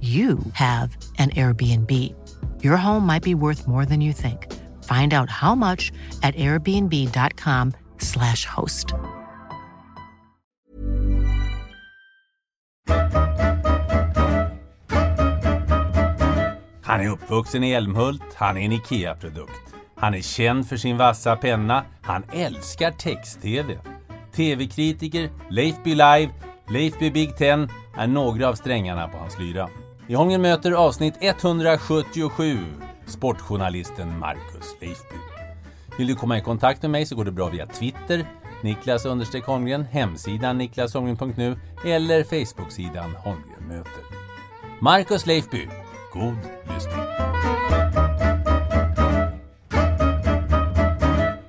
you have an Airbnb. Your home might be worth more than you think. Find out how much at airbnb.com/slash host. Han är uppvuxen i Älmhult, han är en IKEA-produkt. Han är känd för sin vassa penna, han älskar text-tv. TV-kritiker, Leif Be Live, Leif Be Big Ten är några av strängarna på hans lyra. I möter avsnitt 177 sportjournalisten Marcus Leifby. Vill du komma i kontakt med mig så går det bra via Twitter, Niklas Holmgren, hemsidan niklasholmgren.nu eller Facebooksidan Holmgren möter. Marcus Leifby, god lyssning.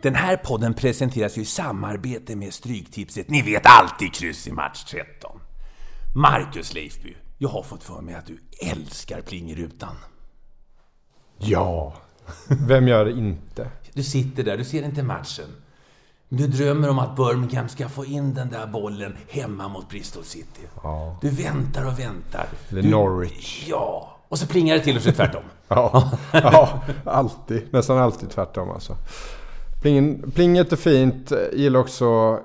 Den här podden presenteras ju i samarbete med Stryktipset. Ni vet alltid kryss i match 13. Marcus Leifby, jag har fått för mig att du älskar plingerutan. Ja, vem gör det inte? Du sitter där, du ser inte matchen. Du drömmer om att Birmingham ska få in den där bollen hemma mot Bristol City. Ja. Du väntar och väntar. Eller du, Norwich. Ja, och så plingar det till och så tvärtom. Ja, ja, alltid. Nästan alltid tvärtom alltså. Plingen, plinget är fint. Jag gillar också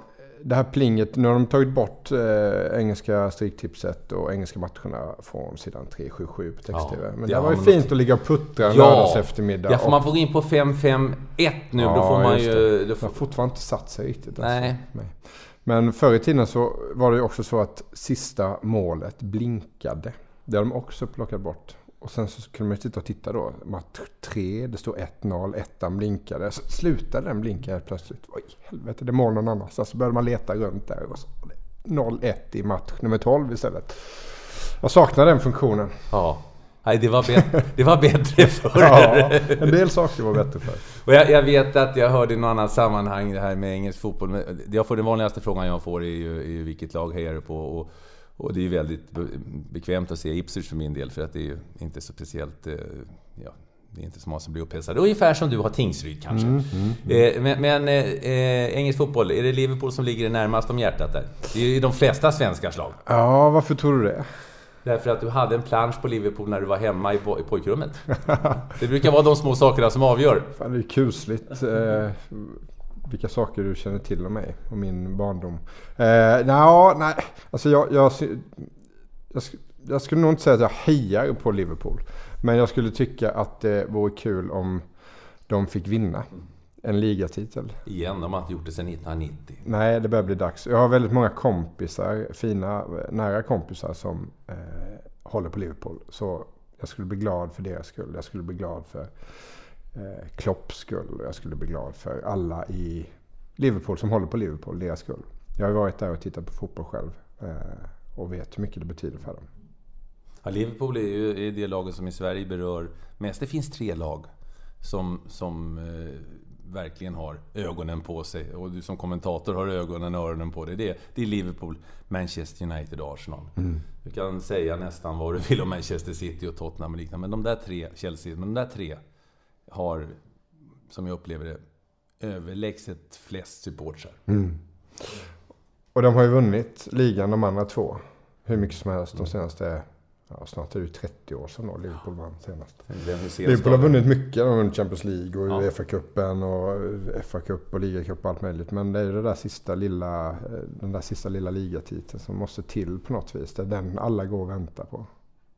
det här plinget. Nu har de tagit bort eh, engelska stryktipset och engelska matcherna från sidan 377 på text-tv. Ja, Men det har var ju fint något. att ligga och puttra en Ja. lördags eftermiddag. Ja, får man få gå in på 551 nu, då får man ju... det. Då Det får, har fortfarande inte satt sig riktigt. Alltså. Nej. Men förr i tiden så var det ju också så att sista målet blinkade. Det har de också plockat bort. Och sen så kunde man sitta och titta då. Match 3, det stod 1-0, ettan blinkade. Så slutade den blinka helt plötsligt. Oj, helvete, det är mål någon annanstans. Så började man leta runt där. Och så 0-1 i match nummer 12 istället. Jag saknar den funktionen. ja. Nej, det var, bättre, det var bättre förr. Ja, en del saker var bättre för. Och jag, jag vet att jag hörde i något annat sammanhang det här med engelsk fotboll. Jag får den vanligaste frågan jag får är ju, är ju vilket lag hejar du på? Och, och det är ju väldigt be- bekvämt att se Ipswich för min del för att det är ju inte så speciellt... eh, Ja, det är inte så många som blir upphetsade. Ungefär som du har Tingsryd kanske. Eh, Men, men eh, engelsk fotboll, är det Liverpool som ligger närmast om hjärtat där? Det är ju de flesta svenskars lag. Ja, varför tror du det? Därför att du hade en plansch på Liverpool när du var hemma i, i pojkrummet. Det brukar vara de små sakerna som avgör. Fan, det är kusligt vilka saker du känner till om mig och min barndom. Eh, nja, nej, alltså jag, jag, jag, jag skulle nog inte säga att jag hejar på Liverpool. Men jag skulle tycka att det vore kul om de fick vinna en ligatitel. Igen, de har inte gjort det sedan 1990. Nej, det börjar bli dags. Jag har väldigt många kompisar, fina, nära kompisar som eh, håller på Liverpool. Så jag skulle bli glad för deras skull. Jag skulle bli glad för eh, Klopps skull. Jag skulle bli glad för alla i Liverpool som håller på Liverpool, deras skull. Jag har varit där och tittat på fotboll själv. Eh, och vet hur mycket det betyder för dem. Ja, Liverpool är ju är det laget som i Sverige berör mest. Det finns tre lag som, som eh, verkligen har ögonen på sig. Och du som kommentator har ögonen och öronen på dig. Det, är- det är Liverpool, Manchester United och Arsenal. Du kan säga nästan vad du vill om Manchester City och Tottenham och liknande. Men de där tre, Chelsea, men de där tre har, som jag upplever det, överlägset flest supportrar. Och de har ju vunnit ligan de andra två. Hur mycket som helst de senaste, ja, snart är det ju 30 år sedan då Liverpool vann senast. Liverpool har vunnit mycket. De har vunnit Champions League och Ja. Uefa-cupen och FA-cup och ligacup och allt möjligt. Men det är det där sista lilla, eh, den där sista lilla ligatiteln som måste till på något vis. Det är den alla går och väntar på.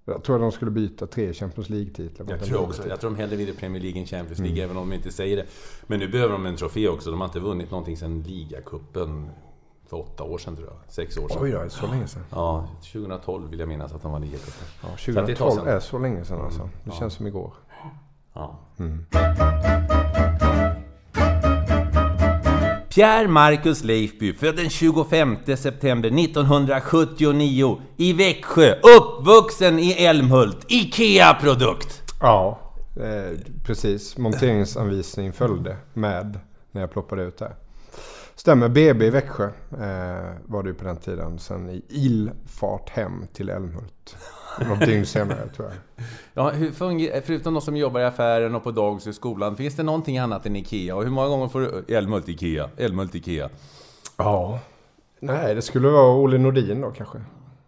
Jag tror att de skulle byta tre Champions League-titlar. Jag tror också Jag tror de hellre vinner Premier League än Champions League, mm. även om de inte säger det. Men nu behöver de en trofé också. De har inte vunnit någonting sedan ligacupen för åtta år sedan tror jag. Sex år sedan. Oj då, så länge sedan. Ja, 2012 vill jag minnas att de var ligacupen. Ja, 2012 så är, så länge sedan alltså. Det ja. känns som igår. Ja. Mm. Pierre Marcus Leifby, född den 25 september 1979 i Växjö, uppvuxen i Älmhult, IKEA-produkt! Ja, eh, precis. Monteringsanvisning följde med när jag ploppade ut där. Stämmer, BB i Växjö eh, var det ju på den tiden. Sen i ilfart hem till Älmhult. Något dygn senare tror jag. Ja, hur förutom de som jobbar i affären och på dagis och i skolan, finns det någonting annat än IKEA? Och hur många gånger får du Älmhult IKEA? Älmhult IKEA? Ja, nej det skulle vara Olle Nordin då kanske.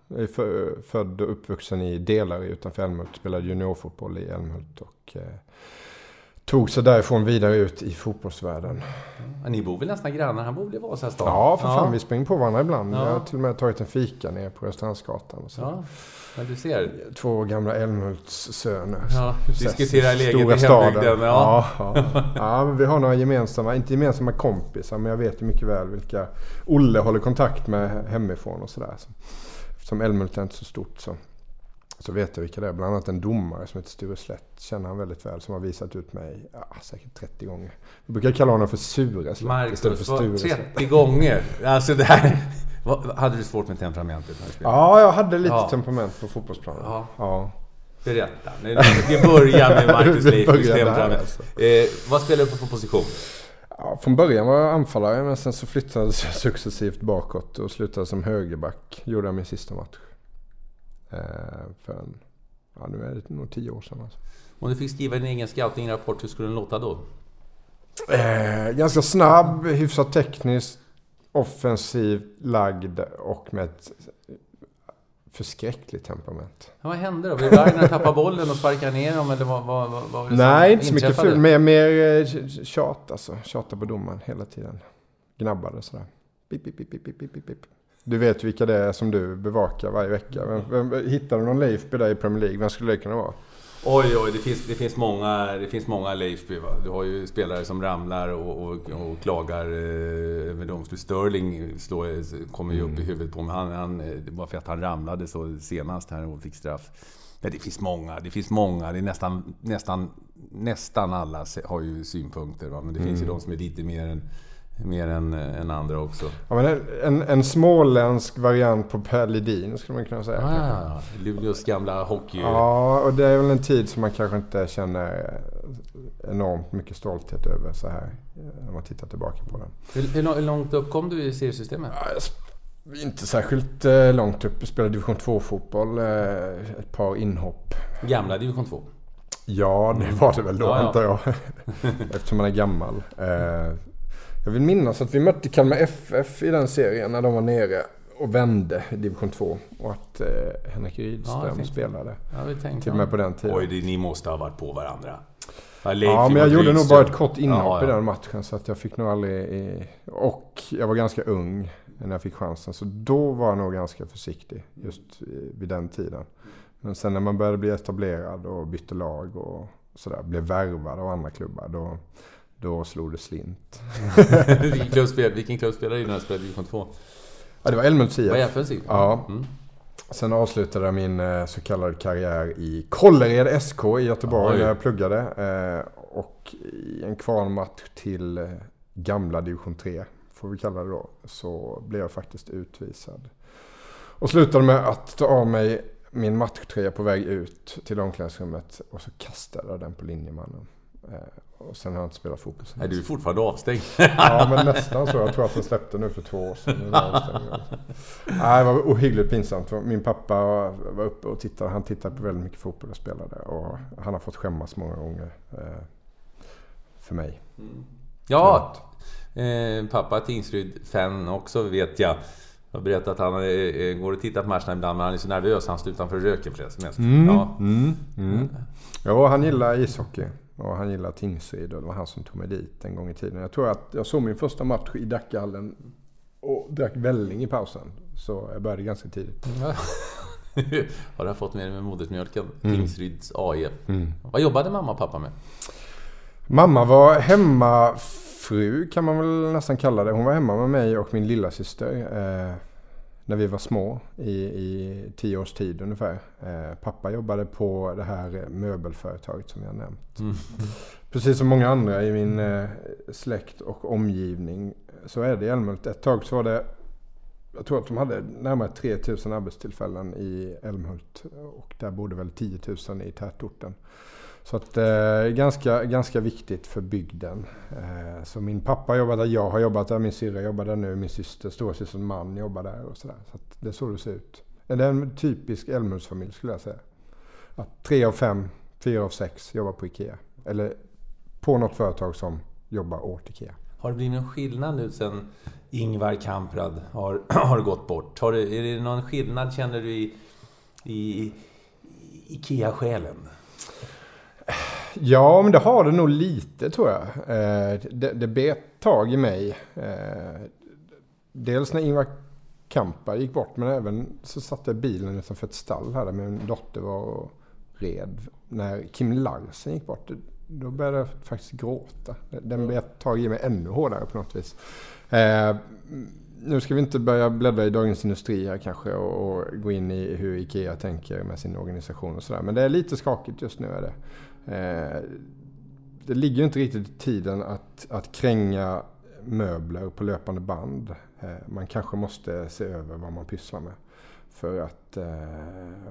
Jag är född och uppvuxen i Delary utanför Älmhult. Spelade juniorfotboll i Älmhult och eh, tog sig därifrån vidare ut i fotbollsvärlden. Ja, ni bor väl nästan grannar? Han bor väl i Vasastan? Ja, för fan. Vi springer på varandra ibland. Ja. Jag har till och med tagit en fika ner på Restaurangsgatan. Och så. Ja. Men du ser. Två gamla Älmhults söner. Ja, diskuterar läget i hembygden. Ja. Ja, ja. ja, men vi har några gemensamma, inte gemensamma kompisar, men jag vet ju mycket väl vilka Olle håller kontakt med hemifrån och sådär. Eftersom Älmhult är inte så stort så så vet jag vilka det är. Bland annat en domare som heter Sture Slätt. Känner han väldigt väl. Som har visat ut mig ja, säkert 30 gånger. Vi brukar kalla honom för Sure Slätt Marcus, istället för Sture 30 Slätt. gånger? Alltså det här... Hade du svårt med temperamentet? Ja, jag hade lite ja. temperament på fotbollsplanen. Ja. ja. Berätta. Vi börjar med Marcus Leifbys temperament. Alltså. Eh, vad spelar du på för position? Ja, från början var jag anfallare men sen så flyttades jag successivt bakåt och slutade som högerback. Gjorde jag min sista match. Eh, för en, ja, nu är det nog tio år sedan. Alltså. Om du fick skriva en egen scoutingrapport, hur skulle den låta då? Eh, ganska snabb, hyfsat tekniskt, offensivt lagd och med ett förskräckligt temperament. Ja, vad hände då? Blev det när tappade bollen och sparkade ner dem? Eller vad, vad, vad, vad Nej, inte så mycket ful. Mer, mer eh, tjat alltså. Tjata på domaren hela tiden. Gnabbade sådär. Pip, pip, pip, pip, pip, pip. Du vet vilka det är som du bevakar varje vecka. Vem, vem, hittar du någon Leifby där i Premier League? Vem skulle det kunna vara? Oj, oj, det finns, det finns många, det finns många Leifby. Va? Du har ju spelare som ramlar och, och, och klagar eh, över domslut. Sterling slår, kommer ju upp mm. i huvudet på mig. Han, han, det var för att han ramlade så senast här och fick straff. Men det finns många, det finns många. Det är nästan, nästan, nästan alla har ju synpunkter. Va? Men det mm. finns ju mm. de som är lite mer än mer än, än andra också. Ja, men en, en småländsk variant på Per Ledin skulle man kunna säga. Ah, Luleås gamla hockey... Ja, och det är väl en tid som man kanske inte känner enormt mycket stolthet över så här. När man tittar tillbaka på den. Hur, hur långt upp kom du i seriesystemet? Ja, inte särskilt eh, långt upp. Jag spelade division 2-fotboll. Eh, ett par inhopp. Gamla division 2? Ja, det var det väl då, ja, antar jag. Eftersom man är gammal. Eh, jag vill minnas att vi mötte Kalmar FF i den serien när de var nere och vände i division 2. Och att eh, Henrik Rydström ja, spelade. Ja, till och med på den tiden. Oj, det, ni måste ha varit på varandra. Ja, ja men jag gjorde nog bara ett kort inhopp ja, i den matchen. Så att jag fick nog aldrig... I, och jag var ganska ung när jag fick chansen. Så då var jag nog ganska försiktig just vid den tiden. Men sen när man började bli etablerad och bytte lag och sådär. Blev värvad av andra klubbar. Då, då slog det slint. vilken, klubb spelade, vilken klubb spelade du när du spelade division 2? Ja, det var Älmhults IF. Var FNs IF? Ja. Mm. Sen avslutade jag min eh, så kallade karriär i Kållered SK i Göteborg Oj. när jag pluggade. Eh, och i en kvalmatch till eh, gamla division 3, får vi kalla det då, så blev jag faktiskt utvisad. Och slutade med att ta av mig min matchtröja på väg ut till omklädningsrummet och så kastade jag den på linjemannen. Och sen har jag inte spelat fotboll sen Nej, du är fortfarande avstängd. ja, men nästan så. Jag tror att den släppte nu för två år sedan. Nej, det var ohyggligt pinsamt. Min pappa var uppe och tittade. Han tittade på väldigt mycket fotboll och spelade. Och han har fått skämmas många gånger. Eh, för mig. Mm. Ja, eh, pappa Tingsryd-fan också vet jag. Jag har berättat att han eh, går och tittar på matcherna ibland men han är så nervös han står utanför röken förresten. Mm, ja. Mm, mm. ja, han gillar ishockey. Och han gillar Tingsryd och det var han som tog mig dit en gång i tiden. Jag tror att jag såg min första match i Dackehallen och drack välling i pausen. Så jag började ganska tidigt. har du fått med dig med modersmjölken. Mm. Tingsryds AIF. Mm. Vad jobbade mamma och pappa med? Mamma var hemmafru kan man väl nästan kalla det. Hon var hemma med mig och min lilla syster eh, när vi var små i, i tio års tid ungefär. Eh, pappa jobbade på det här möbelföretaget som jag nämnt. Mm. Precis som många andra i min eh, släkt och omgivning så är det i Älmhult. Ett tag så var det jag tror att de hade närmare 3000 arbetstillfällen i Älmhult och där bodde väl 10 000 i tätorten. Så att eh, ganska, ganska viktigt för bygden. Eh, så min pappa jobbar där, jag har jobbat där, min syrra jobbar där nu, min syster, storasyster, man jobbar där och sådär. Så att det är så det ser ut. Det är en typisk Älmhultsfamilj skulle jag säga. Att tre av fem, fyra av sex jobbar på IKEA. Eller på något företag som jobbar åt IKEA. Har det blivit någon skillnad nu sen Ingvar Kamprad har, har gått bort? Har det, är det någon skillnad känner du i, i, i IKEA-själen? Ja, men det har det nog lite tror jag. Eh, det, det bet tag i mig. Eh, dels när Ingvar Kamprad gick bort, men även så satt jag i bilen utanför ett stall här där min dotter var och red. När Kim Larsen gick bort, då började jag faktiskt gråta. Den bet tag i mig ännu hårdare på något vis. Eh, nu ska vi inte börja bläddra i Dagens Industri här kanske och, och, gå in i hur IKEA tänker med sin organisation och sådär. Men det är lite skakigt just nu. Är det. Eh, det ligger ju inte riktigt i tiden att, att kränga möbler på löpande band. Eh, man kanske måste se över vad man pysslar med för att eh,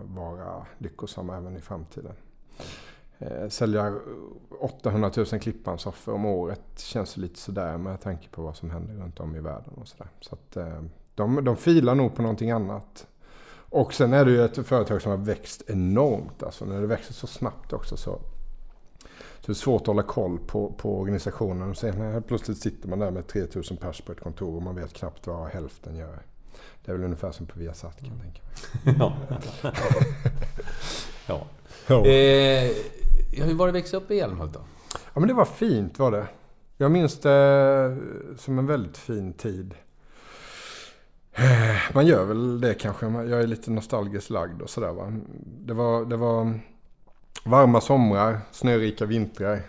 vara lyckosam även i framtiden. Sälja 800 000 klippansoffor om året känns lite sådär med tanke på vad som händer runt om i världen och sådär. Så att de, de filar nog på någonting annat. Och sen är det ju ett företag som har växt enormt. Alltså när det växer så snabbt också så, så det är svårt att hålla koll på, på organisationen. Sen plötsligt sitter man där med 3000 pers på ett kontor och man vet knappt vad hälften gör. Det är väl ungefär som på Viasat kan jag tänka mig. ja. ja. ja. Eh, hur var det att växa upp i Älmhult då? Ja men det var fint var det. Jag minns det som en väldigt fin tid. Eh, man gör väl det kanske. Jag är lite nostalgiskt lagd och sådär va. Det var, det var varma somrar, snörika vintrar,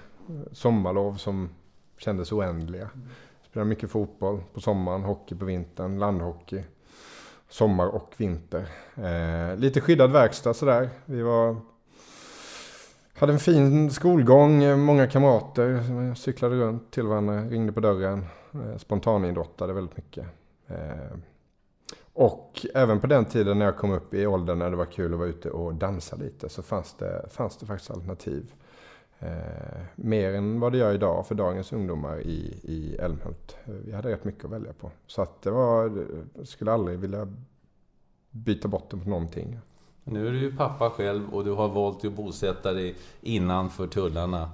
sommarlov som kändes oändliga. Spelade mycket fotboll på sommaren, hockey på vintern, landhockey. Sommar och vinter. Eh, lite skyddad verkstad sådär. Vi var hade en fin skolgång, många kamrater. Cyklade runt till varandra, ringde på dörren. Eh, spontanidrottade väldigt mycket. Eh, och även på den tiden när jag kom upp i åldern när det var kul att vara ute och dansa lite så fanns det, fanns det faktiskt alternativ. Eh, mer än vad det gör idag för dagens ungdomar i, i Älmhult. Vi hade rätt mycket att välja på. Så att det var, jag skulle aldrig vilja byta bort det mot någonting. Nu är du ju pappa själv och du har valt att bosätta dig innanför tullarna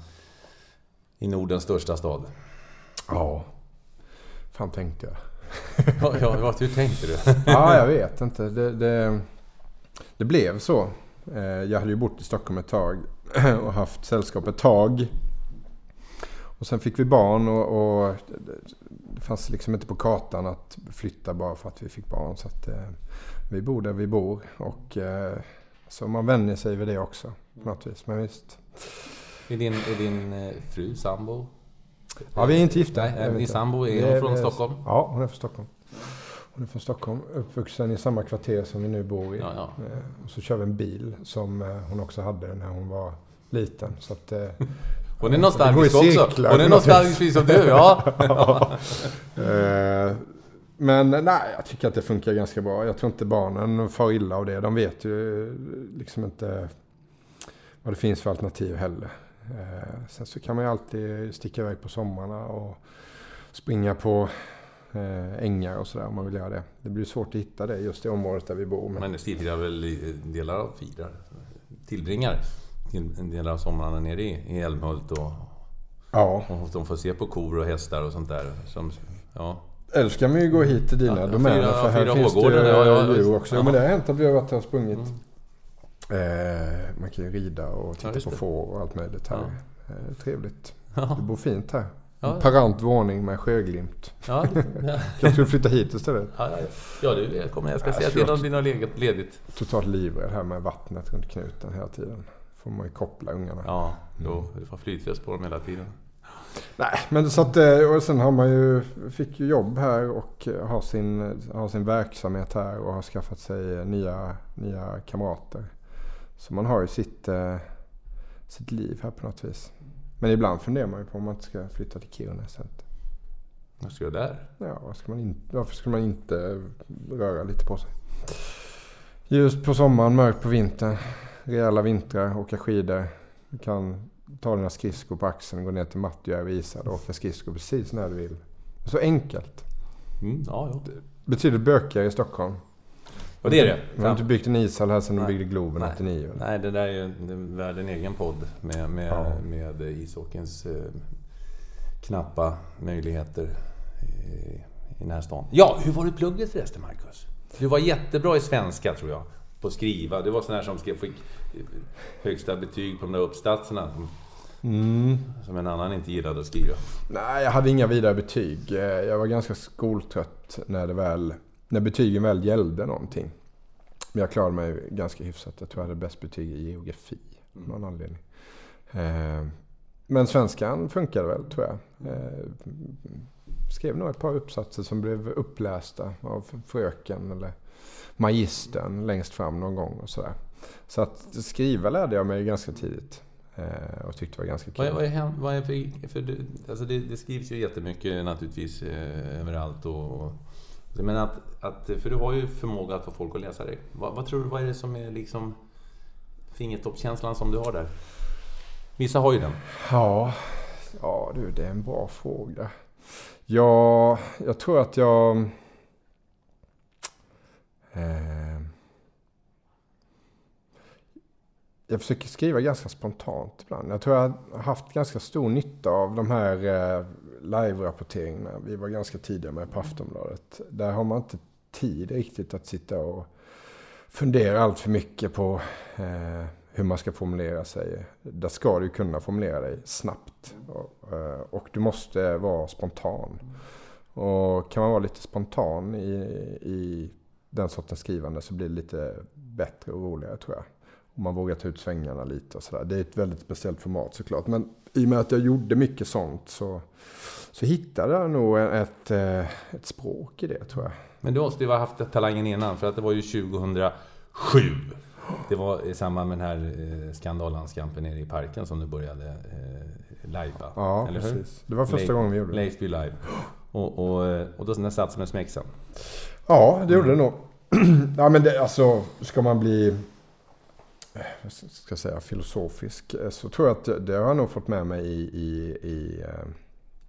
i Nordens största stad. Ja, fan tänkte jag. ja, ja, hur tänkte du? ja, jag vet inte. Det, det, det, blev så. Eh, jag hade ju bott i Stockholm ett tag och haft sällskap ett tag. Och sen fick vi barn och, och det fanns liksom inte på kartan att flytta bara för att vi fick barn. Så att, eh, vi bor där vi bor. Och, eh, så man vänjer sig vid det också på något vis. Men visst. Är din, är din fru sambo? Ja, vi är inte gifta. Nej, din sambo, är hon från Stockholm? Ja, hon är från Stockholm. Hon är från Stockholm, uppvuxen i samma kvarter som vi nu bor i. Ja, ja. Och så kör vi en bil som hon också hade när hon var liten. Så att, hon är nostalgisk också. Hon är nostalgisk precis som du, ja. Men nej, jag tycker att det funkar ganska bra. Jag tror inte barnen far illa av det. De vet ju liksom inte vad det finns för alternativ heller. Eh, sen så kan man ju alltid sticka iväg på sommarna och springa på eh, ängar och sådär om man vill göra det. Det blir svårt att hitta det just i området där vi bor. Men, men firar väl delar av firar, tillbringar en del av somrarna nere i Älmhult och, ja. och de får se på kor och hästar och sånt där. Som, ja. Älskar man ju gå hit till dina ja, domäner för här finns det ja, ja, djur också. Ja. Men det har hänt att vi har varit här och sprungit. Mm. Eh, man kan ju rida och titta på får och allt möjligt här. Eh, trevligt. Du bor fint här. Ja. Parant våning med sjöglimt. Ja. Kanske du flytta hit istället? Ja, ja, ja du är välkommen. Jag ska säga till om det är ledigt. Totalt livrädd här med vattnet runt knuten hela tiden. får man ju koppla ungarna. Ja, jo, du får flytväst på dem hela tiden. Nej, men så att, eh, och sen har man ju, fick ju jobb här och har sin, har sin verksamhet här och har skaffat sig nya, nya kamrater. Så man har ju sitt, eh, sitt liv här på något vis. Men ibland funderar man ju på om man inte ska flytta till Kiruna istället. Vad ska du där? Ja, vad ska man in, varför ska man inte röra lite på sig? Ljust på sommaren, mörkt på vintern. Rejäla vintrar, åka skidor. Du kan ta dina skridskor på axeln, gå ner till Mattjärv isad och åka skridskor precis när du vill. Så enkelt. Mm, ja, ja. Betydligt bökigare i Stockholm. Och det är det. Man har inte byggt en ishall här sedan de byggde Globen nej, 89. Nej, det där är ju värd en egen podd med, med, ja. med ishockeyns eh, knappa möjligheter i, i den här stan. Ja, hur var det plugget förresten, Marcus? Du var jättebra i svenska, tror jag, på att skriva. Du var sån här som skrev, fick högsta betyg på de där uppsatserna. Mm. Som en annan inte gillade att skriva. Nej, jag hade inga vidare betyg. Jag var ganska skoltrött när det väl när betygen väl gällde någonting. Men jag klarade mig ganska hyfsat. Jag tror jag hade bäst betyg i geografi. Av någon mm. anledning. Eh, men svenskan funkade väl tror jag. Eh, skrev nog ett par uppsatser som blev upplästa av fröken eller magistern längst fram någon gång och sådär. Så att skriva lärde jag mig ganska tidigt. Eh, och tyckte det var ganska kul. Vad, är, vad är för, för alltså det, det, skrivs ju jättemycket naturligtvis eh, överallt och, men att, att, för du har ju förmåga att få folk att läsa dig. Vad, vad tror du, vad är det som är liksom fingertoppskänslan som du har där? Vissa har ju den. Ja, ja du, det är en bra fråga. Ja, jag tror att jag... Eh, jag försöker skriva ganska spontant ibland. Jag tror jag har haft ganska stor nytta av de här eh, live-rapporteringarna. Vi var ganska tidiga med på Aftonbladet. Där har man inte tid riktigt att sitta och fundera allt för mycket på eh, hur man ska formulera sig. Där ska du kunna formulera dig snabbt. Och, eh, och, du måste vara spontan. Och kan man vara lite spontan i, i den sortens skrivande så blir det lite bättre och roligare tror jag. Och man vågar ta ut svängarna lite och sådär. Det är ett väldigt speciellt format såklart. Men i och med att jag gjorde mycket sånt så, så hittade jag nog ett, eh, ett språk i det tror jag. Men du måste ju ha haft talangen innan för att det var ju 2007. Det var i samband med den här eh, skandallandskampen nere i parken som du började eh, lajva. Ja, eller precis. Hur? Det var första gången vi gjorde det. Leifby live. Och, och, eh, och då satt som en smäcksen. Ja, det gjorde det nog. ja, men det, alltså, ska man bli ska jag säga, filosofisk eh, så tror jag att det har jag nog fått med mig i, i, i eh,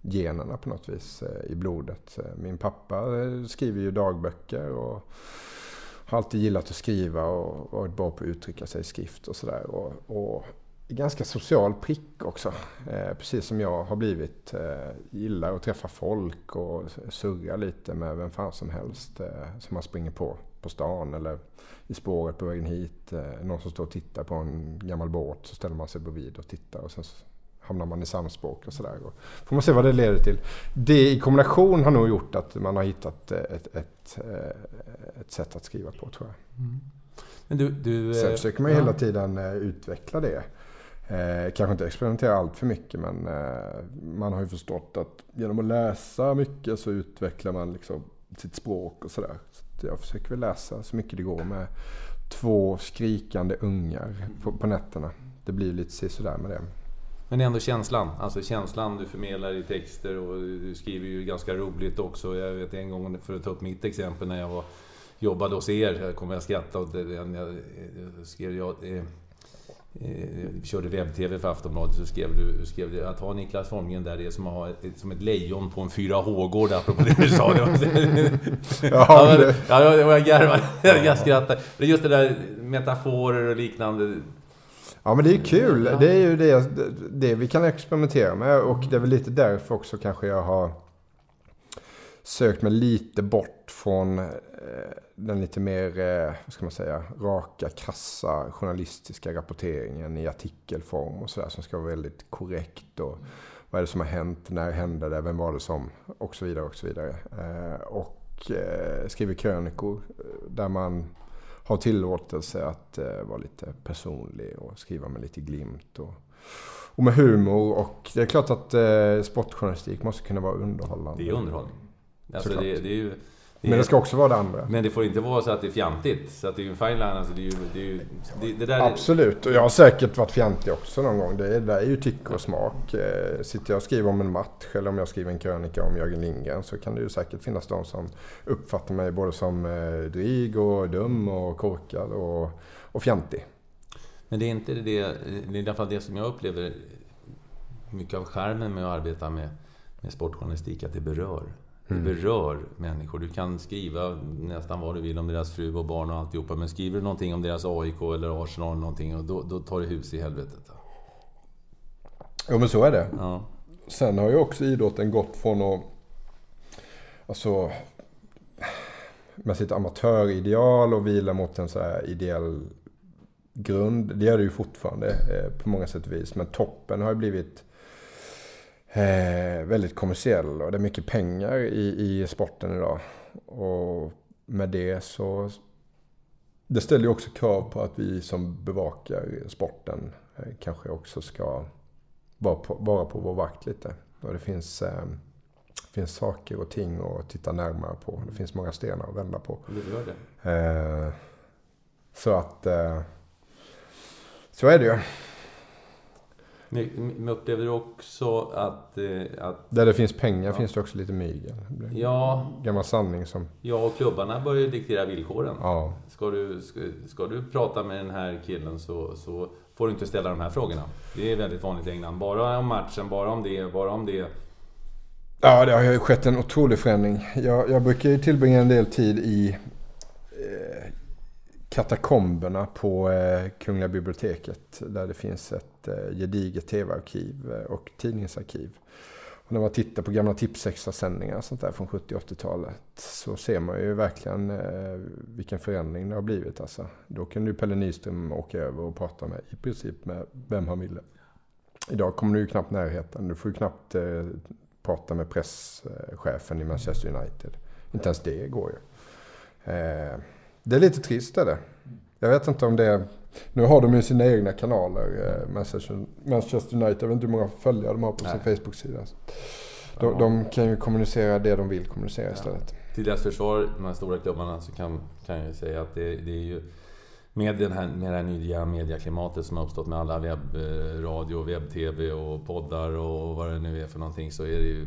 generna på något vis, eh, i blodet. Min pappa skriver ju dagböcker och har alltid gillat att skriva och varit bra på att uttrycka sig i skrift och sådär. Och, och ganska social prick också. precis som jag har blivit. gillar att träffa folk och surra lite med vem fan som helst som man springer på på stan eller i spåret på vägen hit. Eh, någon som står och tittar på en gammal båt så ställer man sig bredvid och tittar och sen hamnar man i samspråk och sådär. Får man se vad det leder till. Det i kombination har nog gjort att man har hittat ett, ett, ett, eh, sätt att skriva på tror jag. Mm. Men du, du, Sen försöker man ju ja. hela tiden eh, utveckla det. Eh, kanske inte experimentera allt för mycket men eh, man har ju förstått att genom att läsa mycket så utvecklar man liksom sitt språk och sådär. Jag försöker väl läsa så mycket det går med två skrikande ungar på, på nätterna. Det blir lite sådär med det. Men det är ändå känslan, alltså känslan du förmedlar i texter och du skriver ju ganska roligt också. Jag vet en gång, för att ta upp mitt exempel, när jag var, jobbade hos er, jag kommer att skratta åt det, jag, jag skrev jag, eh, eh, körde webb-tv för Aftonbladet så skrev du, skrev du att ha Niklas Holmgren där det är som att ha ett, som ett lejon på en 4H-gård, apropå det du sa. ja, ja, det... ja, jag garvade, jag skrattade. Det är just det där metaforer och liknande. Ja men det är kul. Det är ju det, det vi kan experimentera med och det är väl lite därför också kanske jag har sökt mig lite bort från eh, den lite mer, eh, vad ska man säga, raka, krassa journalistiska rapporteringen i artikelform och sådär som ska vara väldigt korrekt och vad är det som har hänt? När hände det? Vem var det som? Och så vidare och så vidare. Eh, och eh, skriver krönikor eh, där man har tillåtelse att eh, vara lite personlig och skriva med lite glimt. Och, och med humor. Och det är klart att eh, sportjournalistik måste kunna vara underhållande. Det är underhållning. Alltså det, det, är ju det men det ska också vara det andra. Men det får inte vara så att det är fjantigt. Så att det är en fine line. Alltså det är ju, det är ju, det, där Absolut. Och jag har säkert varit fjantig också någon gång. Det, det där är ju tycke och smak. Eh, sitter jag och skriver om en match eller om jag skriver en krönika om Jörgen Lindgren så kan det ju säkert finnas de som uppfattar mig både som eh, dryg och dum och korkad och, och fjantig. Men det är inte det, det är i alla fall det som jag upplever mycket av skärmen med att arbeta med, med sportjournalistik, att det berör. Det mm. berör människor. Du kan skriva nästan vad du vill om deras fru och barn och alltihopa. Men skriver du någonting om deras AIK eller Arsenal eller någonting, och då, då tar det hus i helvetet. Jo men så är det. Ja. Sen har ju också idrotten gått från att... Alltså... Med sitt amatörideal och vila mot en så här ideell grund. Det gör det ju fortfarande eh, på många sätt och vis. Men toppen har ju blivit eh, väldigt kommersiell och det är mycket pengar i, i sporten idag. Och med det så det ställer ju också krav på att vi som bevakar sporten eh, kanske också ska vara på, vara på vår vakt lite. Och det finns, eh, finns saker och ting att titta närmare på. Det finns många stenar att vända på. Det gör det. Eh, så att eh, så är det ju. Men upplever du också att, eh, att... Där det finns pengar ja. finns det också lite mygel. Ja. Gammal sanning som... Ja, och klubbarna börjar ju diktera villkoren. Ja. Ska du, ska, ska, du prata med den här killen så, så får du inte ställa de här frågorna. Det är väldigt vanligt i England. Bara om matchen, bara om det, bara om det. Ja, det har ju skett en otrolig förändring. Jag, jag brukar ju tillbringa en del tid i katakomberna på eh, Kungliga biblioteket. Där det finns ett eh, gediget tv-arkiv eh, och tidningsarkiv. Och när man tittar på gamla Tipsextra-sändningar sånt där från 70 80-talet så ser man ju verkligen eh, vilken förändring det har blivit. Alltså. Då kunde ju Pelle Nyström åka över och prata med i princip med vem han ville. Idag kommer du ju knappt närheten. Du får ju knappt eh, prata med presschefen i Manchester United. Inte ens det går ju. Eh, det är lite trist är det. Jag vet inte om det är... Nu har de ju sina egna kanaler, eh, Manchester, United. Jag vet inte hur många följare de har på Nej. sin Facebook-sida. De, de, kan ju kommunicera det de vill kommunicera istället. Ja. Till deras försvar, de här stora klubbarna, så kan, kan jag säga att det, det är ju... Med, den här, med det här nya medieklimatet som har uppstått med alla webbradio, webb-tv och poddar och vad det nu är för någonting så är det ju...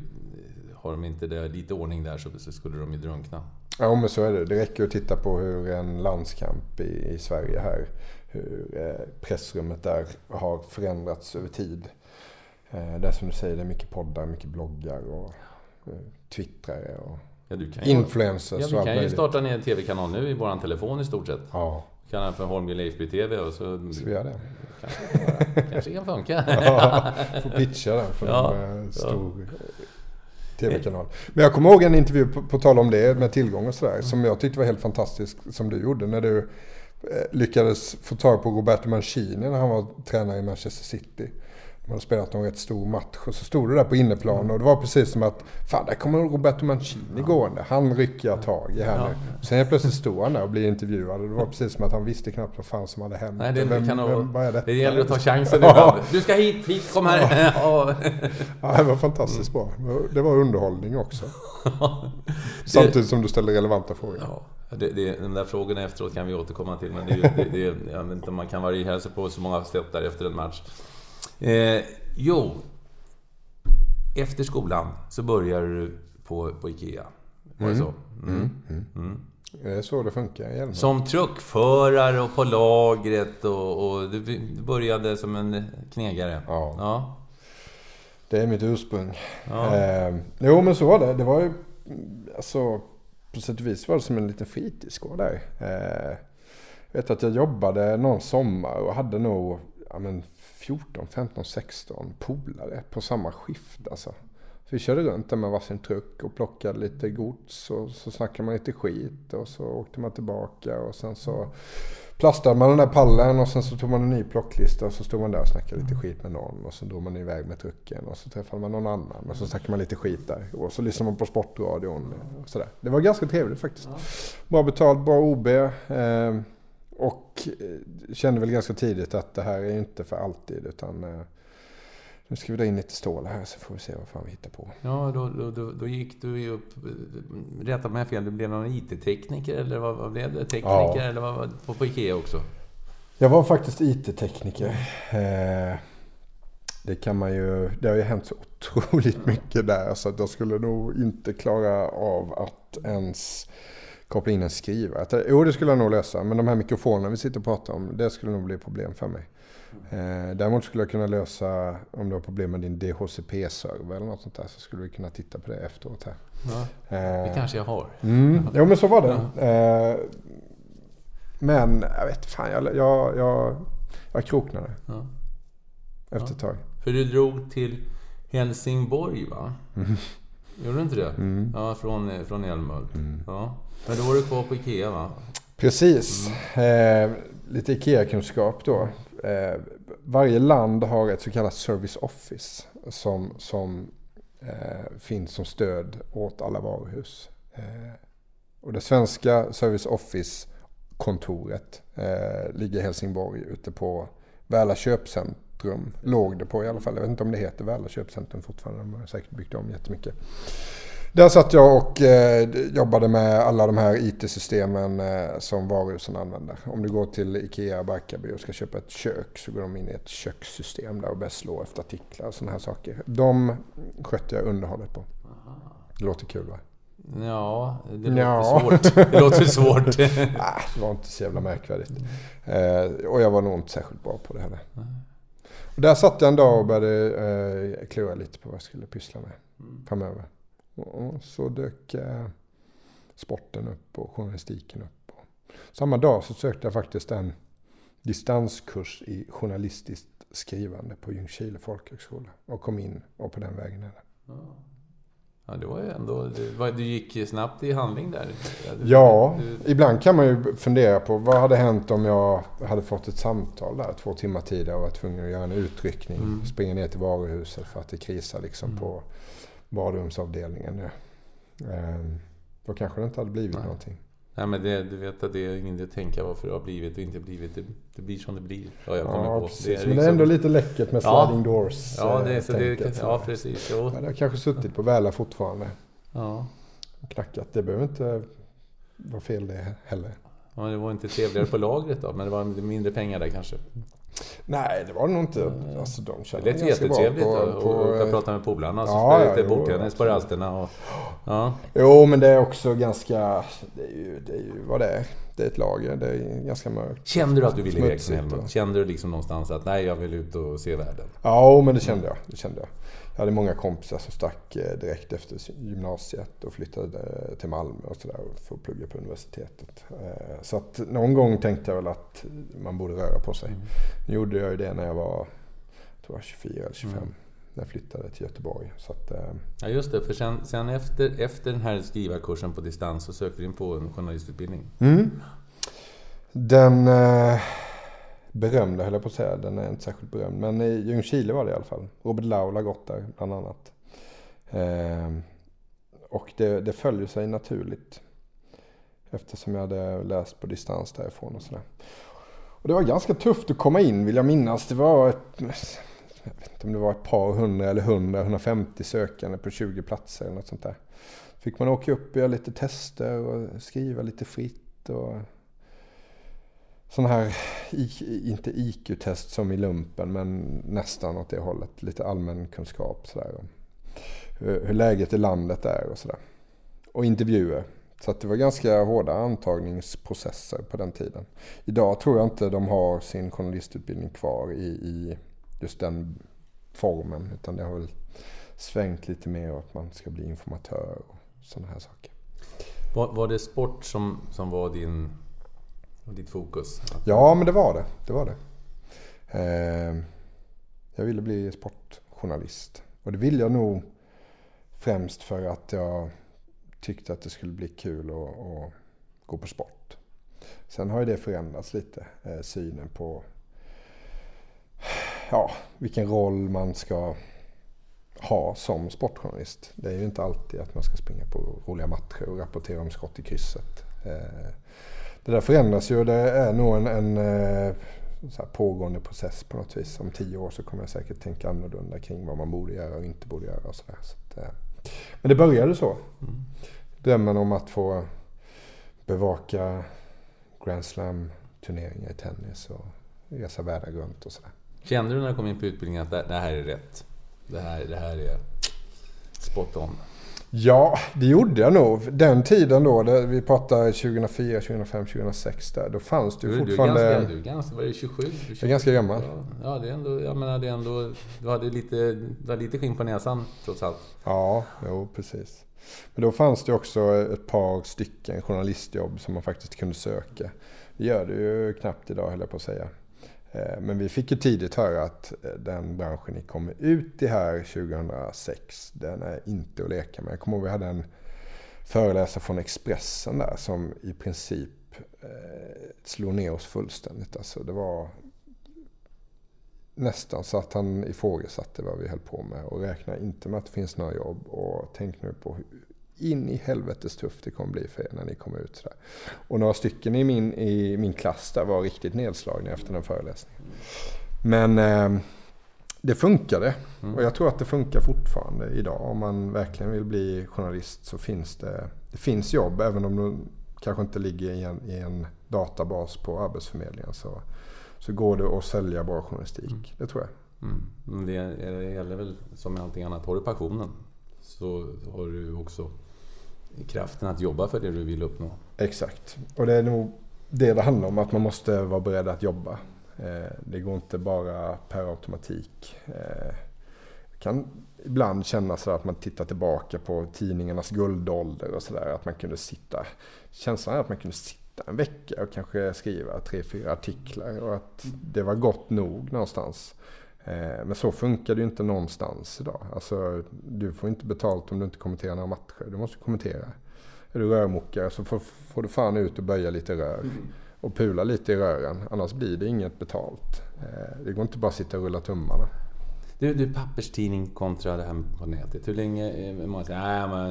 Har de inte det, lite ordning där så, så skulle de ju drunkna. Ja men så är det. Det räcker att titta på hur en landskamp i, i Sverige här, hur eh, pressrummet där har förändrats över tid. Eh, det är som du säger, det är mycket poddar, mycket bloggar och eh, twittrare och ja, influencers. Ja, vi kan ju starta ner en tv-kanal nu i våran telefon i stort sett. Ja. Kallar den för Holmgren Leifby TV och så... Ska vi göra det? Kanske, kanske kan funka. ja, får pitcha den för ja, en stor tv-kanal. Men jag kommer ihåg en intervju, på, på tal om det, med tillgång och sådär, som jag tyckte var helt fantastisk, som du gjorde, när du eh, lyckades få tag på Roberto Mancini när han var tränare i Manchester City. De hade spelat en rätt stor match och så stod du där på inneplan och det var precis som att Fan, där kommer Roberto Mancini ja. gående. Han rycker jag tag i här ja. nu. Sen helt plötsligt stod han där och blev intervjuad och det var precis som att han visste knappt vad fan som hade hänt. Nej, det, vem, kan vem, är det? det gäller att ta chansen ibland. Du ska hit, hit, kom här. Ja, ja det var fantastiskt bra. Det var underhållning också. Samtidigt som du ställde relevanta frågor. Ja. Det, det, de där frågorna efteråt kan vi återkomma till, men det, det, det, jag vet inte om man kan variera sig på så många sätt där efter en match. Eh, jo, efter skolan så började du på, på IKEA. Var det mm. så? Mm. Mm. mm. mm. Det är så det funkar i Som truckförare och på lagret och, och du började som en knegare. Ja. ja. Det är mitt ursprung. Ja. Eh, jo men så var det. Det var ju... Alltså, på sätt och vis var det som en liten fritidsgård där. Eh, jag vet att jag jobbade någon sommar och hade nog ja, men 14, 15, 16 polare på samma skift. Alltså. Så vi körde runt där med varsin truck och plockade lite gods och så snackade man lite skit och så åkte man tillbaka och sen så plastade man den där pallen och sen så tog man en ny plocklista och så stod man där och snackade lite skit med någon och så drog man iväg med trucken och så träffade man någon annan och så snackade man lite skit där och så lyssnade man på sportradion och sådär. Det var ganska trevligt faktiskt. Bra betalt, bra OB eh, och eh, kände väl ganska tidigt att det här är inte för alltid utan eh, nu ska vi dra in lite stål här så får vi se vad fan vi hittar på. Ja, då, då, då, då gick du ju upp... Rätta mig fel, du blev någon IT-tekniker eller vad, vad blev det? Tekniker ja. eller vad, vad, på, på Ikea också? Jag var faktiskt IT-tekniker. Eh, det kan man ju... Det har ju hänt så otroligt mycket där så att jag skulle nog inte klara av att ens koppla in en skrivare. Jo, det skulle jag nog lösa. Men de här mikrofonerna vi sitter och pratar om, det skulle nog bli problem för mig. Eh, däremot skulle jag kunna lösa, om du har problem med din DHCP-server eller något sånt där, så skulle vi kunna titta på det efteråt här. Ja, det eh, kanske jag har. Mm, jo men så var det. Eh, men jag vet fan, jag, jag, jag, jag kroknade. Ja. Efter ett tag. För du drog till Helsingborg va? Mm. Gjorde du inte det? Mm. Ja, från, från Älmhult. Mm. Ja. Men då var du kvar på Ikea va? Precis. Mm. Eh, lite IKEA-kunskap då. Eh, varje land har ett så kallat Service Office som, som eh, finns som stöd åt alla varuhus. Eh, och det svenska Service Office-kontoret eh, ligger i Helsingborg ute på Väla köpcentrum. Låg det på i alla fall. Jag vet inte om det heter Väla köpcentrum fortfarande. De har säkert byggt om jättemycket. Där satt jag och eh, jobbade med alla de här IT-systemen eh, som varuhusen använder. Om du går till Ikea Barkarby och ska köpa ett kök så går de in i ett kökssystem där och börjar slå efter artiklar och sådana här saker. De skötte jag underhållet på. Det låter kul va? Ja, det låter ja. svårt. Det låter svårt. Nej, det var inte så jävla märkvärdigt. Eh, och jag var nog inte särskilt bra på det heller. Och där satt jag en dag och började eh, klura lite på vad jag skulle pyssla med mm. framöver. Och så dök eh, sporten upp och journalistiken upp. Samma dag så sökte jag faktiskt en distanskurs i journalistiskt skrivande på Ljungskile folkhögskola. Och kom in och på den vägen är det. Ja, det var ju ändå... Du gick snabbt i handling där. Du, ja, du, ibland kan man ju fundera på vad hade hänt om jag hade fått ett samtal där två timmar tidigare och var tvungen att göra en utryckning. Mm. Springa ner till varuhuset för att det krisar liksom mm. på badrumsavdelningen. Ehm, då kanske det inte hade blivit Nej. någonting. Nej men det, du vet att det är ingen idé att tänka varför det har blivit och inte blivit. Det, det blir som det blir. Ja, jag ja, på. Precis. Det är liksom... Men det är ändå lite läckert med sliding ja. doors. Ja, det så det, ja precis. Jo. Men det har kanske suttit på Väla fortfarande. Ja. Och knackat. Det behöver inte vara fel det heller. Ja, det var inte trevligare på lagret då, men det var mindre pengar där kanske. Nej, det var det nog inte. Alltså, de det lät jättetrevligt att på, prata med polarna. Så ja, spela lite bordtennis på rasterna. Och, ja. Jo, men det är också ganska... Det är ju, det är ju vad det är. Det är ett lager. Det är ganska mörkt. Kände du att du ville iväg? Kände du liksom någonstans att nej, jag vill ut och se världen? Ja, men det kände jag. Det kände jag. Jag hade många kompisar som stack eh, direkt efter gymnasiet och flyttade eh, till Malmö och sådär för att plugga på universitetet. Eh, så att någon gång tänkte jag väl att man borde röra på sig. Mm. Nu gjorde jag ju det när jag var, tror jag 24 eller 25. Mm. När jag flyttade till Göteborg. Så att, ja just det, för sen, sen efter, efter den här skrivarkursen på distans så sökte du in på en journalistutbildning. Mm. Den... Eh, berömda höll jag på att säga. Den är inte särskilt berömd. Men i Ljungskile var det i alla fall. Robert Laul har gått där bland annat. Eh, och det, det följer sig naturligt. Eftersom jag hade läst på distans därifrån och sådär. Och det var ganska tufft att komma in vill jag minnas. Det var ett, jag vet inte om det var ett par hundra eller hundra, 150 sökande på 20 platser eller något sånt där. Fick man åka upp och göra lite tester och skriva lite fritt. Och Sån här, inte IQ-test som i lumpen, men nästan åt det hållet. Lite allmän kunskap sådär. Hur läget i landet är och sådär. Och intervjuer. Så att det var ganska hårda antagningsprocesser på den tiden. Idag tror jag inte de har sin journalistutbildning kvar i, i just den formen. Utan det har väl svängt lite mer åt att man ska bli informatör och sådana här saker. Var, var det sport som, som var din ditt fokus? Ja, men det var det. det, var det. Eh, jag ville bli sportjournalist. Och det ville jag nog Främst för att jag tyckte att det skulle bli kul att, att gå på sport. Sen har ju det förändrats lite, eh, synen på ja, vilken roll man ska ha som sportjournalist. Det är ju inte alltid att man ska springa på roliga matcher och rapportera om skott i krysset. Eh, det där förändras ju och det är nog en, en eh, pågående process på något vis. Om tio år så kommer jag säkert tänka annorlunda kring vad man borde göra och inte borde göra. Och så där. Så eh, men det började så. Mm. Drömmen om att få bevaka Grand Slam-turneringar i tennis och resa världen runt och sådär. Kände du när du kom in på utbildningen att det här är rätt? Det här, det här är spot on? Ja, det gjorde jag nog. Den tiden då, det, vi pratar 2004, 2005, 2006 där. Då fanns det ju du, fortfarande... Du är ganska, du är ganska, var det 27? 27? Jag är ganska gammal. Ja, det är ändå, jag menar det är ändå... Du hade lite, du hade lite skinn på näsan trots allt. Ja, jo precis. Men då fanns det också ett par stycken journalistjobb som man faktiskt kunde söka. Det gör det ju knappt idag höll jag på att säga. Eh, men vi fick ju tidigt höra att eh, den branschen ni kommer ut i här 2006, den är inte att leka med. Jag kommer ihåg vi hade en föreläsare från Expressen där som i princip eh, slog ner oss fullständigt. Alltså det var nästan så att han ifrågasatte vad vi höll på med och räknade inte med att det finns några jobb. Och tänk nu på in i helvetes tufft det kommer bli för er när ni kommer ut. Sådär. Och några stycken i min, i min klass där var riktigt nedslagna efter den föreläsningen. Men eh, det funkade. Mm. Och jag tror att det funkar fortfarande idag. Om man verkligen vill bli journalist så finns det, det finns jobb. Även om de kanske inte ligger i en, i en databas på Arbetsförmedlingen. Så, så går det att sälja bra journalistik. Mm. Det tror jag. Mm. Det, det gäller väl som med allting annat. Har du passionen så har du också kraften att jobba för det du vill uppnå. Exakt. Och det är nog det det handlar om, att man måste vara beredd att jobba. Eh, det går inte bara per automatik. Det kan ibland kännas så att man tittar tillbaka på tidningarnas guldålder och sådär. Att man kunde sitta, känslan är att man kunde sitta en vecka och kanske skriva tre, fyra artiklar och att det var gott nog någonstans. Eh, men så funkar det ju inte någonstans idag. Alltså, du får inte betalt om du inte kommenterar några matcher. Du måste kommentera. Är du rörmokare så får, får, du fan ut och böja lite rör. Mm. Och pula lite i rören. Annars blir det inget betalt. Eh, det går inte bara att sitta och rulla tummarna. Du, du papperstidning kontra det här på nätet. Hur länge... Eh, man säger, äh, man,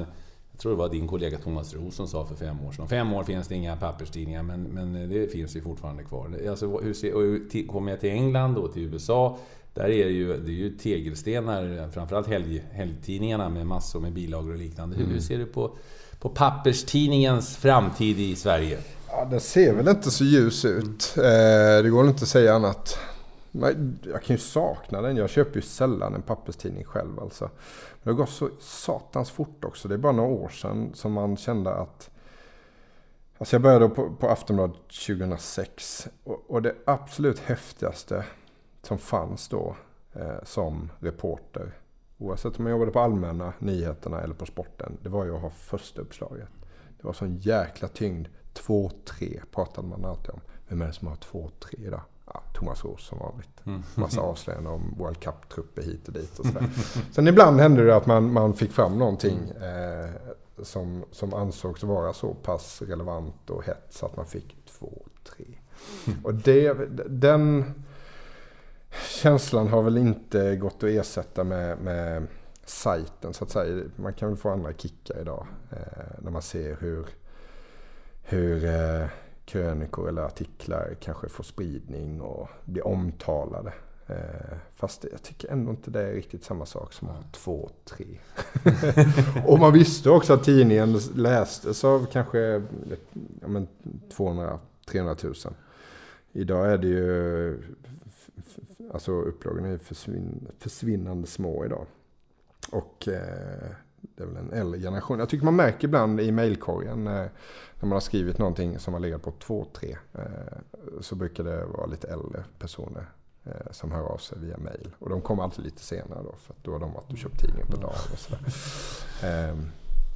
jag tror det var din kollega Thomas Roos som sa för fem år sedan. Om fem år finns det inga papperstidningar, men, men det finns ju fortfarande kvar. Alltså, hur ser, och kommer jag till England och till USA där är det ju, det är ju tegelstenar, framförallt helg, helgtidningarna med massor med bilagor och liknande. Mm. Hur ser du på, på papperstidningens framtid i Sverige? Ja, den ser väl inte så ljus ut. Mm. det går inte att säga annat. Jag kan ju sakna den. Jag köper ju sällan en papperstidning själv alltså. Men det har gått så satans fort också. Det är bara några år sedan som man kände att Alltså jag började på, på Aftonbladet 2006 och, och det absolut häftigaste som fanns då eh, som reporter. Oavsett om jag jobbade på allmänna nyheterna eller på sporten. Det var ju att ha första uppslaget. Det var sån jäkla tyngd. 2-3 pratade man alltid om. Vem är det som har 2-3 idag? Ja, Thomas Roos som vanligt. Mm. Massa avslöjanden om World Cup-trupper hit och dit och sådär. Sen ibland hände det att man, man fick fram någonting eh, som, som ansågs vara så pass relevant och hett så att man fick 2-3. Mm. Och det, den känslan har väl inte gått att ersätta med, med sajten så att säga. Man kan väl få andra kickar idag eh, när man ser hur, hur eh, krönikor eller artiklar kanske får spridning och blir omtalade. Eh, fast jag tycker ändå inte det är riktigt samma sak som att ha två, tre. och man visste också att tidningen lästes av kanske ja, 200-300 000. Idag är det ju Alltså upplagorna är försvinn, försvinnande små idag. Och eh, det är väl en äldre generation. Jag tycker man märker ibland i mejlkorgen när, när man har skrivit någonting som har legat på två, tre. Eh, så brukar det vara lite äldre personer eh, som hör av sig via mejl. Och de kommer alltid lite senare då. För då har de varit och köpt tidningen på dagen och sådär. Ehm.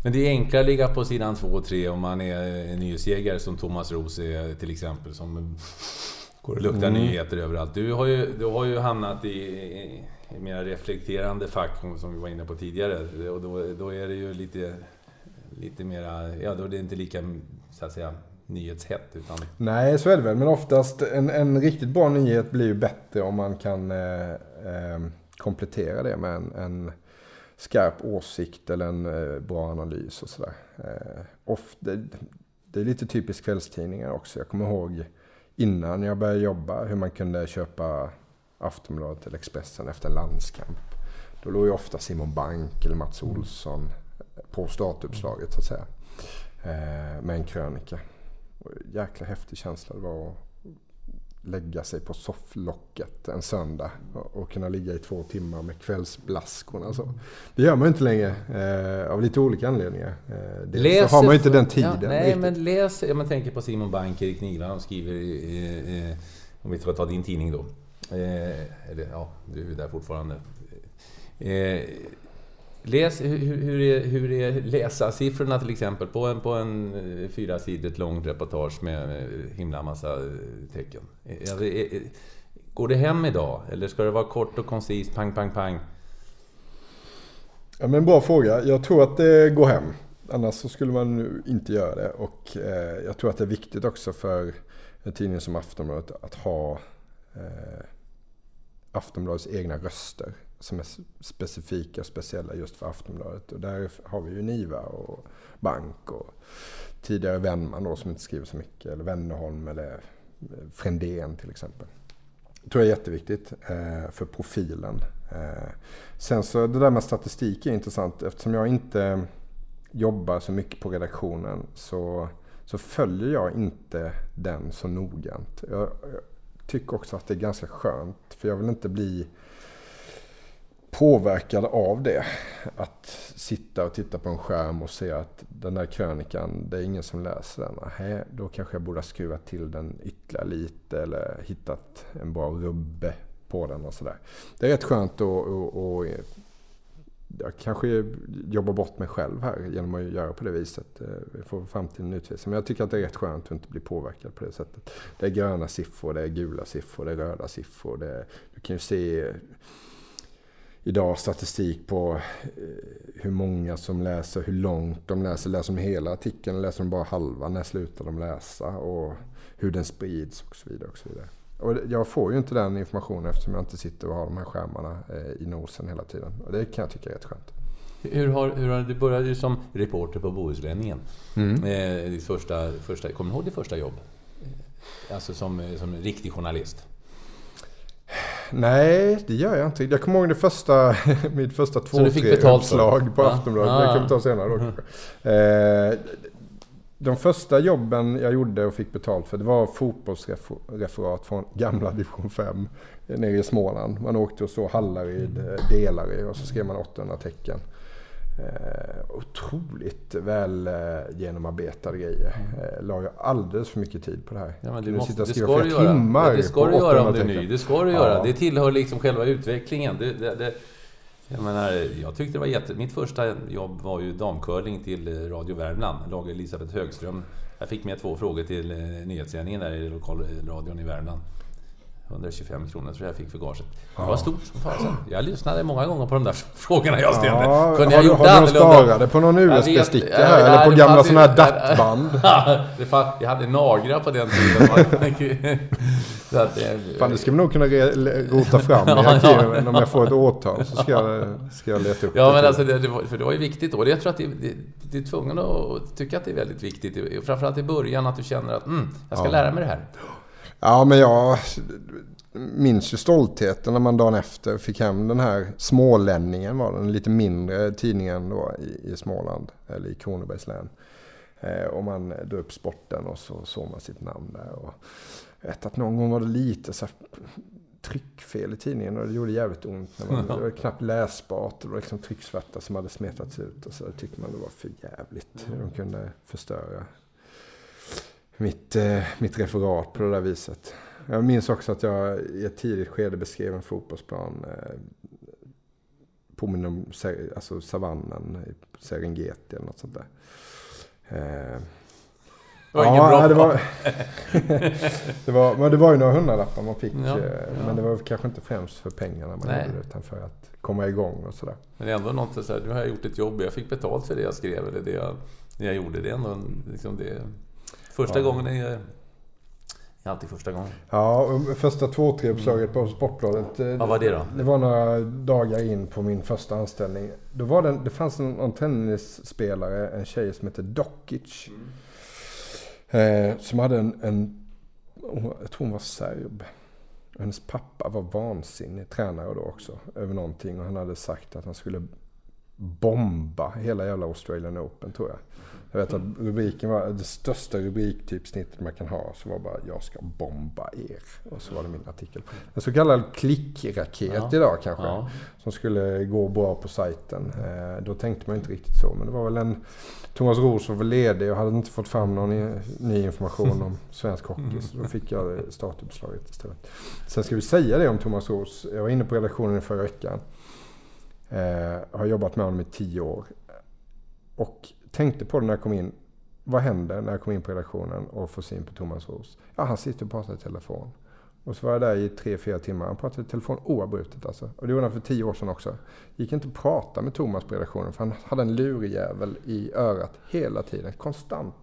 Men det är enklare att ligga på sidan två och tre om man är en nyhetsjägare som Thomas Roos är eh, till exempel. Som Går det luktar mm. nyheter överallt. Du har ju, du har ju hamnat i, i, i mer reflekterande fack som vi var inne på tidigare. Och då, då är det ju lite, lite mera, ja då är det inte lika så att säga nyhetshett. Utan... Nej, så är det väl. Men oftast en, en riktigt bra nyhet blir ju bättre om man kan eh, eh, komplettera det med en, en skarp åsikt eller en eh, bra analys och sådär. Eh, det, det är lite typiskt kvällstidningar också. Jag kommer ihåg innan jag började jobba hur man kunde köpa Aftonbladet eller Expressen efter landskamp. Då låg ju ofta Simon Bank eller Mats Olsson på startuppslaget så att säga. Eh, med en krönika. Jäkla häftig känsla det var att lägga sig på sofflocket en söndag och kunna ligga i två timmar med kvällsblaskorna. Så. Det gör man inte längre eh, av lite olika anledningar. Eh, dels så har man ju inte den tiden. Ja, nej, riktigt. men läs, om man tänker på Simon Bank, Erik Niva, han skriver, eh, eh, om vi ska ta din tidning då. Eh, eller ja, du är där fortfarande. Läs, hur, hur, är, hur är läsarsiffrorna till exempel på en, på en eh, fyra sidor långt reportage med eh, himla massa eh, tecken? Alltså, går det hem idag? Eller ska det vara kort och koncist, pang, pang, pang? Ja, men bra fråga. Jag tror att det går hem. Annars så skulle man inte göra det. Och eh, jag tror att det är viktigt också för en tidning som Aftonbladet att ha eh, Aftonbladets egna röster som är specifika och speciella just för Aftonbladet. Och där har vi ju Niva och Bank och tidigare Wennman då som inte skriver så mycket. Eller Wennerholm eller eh, Frändén till exempel. Det tror jag är jätteviktigt eh, för profilen. Eh, sen så det där med statistik är intressant eftersom jag inte jobbar så mycket på redaktionen så, så följer jag inte den så noggrant. Jag, jag tycker också att det är ganska skönt för jag vill inte bli påverkad av det. Att sitta och titta på en skärm och se att den där krönikan, det är ingen som läser den. Nähä, då kanske jag borde ha skruvat till den ytterligare lite eller hittat en bra rubbe på den och sådär. Det är rätt skönt att och, och, jag kanske jobbar bort mig själv här genom att göra på det viset. Eh, vi får framtiden utvisa. Men jag tycker att det är rätt skönt att inte bli påverkad på det sättet. Det är gröna siffror, det är gula siffror, det är röda siffror. Det, du kan ju se idag statistik på eh, hur många som läser, hur långt de läser. Läser de hela artikeln läser de bara halva? När slutar de läsa? Och hur den sprids och så vidare. Och så vidare. Och jag får ju inte den informationen eftersom jag inte sitter och har de här skärmarna eh, i nosen hela tiden. Och det kan jag tycka är rätt skönt. Hur har, hur har, du började ju som reporter på Bohuslänningen. Mm. Eh, ditt första, första, kommer du ihåg ditt första jobb? Alltså som, som riktig journalist. Nej, det gör jag inte. Jag kommer ihåg det första, mitt första två, tre uppslag på Aftonbladet. Ah. Det kan vi ta senare då kanske. Eh, de första jobben jag gjorde och fick betalt för det var fotbollsreferat från gamla division 5 nere i Småland. Man åkte och såg Hallaryd, eh, Delary och så skrev man 800 tecken. Eh, otroligt väl eh, genomarbetade grejer. Eh, la jag alldeles för mycket tid på det här. Ja, men du måste, sitta och skriva flera timmar ja, Det ska du göra om du är ny. Det ska du göra. Ja. Det tillhör liksom själva utvecklingen. Det, det, det, jag, menar, jag tyckte det var jätte... Mitt första jobb var ju damcurling till Radio Värmland. Lag Elisabeth Högström. Jag fick med två frågor till eh, nyhetssändningen där i lokalradion i Värmland. 125 kronor tror jag fick för gaget. Det var stort som fasen. Jag lyssnade många gånger på de där frågorna jag ställde. Ja, Kunde jag gjort? Har du sparade på någon USB-sticka här? Ja, eller på gamla sådana här dattband? jag hade Nagra på den tiden. så att, Fan, det ska vi nog kunna rota fram i arkiven. Om jag får ett årtal så ska jag, ska jag leta upp ja, det. Men alltså, det, var, för det var ju viktigt då. Jag tror att det, det, det är tvungen att tycka att det är väldigt viktigt. Framförallt i början att du känner att mm, jag ska lära mig det här. Ja, men jag minns ju stoltheten när man dagen efter fick hem den här Smålänningen var den, lite mindre tidningen då i, i Småland, eller i Kronobergs län. Eh, och man drog upp sporten och så såg man sitt namn där. Och jag vet att någon gång var det lite så tryckfel i tidningen och det gjorde jävligt ont. När man, det var knappt läsbart. Det var liksom trycksvärta som hade smetats ut och så tyckte man det var för jävligt hur de kunde förstöra mitt, eh, mitt referat på det där viset. Jag minns också att jag i ett tidigt skede beskrev en fotbollsplan. Eh, påminner om alltså savannen i Serengeti eller något sånt där. Eh, Det var ingen bra det var, det var, men det var ju några hundralappar man fick. Ja, eh, ja. Men det var kanske inte främst för pengarna man Nej. gjorde det, utan för att komma igång och sådär. Men det är ändå något så här, nu har jag gjort ett jobb, jag fick betalt för det jag skrev eller det jag, det jag gjorde. Det är ändå liksom det... Första Ja. gången är, är alltid första gången. Ja, första två, tre uppslaget på Sportbladet. eh, Vad var det då? Det var några dagar in på min första anställning. Då var det, det fanns en, en tennisspelare, en tjej som hette Dokic. Eh, som hade en, en, jag tror hon var serb. Hennes pappa var vansinnig tränare då också. Över någonting. Och han hade sagt att han skulle bomba hela jävla Australian Open tror jag. Jag vet att rubriken var det största rubriktypsnittet man kan ha. Så var bara jag ska bomba er. Och så var det min artikel. En så kallad klickraket Ja. idag kanske. Ja. Som skulle gå bra på sajten. Eh, då tänkte man inte riktigt så. Men det var väl en Thomas Roos var väl ledig och hade inte fått fram någon ny information om svensk hockey. Så då fick jag startuppslaget istället. Sen ska vi säga det om Thomas Roos. Jag var inne på redaktionen i förra veckan. Eh, har jobbat med honom i tio år. Och tänkte på det när jag kom in. Vad händer när jag kom in på redaktionen och får syn på Thomas Roos? Ja, han sitter och pratar i telefon. Och så var jag där i tre, fyra timmar. Han pratade i telefon oavbrutet alltså. Och det gjorde han för tio år sedan också. Gick inte att prata med Thomas på redaktionen för han hade en lurjävel i örat hela tiden. Konstant.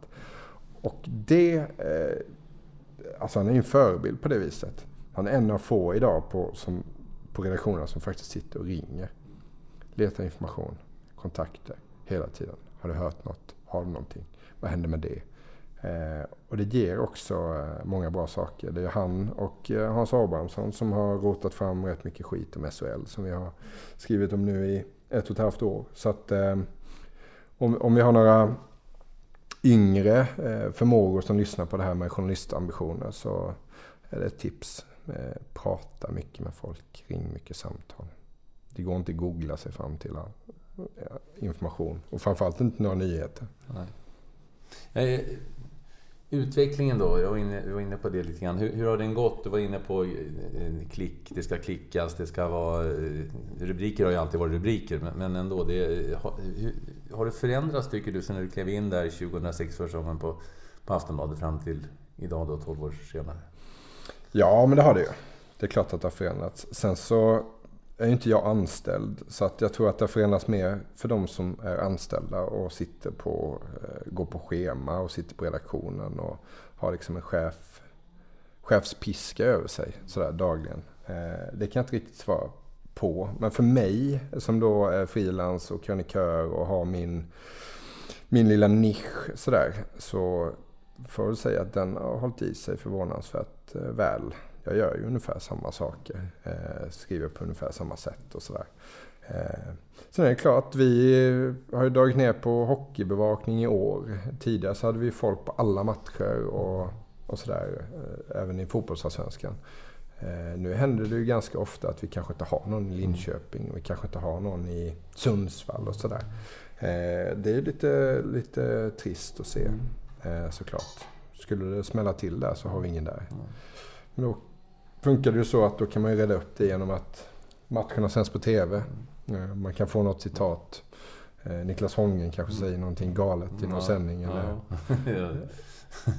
Och det... Eh, alltså han är ju en förebild på det viset. Han är en av få idag på, som, på redaktionerna som faktiskt sitter och ringer. Letar information, kontakter hela tiden. Har du hört något? Har du någonting? Vad händer med det? Eh, och det ger också eh, många bra saker. Det är han och eh, Hans Abrahamsson som har rotat fram rätt mycket skit om SHL som vi har skrivit om nu i ett och ett halvt år. Så att eh, om, om vi har några yngre eh, förmågor som lyssnar på det här med journalistambitioner så är det ett tips. Eh, prata mycket med folk, ring mycket samtal. Det går inte att googla sig fram till information och framförallt inte några nyheter. Nej. Eh, Utvecklingen då, jag var inne, jag var inne på det lite grann. Hur, hur har den gått? Du var inne på eh, klick, det ska klickas, det ska vara... eh, Rubriker har ju alltid varit rubriker, men, men ändå. Det, har, hur, har det förändrats tycker du sen du klev in där 2006 säsongen på, på Aftonbladet fram till idag då, 12 år senare? Ja, men det har det ju. Det är klart att det har förändrats. Sen så är ju inte jag anställd. Så att jag tror att det har förändrats mer för de som är anställda och sitter på, eh, går på schema och sitter på redaktionen och har liksom en chef, chefspiska över sig sådär dagligen. Eh, det kan jag inte riktigt svara på. Men för mig som då är frilans och krönikör och har min, min lilla nisch sådär. Så får jag väl säga att den har hållit i sig förvånansvärt eh, väl. Jag gör ju ungefär samma saker. Eh, skriver på ungefär samma sätt och sådär. Eh, sen är det klart, vi har ju dragit ner på hockeybevakning i år. Tidigare så hade vi folk på alla matcher och, och sådär. Eh, även i fotbollsallsvenskan. Eh, nu händer det ju ganska ofta att vi kanske inte har någon i Linköping och vi kanske inte har någon i Sundsvall och sådär. Eh, det är lite, lite trist att se eh, såklart. Skulle det smälla till där så har vi ingen där. Men då funkar det ju så att då kan man ju reda upp det genom att matcherna sänds på TV. Eh, Man kan få något citat. Eh, Niklas Hången kanske säger någonting galet i någon Ja, sändning. Eller ja.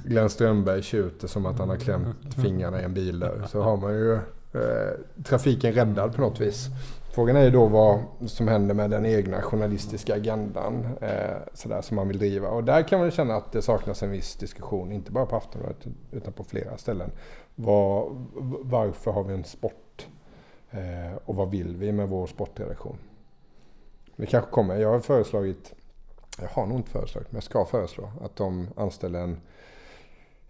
Glenn Strömberg tjuter som att han har klämt fingrarna i en bil där. Så har man ju eh, trafiken räddad på något vis. Frågan är ju då vad som händer med den egna journalistiska agendan eh, sådär, som man vill driva. Och där kan man känna att det saknas en viss diskussion, inte bara på Aftonbladet utan på flera ställen. Vad, varför har vi en sport? Eh, och vad vill vi med vår sportredaktion? Det kanske kommer. Jag har föreslagit, jag har nog inte föreslagit, men jag ska föreslå att de anställer en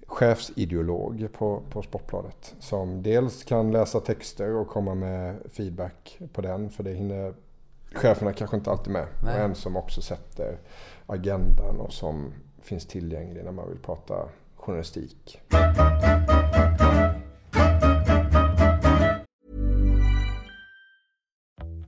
chefsideolog på, på Sportbladet. Som dels kan läsa texter och komma med feedback på den. För det hinner cheferna kanske inte alltid med. Nej. Och en som också sätter agendan och som finns tillgänglig när man vill prata journalistik.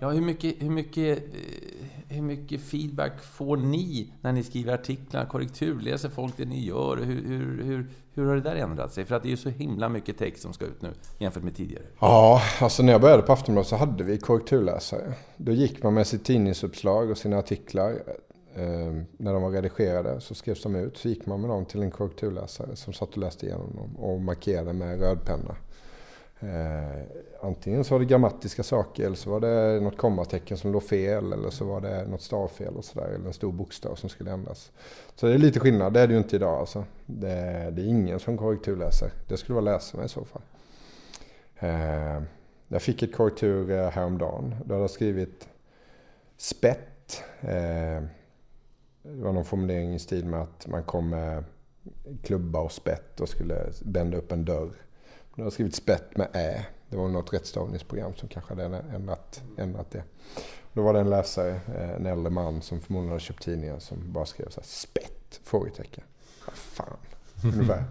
Ja, hur mycket, hur, mycket, eh, hur mycket feedback får ni när ni skriver artiklar, korrekturläser folk det ni gör? Hur, hur, hur, hur har det där ändrat sig? För att det är ju så himla mycket text som ska ut nu jämfört med tidigare. Ja, alltså när jag började på Aftonbladet så hade vi korrekturläsare. Då gick man med sitt tidningsuppslag och sina artiklar. Eh, när de var redigerade så skrevs de ut. Så gick man med dem till en korrekturläsare som satt och läste igenom dem och markerade med rödpenna. Eh, antingen så var det grammatiska saker eller så var det något kommatecken som låg fel eller så var det något stavfel och sådär eller en stor bokstav som skulle ändras. Så det är lite skillnad, det är det ju inte idag alltså. Det, det är ingen som korrekturläser. Det skulle vara läsarna i så fall. Eh, jag fick ett korrektur eh, häromdagen. Då hade jag skrivit spett. Eh, det var någon formulering i stil med att man kom med klubba och spett och skulle bända upp en dörr. Jag har skrivit spett med ä. Det var något rättstavningsprogram som kanske hade ändrat, ändrat det. Då var det en läsare, eh, en äldre man som förmodligen hade köpt tidningen som bara skrev så här, spett? Frågetecken. Vad fan. Ungefär.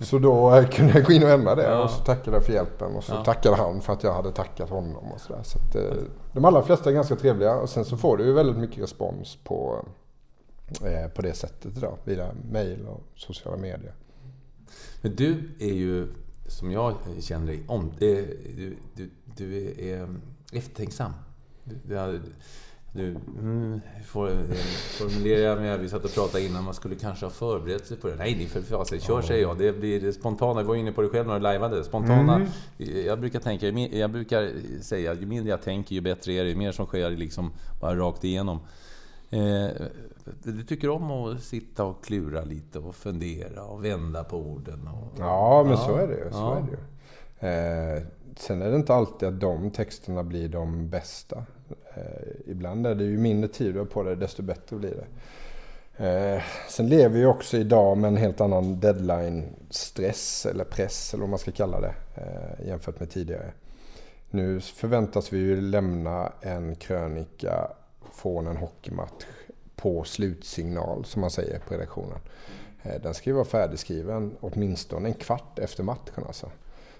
Så då eh, kunde jag gå in och ändra det ja. och så tackade jag för hjälpen och så ja. tackade han för att jag hade tackat honom och sådär. Så att, eh, de allra flesta är ganska trevliga och sen så får du ju väldigt mycket respons på, på det sättet idag via mail och sociala medier. Men du är ju som jag känner dig om. Du, du, du är eftertänksam. Du, du mm, for, formulerar mig, vi satt och pratade innan, man skulle kanske ha förberett sig på det. Nej, ni för fasen, kör säger jag. Det blir spontana, jag var inne på det själv när du lajvade. Spontana. Mm. Jag brukar tänka, jag brukar säga, ju mindre jag tänker ju bättre är det. Ju mer som sker liksom bara rakt igenom. Eh, du tycker om att sitta och klura lite och fundera och vända på orden? Och, ja, men ja. så är det. Så ja. är det ju. Eh, sen är det inte alltid att de texterna blir de bästa. Eh, ibland är det ju mindre tid du har på det, desto bättre blir det. Eh, sen lever vi också idag med en helt annan deadline-stress eller press eller vad man ska kalla det eh, jämfört med tidigare. Nu förväntas vi ju lämna en krönika från en hockeymatch på slutsignal som man säger på redaktionen. Eh, den ska ju vara färdigskriven åtminstone en kvart efter matchen alltså.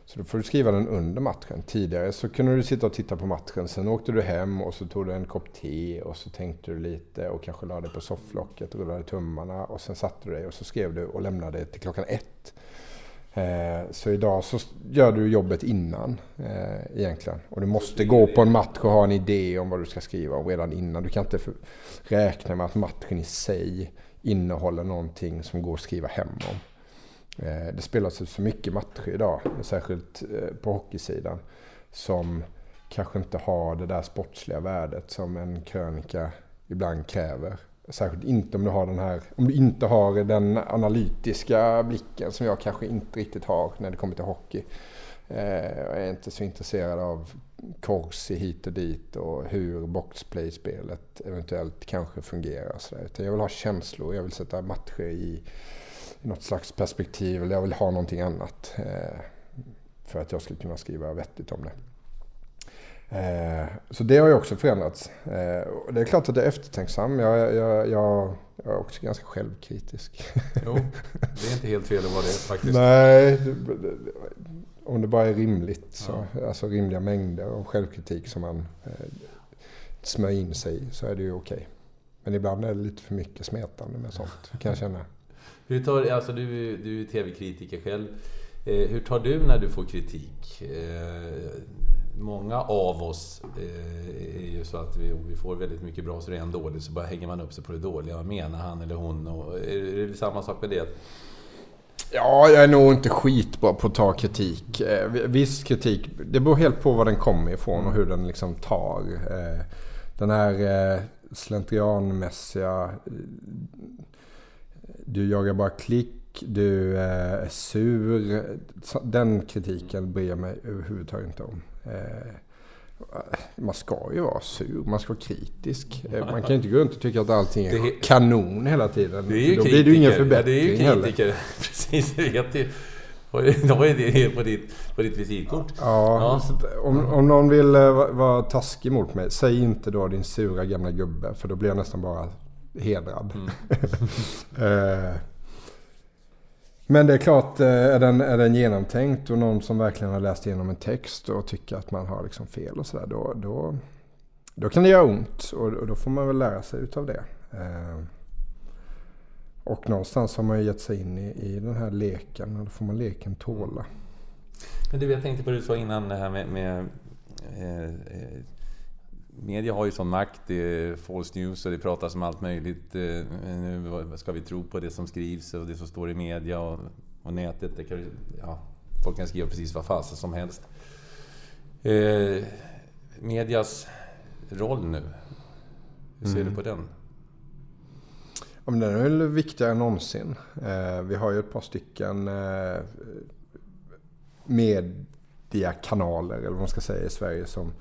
Så då får du skriva den under matchen. Tidigare så kunde du sitta och titta på matchen, sen åkte du hem och så tog du en kopp te och så tänkte du lite och kanske la dig på sofflocket, och rullade tummarna och sen satte du dig och så skrev du och lämnade till klockan ett. Eh, så idag så gör du jobbet innan eh, egentligen. Och du måste gå på en match och ha en idé om vad du ska skriva om redan innan. Du kan inte räkna med att matchen i sig innehåller någonting som går att skriva hem om. Eh, det spelas så mycket matcher idag, särskilt eh, på hockeysidan, som kanske inte har det där sportsliga värdet som en krönika ibland kräver. Särskilt inte om du, har den här, om du inte har den analytiska blicken som jag kanske inte riktigt har när det kommer till hockey. Eh, jag är inte så intresserad av korsi hit och dit och hur boxplay-spelet eventuellt kanske fungerar. Så där. Utan jag vill ha känslor, jag vill sätta matcher i, i något slags perspektiv eller jag vill ha någonting annat. Eh, för att jag ska kunna skriva vettigt om det. Eh, så det har ju också förändrats. Eh, och det är klart att jag är eftertänksam. Jag, jag, jag, jag är också ganska självkritisk. Jo, det är inte helt fel att vara det faktiskt. Nej, det, det, om det bara är rimligt. Så, ja. Alltså rimliga mängder av självkritik som man eh, smör in sig i så är det ju okej. Okay. Men ibland är det lite för mycket smetande med sånt kan jag känna. Hur tar, alltså du, du är tv-kritiker själv. Eh, hur tar du när du får kritik? Eh, många av oss eh, är ju så att vi, vi, får väldigt mycket bra så det är en dålig så bara hänger man upp sig på det dåliga. Vad menar han eller hon? Och, eh, är det samma sak med det? Ja, jag är nog inte skitbra på att ta kritik. Eh, viss kritik, det beror helt på var den kommer ifrån och hur den liksom tar. Eh, den här eh, slentrianmässiga... Eh, du jagar bara klick, du är sur. Den kritiken bryr jag mig överhuvudtaget inte om. Eh, man ska ju vara sur, man ska vara kritisk. Eh, man kan ju inte gå runt och tycka att allting är, är kanon hela tiden. Det är ju Då kritiker. blir det ju ingen förbättring ja, det är ju kritiker. Heller. Precis, jag vet ju. Då är det på ditt, på ditt visitkort. Ja, ja. Om, om någon vill eh, vara taskig mot mig, säg inte då din sura gamla gubbe. För då blir jag nästan bara hedrad. Mm. Men det är klart, eh, är den, är den genomtänkt och någon som verkligen har läst igenom en text och tycker att man har liksom fel och sådär. Då, då, då kan det göra ont och, och, då får man väl lära sig utav det. Eh, och någonstans har man ju gett sig in i, i den här leken och då får man leken tåla. Men du, jag tänkte på det du sa innan det här med, med eh, eh media har ju sån makt. Det är false news och det pratas om allt möjligt. Eh, nu ska vi tro på det som skrivs och det som står i media och, och nätet. Det kan, ja, folk kan skriva precis vad fasen som helst. Eh, medias roll nu, hur ser mm. du på den? Ja, men den är väl viktigare än någonsin. Eh, vi har ju ett par stycken eh, mediekanaler, eller vad man ska säga, i Sverige som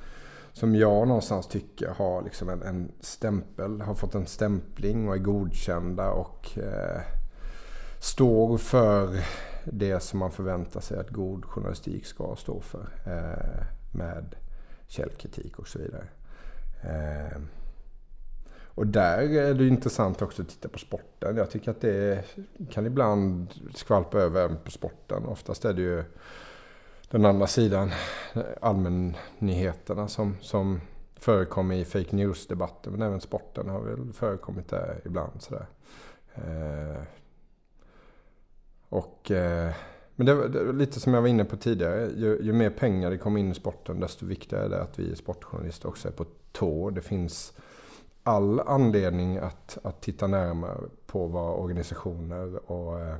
som jag någonstans tycker har liksom en, en stämpel, har fått en stämpling och är godkända och eh, står för det som man förväntar sig att god journalistik ska stå för. Eh, med källkritik och så vidare. Eh, och där är det intressant också att titta på sporten. Jag tycker att det kan ibland skvalpa över på sporten. Oftast är det ju den andra sidan, eh, allmännyheterna som, som förekommer i fake news-debatten. Men även sporten har väl förekommit där ibland. Sådär. Eh, och, eh, men det, det lite som jag var inne på tidigare. Ju, ju, mer pengar det kommer in i sporten desto viktigare är det att vi sportjournalister också är på tå. Det finns all anledning att, att titta närmare på vad organisationer och eh,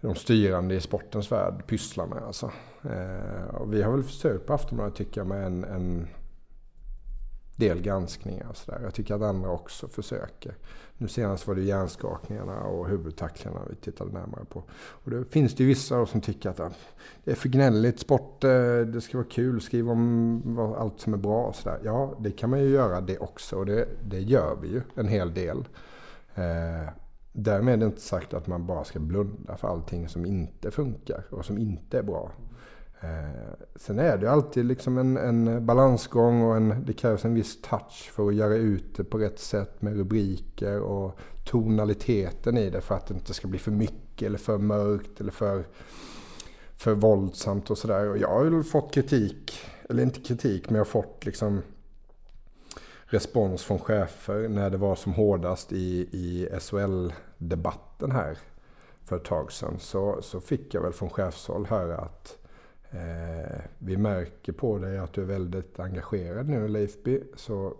de styrande i sportens värld pysslar med. Alltså. Eh, och vi har väl försökt på Aftonbladet tycker jag med en, en del granskningar. Och så där. Jag tycker att andra också försöker. Nu senast var det hjärnskakningarna och huvudtacklingarna vi tittade närmare på. Och då finns det ju vissa som tycker att det är för gnälligt. Sport, eh, det ska vara kul, skriv om allt som är bra och sådär. Ja, det kan man ju göra det också. Och det, det gör vi ju en hel del. Eh, Därmed är det inte sagt att man bara ska blunda för allting som inte funkar och som inte är bra. Eh, sen är det alltid liksom en, en balansgång och en, det krävs en viss touch för att göra ut det på rätt sätt med rubriker och tonaliteten i det för att det inte ska bli för mycket eller för mörkt eller för, för våldsamt och sådär. Och jag har ju fått kritik, eller inte kritik, men jag har fått liksom respons från chefer när det var som hårdast i, i SHL-debatten här för ett tag sedan. Så, så fick jag väl från chefshåll höra att eh, vi märker på dig att du är väldigt engagerad nu Leifby. Så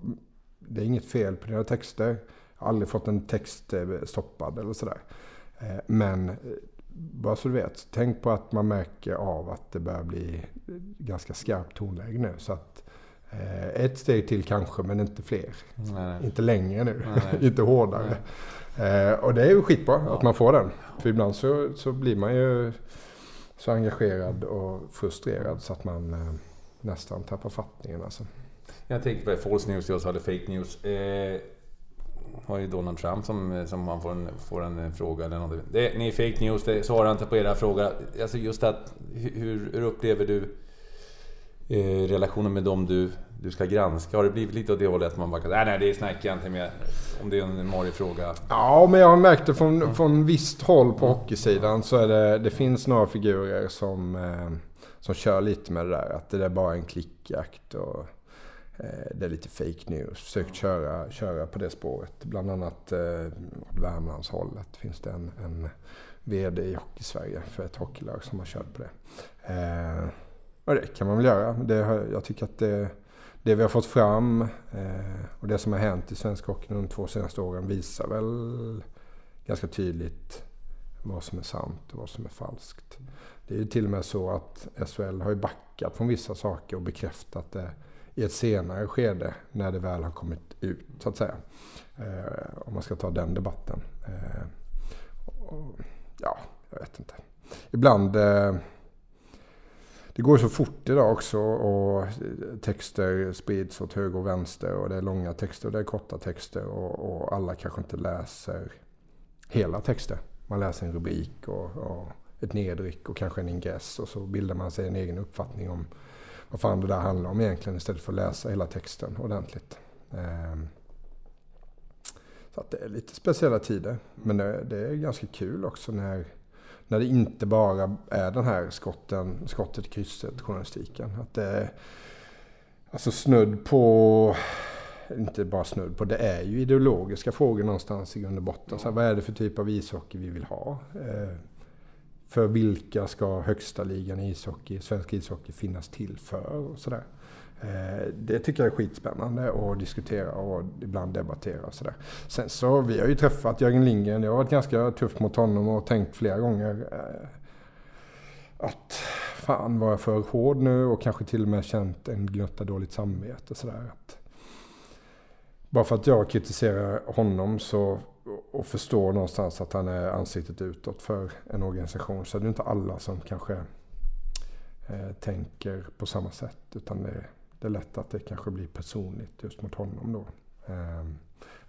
det är inget fel på dina texter. Jag har aldrig fått en text eh, stoppad eller sådär. Eh, men eh, bara så du vet, tänk på att man märker av att det börjar bli eh, ganska skarpt tonläge nu. Så att Eh, ett steg till kanske, men inte fler. Nej. Inte längre nu, inte hårdare. Eh, och det är ju skitbra ja. att man får den. För ibland så, så blir man ju så engagerad och frustrerad så att man eh, nästan tappar fattningen. Alltså. Jag tänkte på det, false news, jag sa det fake news. Eh, har ju Donald Trump som, som man får en, får en fråga eller något. Det, ni är fake news, det svarar inte på era fråga. Alltså just att, hur, hur upplever du eh, Eh, relationen med dem du, du ska granska? Har det blivit lite åt det hållet att man bara nej, äh, nej det snackar jag inte med om det är en marig fråga? Ja, men jag har märkt det från, från visst håll på hockeysidan så är det, det finns några figurer som, eh, som kör lite med det där. Att det är bara en klickjakt och eh, det är lite fake news. Försökt köra, köra på det spåret. Bland annat eh, åt Värmlandshållet finns det en, en VD i Hockeysverige för ett hockeylag som har kört på det. Eh, och det kan man väl göra. Det, jag tycker att det, det vi har fått fram eh, och det som har hänt i svensk hockey de två senaste åren visar väl ganska tydligt vad som är sant och vad som är falskt. Det är ju till och med så att SHL har ju backat från vissa saker och bekräftat det i ett senare skede när det väl har kommit ut så att säga. Eh, om man ska ta den debatten. Eh, och, ja, jag vet inte. Ibland eh, det går så fort idag också och texter sprids åt höger och vänster och det är långa texter och det är korta texter och, och alla kanske inte läser hela texter. Man läser en rubrik och, och ett nedryck och kanske en ingress och så bildar man sig en egen uppfattning om vad fan det där handlar om egentligen istället för att läsa hela texten ordentligt. Ehm, så att det är lite speciella tider. Men det är ganska kul också när när det inte bara är den här skotten, skottet i krysset journalistiken. Att det är alltså snudd på, inte bara snudd på, det är ju ideologiska frågor någonstans i grund och botten. Så här, vad är det för typ av ishockey vi vill ha? Eh, för vilka ska högsta ligan i ishockey, svensk ishockey finnas till för? Och sådär. Eh, det tycker jag är skitspännande att diskutera och ibland debattera och sådär. Sen så, vi har ju träffat Jörgen Lindgren. Jag har varit ganska tuff mot honom och tänkt flera gånger eh, att fan var jag för hård nu och kanske till och med känt en gnutta dåligt samvete. Sådär. Att bara för att jag kritiserar honom så, och förstår någonstans att han är ansiktet utåt för en organisation så är det inte alla som kanske eh, tänker på samma sätt. Utan det, det är lätt att det kanske blir personligt just mot honom då. Ehm,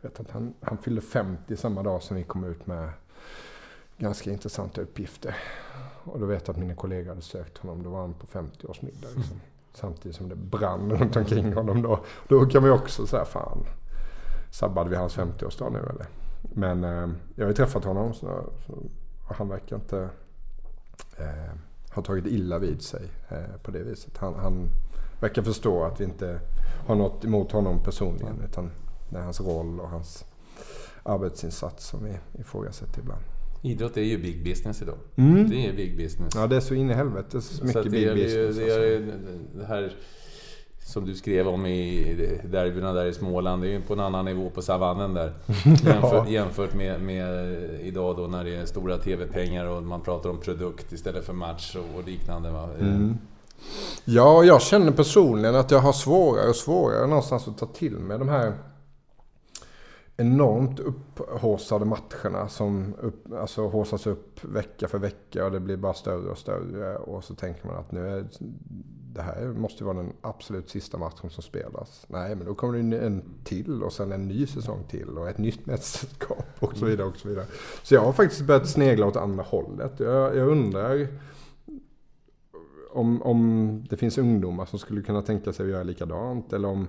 jag vet att han, han fyllde 50 samma dag som vi kom ut med ganska intressanta uppgifter. Och då vet jag att mina kollegor hade sökt honom. Då var han på 50-årsmiddag. Liksom. Mm. Samtidigt som det brann runt omkring honom då. Då kan man ju också säga, fan, sabbade vi hans 50-årsdag nu eller? Men eh, jag har ju träffat honom så, så han verkar inte eh, ha tagit illa vid sig eh, på det viset. Han, han verkar förstå att vi inte har något emot honom personligen. Mm. Utan det är hans roll och hans arbetsinsats som vi ifrågasätter ibland. Idrott är ju big business idag. Mm. Det är big business. Ja, det är så in i helvete så mycket så big det, business. Det, är, det här som du skrev om i derbyna där i Småland, det är ju på en annan nivå på savannen där. Jämfört, ja. jämfört med, med, idag då när det är stora TV-pengar och man pratar om produkt istället för match och, och liknande. Mm. Ja, jag känner personligen att jag har svårare och svårare någonstans att ta till mig de här enormt upphåsade matcherna som upp, alltså håsas upp vecka för vecka och det blir bara större och större. Och så tänker man att nu är det här måste vara den absolut sista matchen som spelas. Nej, men då kommer det en till och sen en ny säsong till och ett nytt mästerskap och så vidare. Och så, vidare. så jag har faktiskt börjat snegla åt andra hållet. Jag, jag undrar om, om det finns ungdomar som skulle kunna tänka sig att göra likadant eller om,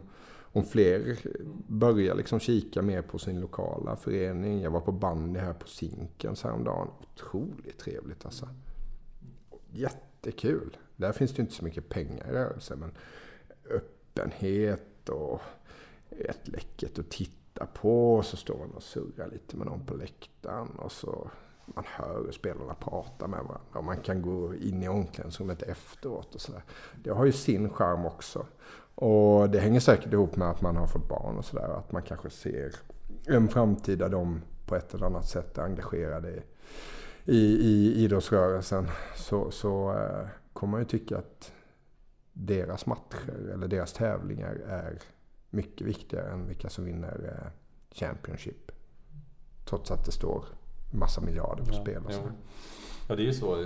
om fler börjar liksom kika mer på sin lokala förening. Jag var på bandy här på Zinkens häromdagen. Otroligt trevligt alltså. Jättekul. Där finns det inte så mycket pengar i rörelse men öppenhet och rätt läckert att titta på. Och så står man och surrar lite med någon på läktaren och så man hör hur spelarna pratar med varandra. Och man kan gå in i omklädningsrummet efteråt och sådär. Det har ju sin charm också. Och det hänger säkert ihop med att man har fått barn och sådär. Att man kanske ser en framtid där de på ett eller annat sätt är engagerade i, i, i idrottsrörelsen. Så, så eh, kommer man ju tycka att deras matcher eller deras tävlingar är mycket viktigare än vilka som vinner eh, Championship. Trots att det står massa miljarder på ja, spel och så. Ja, det är ju så.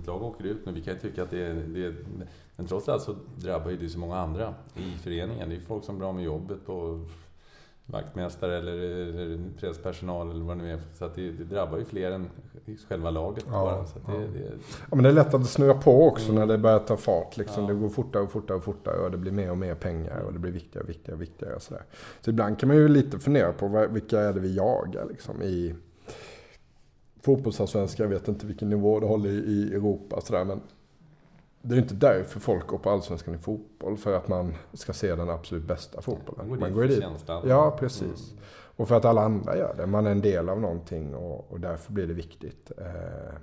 Ett lag åker ut, men vi kan ju tycka att det är, det är... Men trots allt så drabbar ju det så många andra i föreningen. Det är folk som blir av med jobbet på vaktmästare eller, eller presspersonal eller vad det nu är. Så att det, det drabbar ju fler än själva laget Ja, bara. Så att det, ja. det, Ja, men det är lätt att det snurrar på också när det börjar ta fart. Liksom. Ja. Det går fortare och fortare och fortare och det blir mer och mer pengar och det blir viktigare och viktigare och viktigare. Och sådär. Så ibland kan man ju lite fundera på vilka är det vi jagar liksom, i fotbollsallsvenskan. Jag vet inte vilken nivå det håller i, Europa. Sådär, men det är ju inte därför folk går på allsvenskan i fotboll. För att man ska se den absolut bästa fotbollen. Man går man går dit. Ja, precis. Och för att alla andra gör det. Man är en del av någonting och, och därför blir det viktigt. Eh,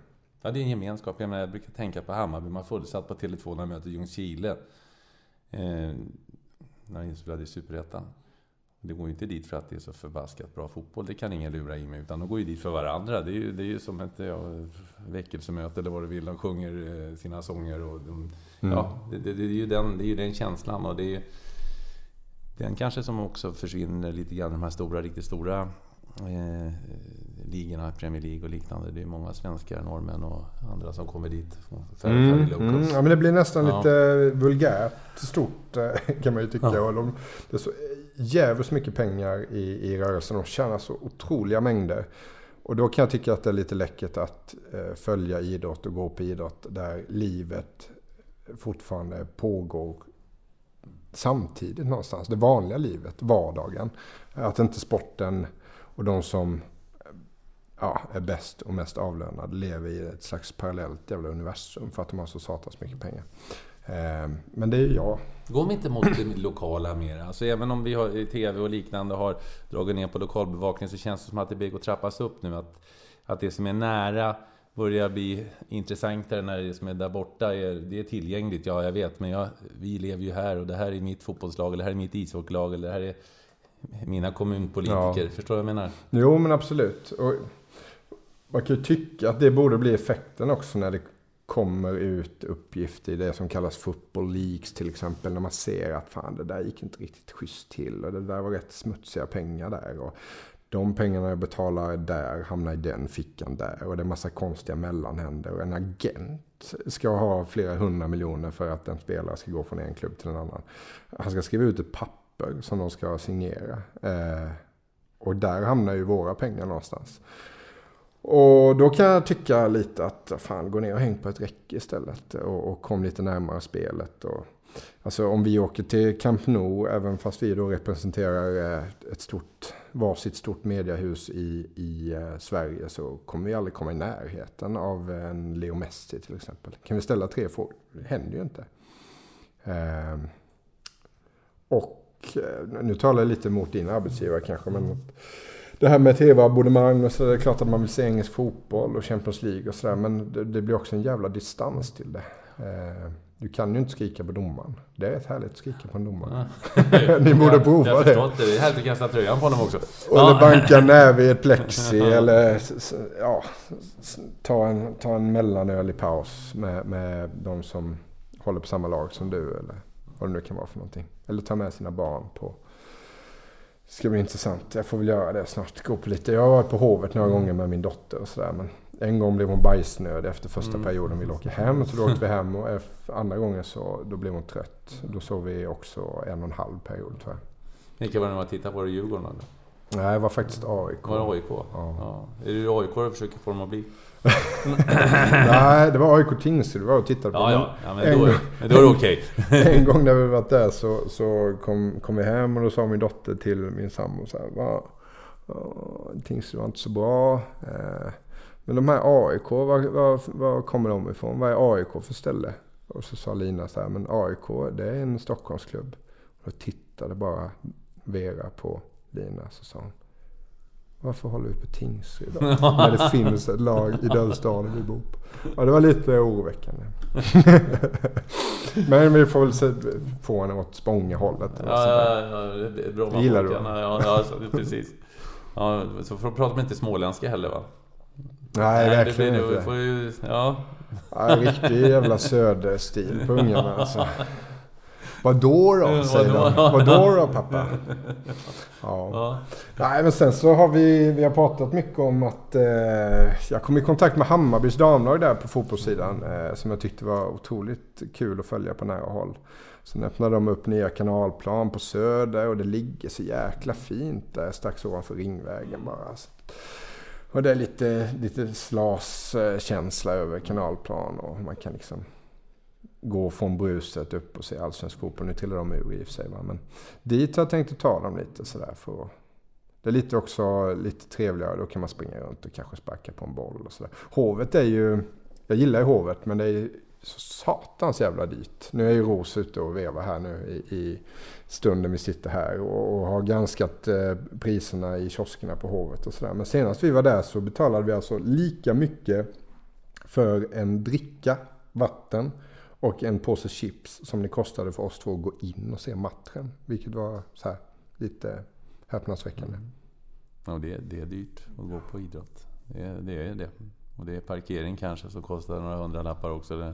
Ja, det är en gemenskap. Jag, menar, jag brukar tänka på Hammarby. Man fullsatt på Tele2 när de möter Ljungskile. Eh, när de spelade i Superettan. Det går ju inte dit för att det är så förbaskat bra fotboll. Det kan ingen lura i mig. Utan de går ju dit för varandra. Det är ju, det är ju som ett ja, väckelsemöte eller vad du vill. De sjunger eh, sina sånger. Och de, ja, det, det, det, är ju den, det är ju den känslan. Och det är ju den kanske som också försvinner lite grann. De här stora, riktigt stora eh, ligorna, Premier League och liknande. Det är många svenskar, norrmän och andra som kommer dit. För, för Mm, mm. Ja, men det blir nästan Ja. lite vulgärt stort eh, kan man ju tycka. Ja. Och de, det är så jävligt mycket pengar i, i rörelsen. De tjänar så otroliga mängder. Och då kan jag tycka att det är lite läckert att eh, följa idrott och gå på idrott där livet fortfarande pågår samtidigt någonstans. Det vanliga livet, vardagen. Att inte sporten och de som ja, är bäst och mest avlönade lever i ett slags parallellt jävla universum för att de har så satans mycket pengar. Eh, men det är ju jag. Går vi inte mot det lokala mer? Alltså även om vi har i TV och liknande har dragit ner på lokalbevakning så känns det som att det att trappas upp nu. Att, att det som är nära börjar bli intressantare när det som är där borta är, det är tillgängligt. Ja, jag vet, men jag, vi lever ju här och det här är mitt fotbollslag, eller det här är mitt ishockeylag, eller det här är mina kommunpolitiker. Ja. Förstår du vad jag menar? Jo, men absolut. Och man kan ju tycka att det borde bli effekten också när det kommer ut uppgifter i det som kallas football leaks till exempel. När man ser att fan det där gick inte riktigt schysst till och det där var rätt smutsiga pengar där. Och de pengarna jag betalar där hamnar i den fickan där. Och det är massa konstiga mellanhänder. Och en agent ska ha flera hundra miljoner för att en spelare ska gå från en klubb till en annan. Han ska skriva ut ett papper som de ska signera. Eh, och där hamnar ju våra pengar någonstans. Och då kan jag tycka lite att fan, gå ner och häng på ett räcke istället. Och, och kom lite närmare spelet. Och, alltså om vi åker till Camp Nou, även fast vi då representerar eh, ett stort, varsitt stort mediehus i, i eh, Sverige så kommer vi aldrig komma i närheten av en Leo Messi till exempel. Kan vi ställa tre frågor? Det händer ju inte. Ehm, och eh, nu talar jag lite mot din arbetsgivare kanske, men det här med tv-abonnemang och så det är klart att man vill se engelsk fotboll och Champions League och sådär. Men det, det blir också en jävla distans till det. Eh, du kan ju inte skrika på domaren. Det är rätt härligt att skrika på en domare. Ni borde prova jag det. förstår inte. Det är härligt att kasta tröjan på honom också. Eller banka näve i ett plexi eller ja, ta, en, ta en mellanöl i paus med, med de som håller på samma lag som du. Eller vad det nu kan vara för någonting. Eller ta med sina barn på... Det ska bli intressant. Jag får väl göra det snart. Gå på lite. Jag har varit på Hovet några gånger med min dotter och sådär. Men en gång blev hon bajsnödig efter första Mm. perioden. Vi åka hem. Så då åkte vi hem och eff- andra gången så då blev hon trött. Då sov vi också en och en halv period tror jag. Vilka var det nu var tittade på? Var det Djurgården eller? Nej, det var faktiskt AIK. Var det AIK? Ja. Är det AIK du försöker få dem att bli? Nej, det var AIK Tingsryd vi var och tittade på. Ja, ja. ja men en, då, är det okej. en gång när vi varit där så, så kom, kom vi hem och då sa min dotter till min sambo så här. Va, Tingsryd var inte så bra. Eh, men de här AIK, var, var, var kommer de ifrån? Vad är AIK för ställe? Och så sa Lina så här, men AIK det är en Stockholmsklubb. Och då tittade bara Vera på Lina så sa hon. Varför håller vi på Tingsryd? När det finns ett lag i den staden vi bor på. Ja, det var lite oroväckande. Men vi får väl se, få henne åt Spångahållet. Ja, ja, ja, det bra Gillar du Ja, ja, ja det- precis. Ja, så får- pratar man inte småländska heller va? Nej, det verkligen blir- du inte. får ju, ja. Ja, riktig jävla söderstil på ungarna alltså. Vadå då? Säger de. Vadå då pappa? Ja. Ja. Nej men sen så har vi, vi har pratat mycket om att eh, jag kom i kontakt med Hammarbys damlag där på fotbollssidan. Eh, som jag tyckte var otroligt kul att följa på nära håll. Sen öppnade de upp nya kanalplan på Söder och det ligger så jäkla fint där strax ovanför Ringvägen bara. Och det är lite, lite slaskänsla över kanalplan och man kan liksom gå från bruset upp och se allsvensk fotboll. Nu trillar de ur i och för sig. Va? Men dit har jag tänkt att ta dem lite sådär för att det är lite också lite trevligare. Då kan man springa runt och kanske sparka på en boll och sådär. Hovet är ju, jag gillar ju Hovet men det är så satans jävla dyrt. Nu är ju Ros ute och vevar här nu i, i stunden vi sitter här och, och har granskat eh, priserna i kioskerna på Hovet och sådär. Men senast vi var där så betalade vi alltså lika mycket för en dricka vatten och en påse chips som det kostade för oss två att gå in och se matchen. Vilket var så här lite häpnadsväckande. Ja, det, det är dyrt att gå på idrott. Det, är- det är det. Och det är parkering kanske som kostar några hundra lappar också. Det,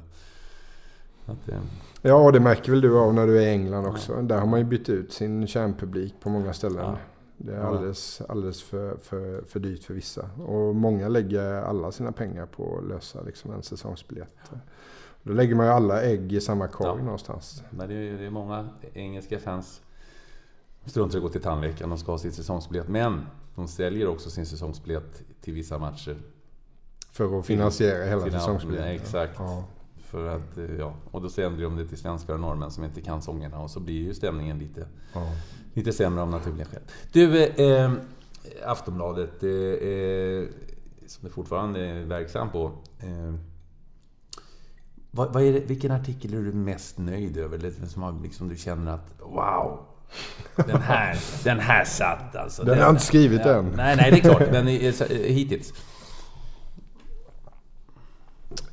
det, Ja, och det märker väl du av när du är i England också. Där har man ju bytt ut sin kärnpublik på många ställen. Ja. Det är Ja. alldeles, alldeles för, för, för dyrt för vissa. Och många lägger alla sina pengar på att lösa liksom en säsongsbiljett. Då lägger man ju alla ägg i samma korg Ja. någonstans. men det, är, det är många engelska fans som struntar i att gå till tandläkaren. De ska ha sin säsongsbiljett. Men de säljer också sin säsongsbiljett till vissa matcher. För att finansiera hela Till- säsongsbiljetten. Exakt. Ja. För att, eh, ja, och då sänder de det till svenskar och norrmän som inte kan sångerna och så blir ju stämningen lite, Ja. lite sämre av naturliga skäl. Du, eh, Aftonbladet, eh, eh, som du fortfarande är verksam på. Eh, vad, vad är det, vilken artikel är du mest nöjd över? Eller som har, liksom, du känner att wow, den här, den här satt alltså. Den har jag inte skrivit ja, än. Nej, nej, det är klart. Men eh, eh, hittills.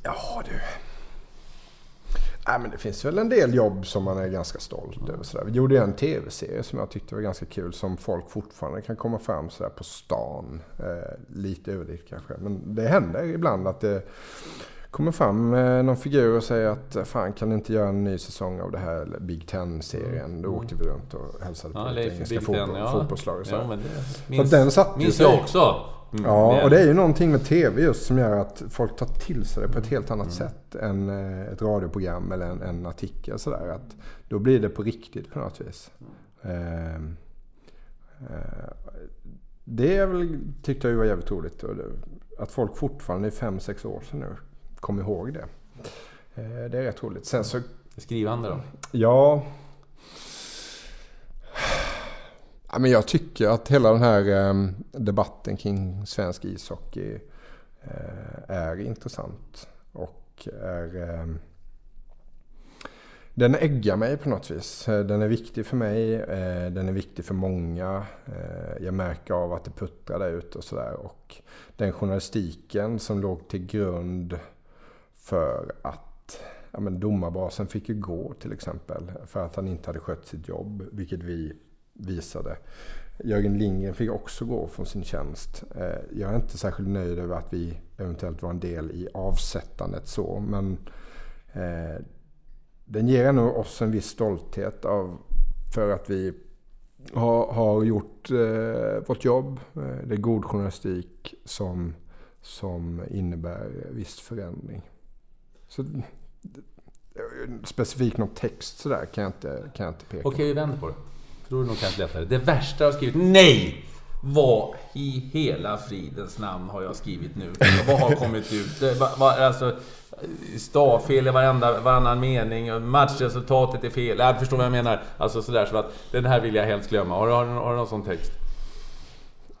Ja du. Nej, men det finns väl en del jobb som man är ganska stolt över. Sådär. Vi gjorde en tv-serie som jag tyckte var ganska kul. Som folk fortfarande kan komma fram sådär på stan. Eh, lite överdrivet kanske. Men det händer ibland att det kommer fram eh, någon figur och säger att fan kan ni inte göra en ny säsong av det här eller Big Ten-serien. Då åkte vi runt och hälsade på Mm. Ja, lite engelska Big fotboll, ja. fotbollslag och så. Ja, det Så minns, den satte minns jag också. Mm, Ja, och det är ju någonting med TV just som gör att folk tar till sig det på ett helt annat Mm. sätt än eh, ett radioprogram eller en, en artikel. Sådär. Att då blir det på riktigt på något vis. Ehm, eh, det är väl, tyckte jag var jävligt roligt. Att folk fortfarande i fem sex år sedan nu kom ihåg det. Eh, det är rätt roligt. Sen så Skrivande då? Ja. ja men jag tycker att hela den här eh, debatten kring svensk ishockey eh, är intressant. Och är... Eh, den äggar mig på något vis. Den är viktig för mig. eh, Den är viktig för många. Jag märker av att det puttrar där ute och sådär. Och den journalistiken som låg till grund för att ja, men domarbasen fick ju gå till exempel. För att han inte hade skött sitt jobb. Vilket vi visade. Jörgen Lindgren fick också gå från sin tjänst. Eh, jag är inte särskilt nöjd över att vi eventuellt var en del i avsättandet så. Men eh, den ger ändå oss en viss stolthet av, för att vi har, har gjort eh, vårt jobb. Eh, det är god journalistik som, som innebär viss förändring. Så, specifikt någon text sådär kan jag inte, kan jag inte peka Okej, vi vänder på det. Är det nog kanske lättare. Det värsta jag har skrivit, nej! Vad i hela fridens namn har jag skrivit nu? Vad har kommit ut? Det, va, va, alltså, stavfel i varenda, varannan mening, matchresultatet är fel. Jag förstår vad jag menar. Alltså sådär så att den här vill jag helst glömma. Har, du- har, du- har du någon sån text?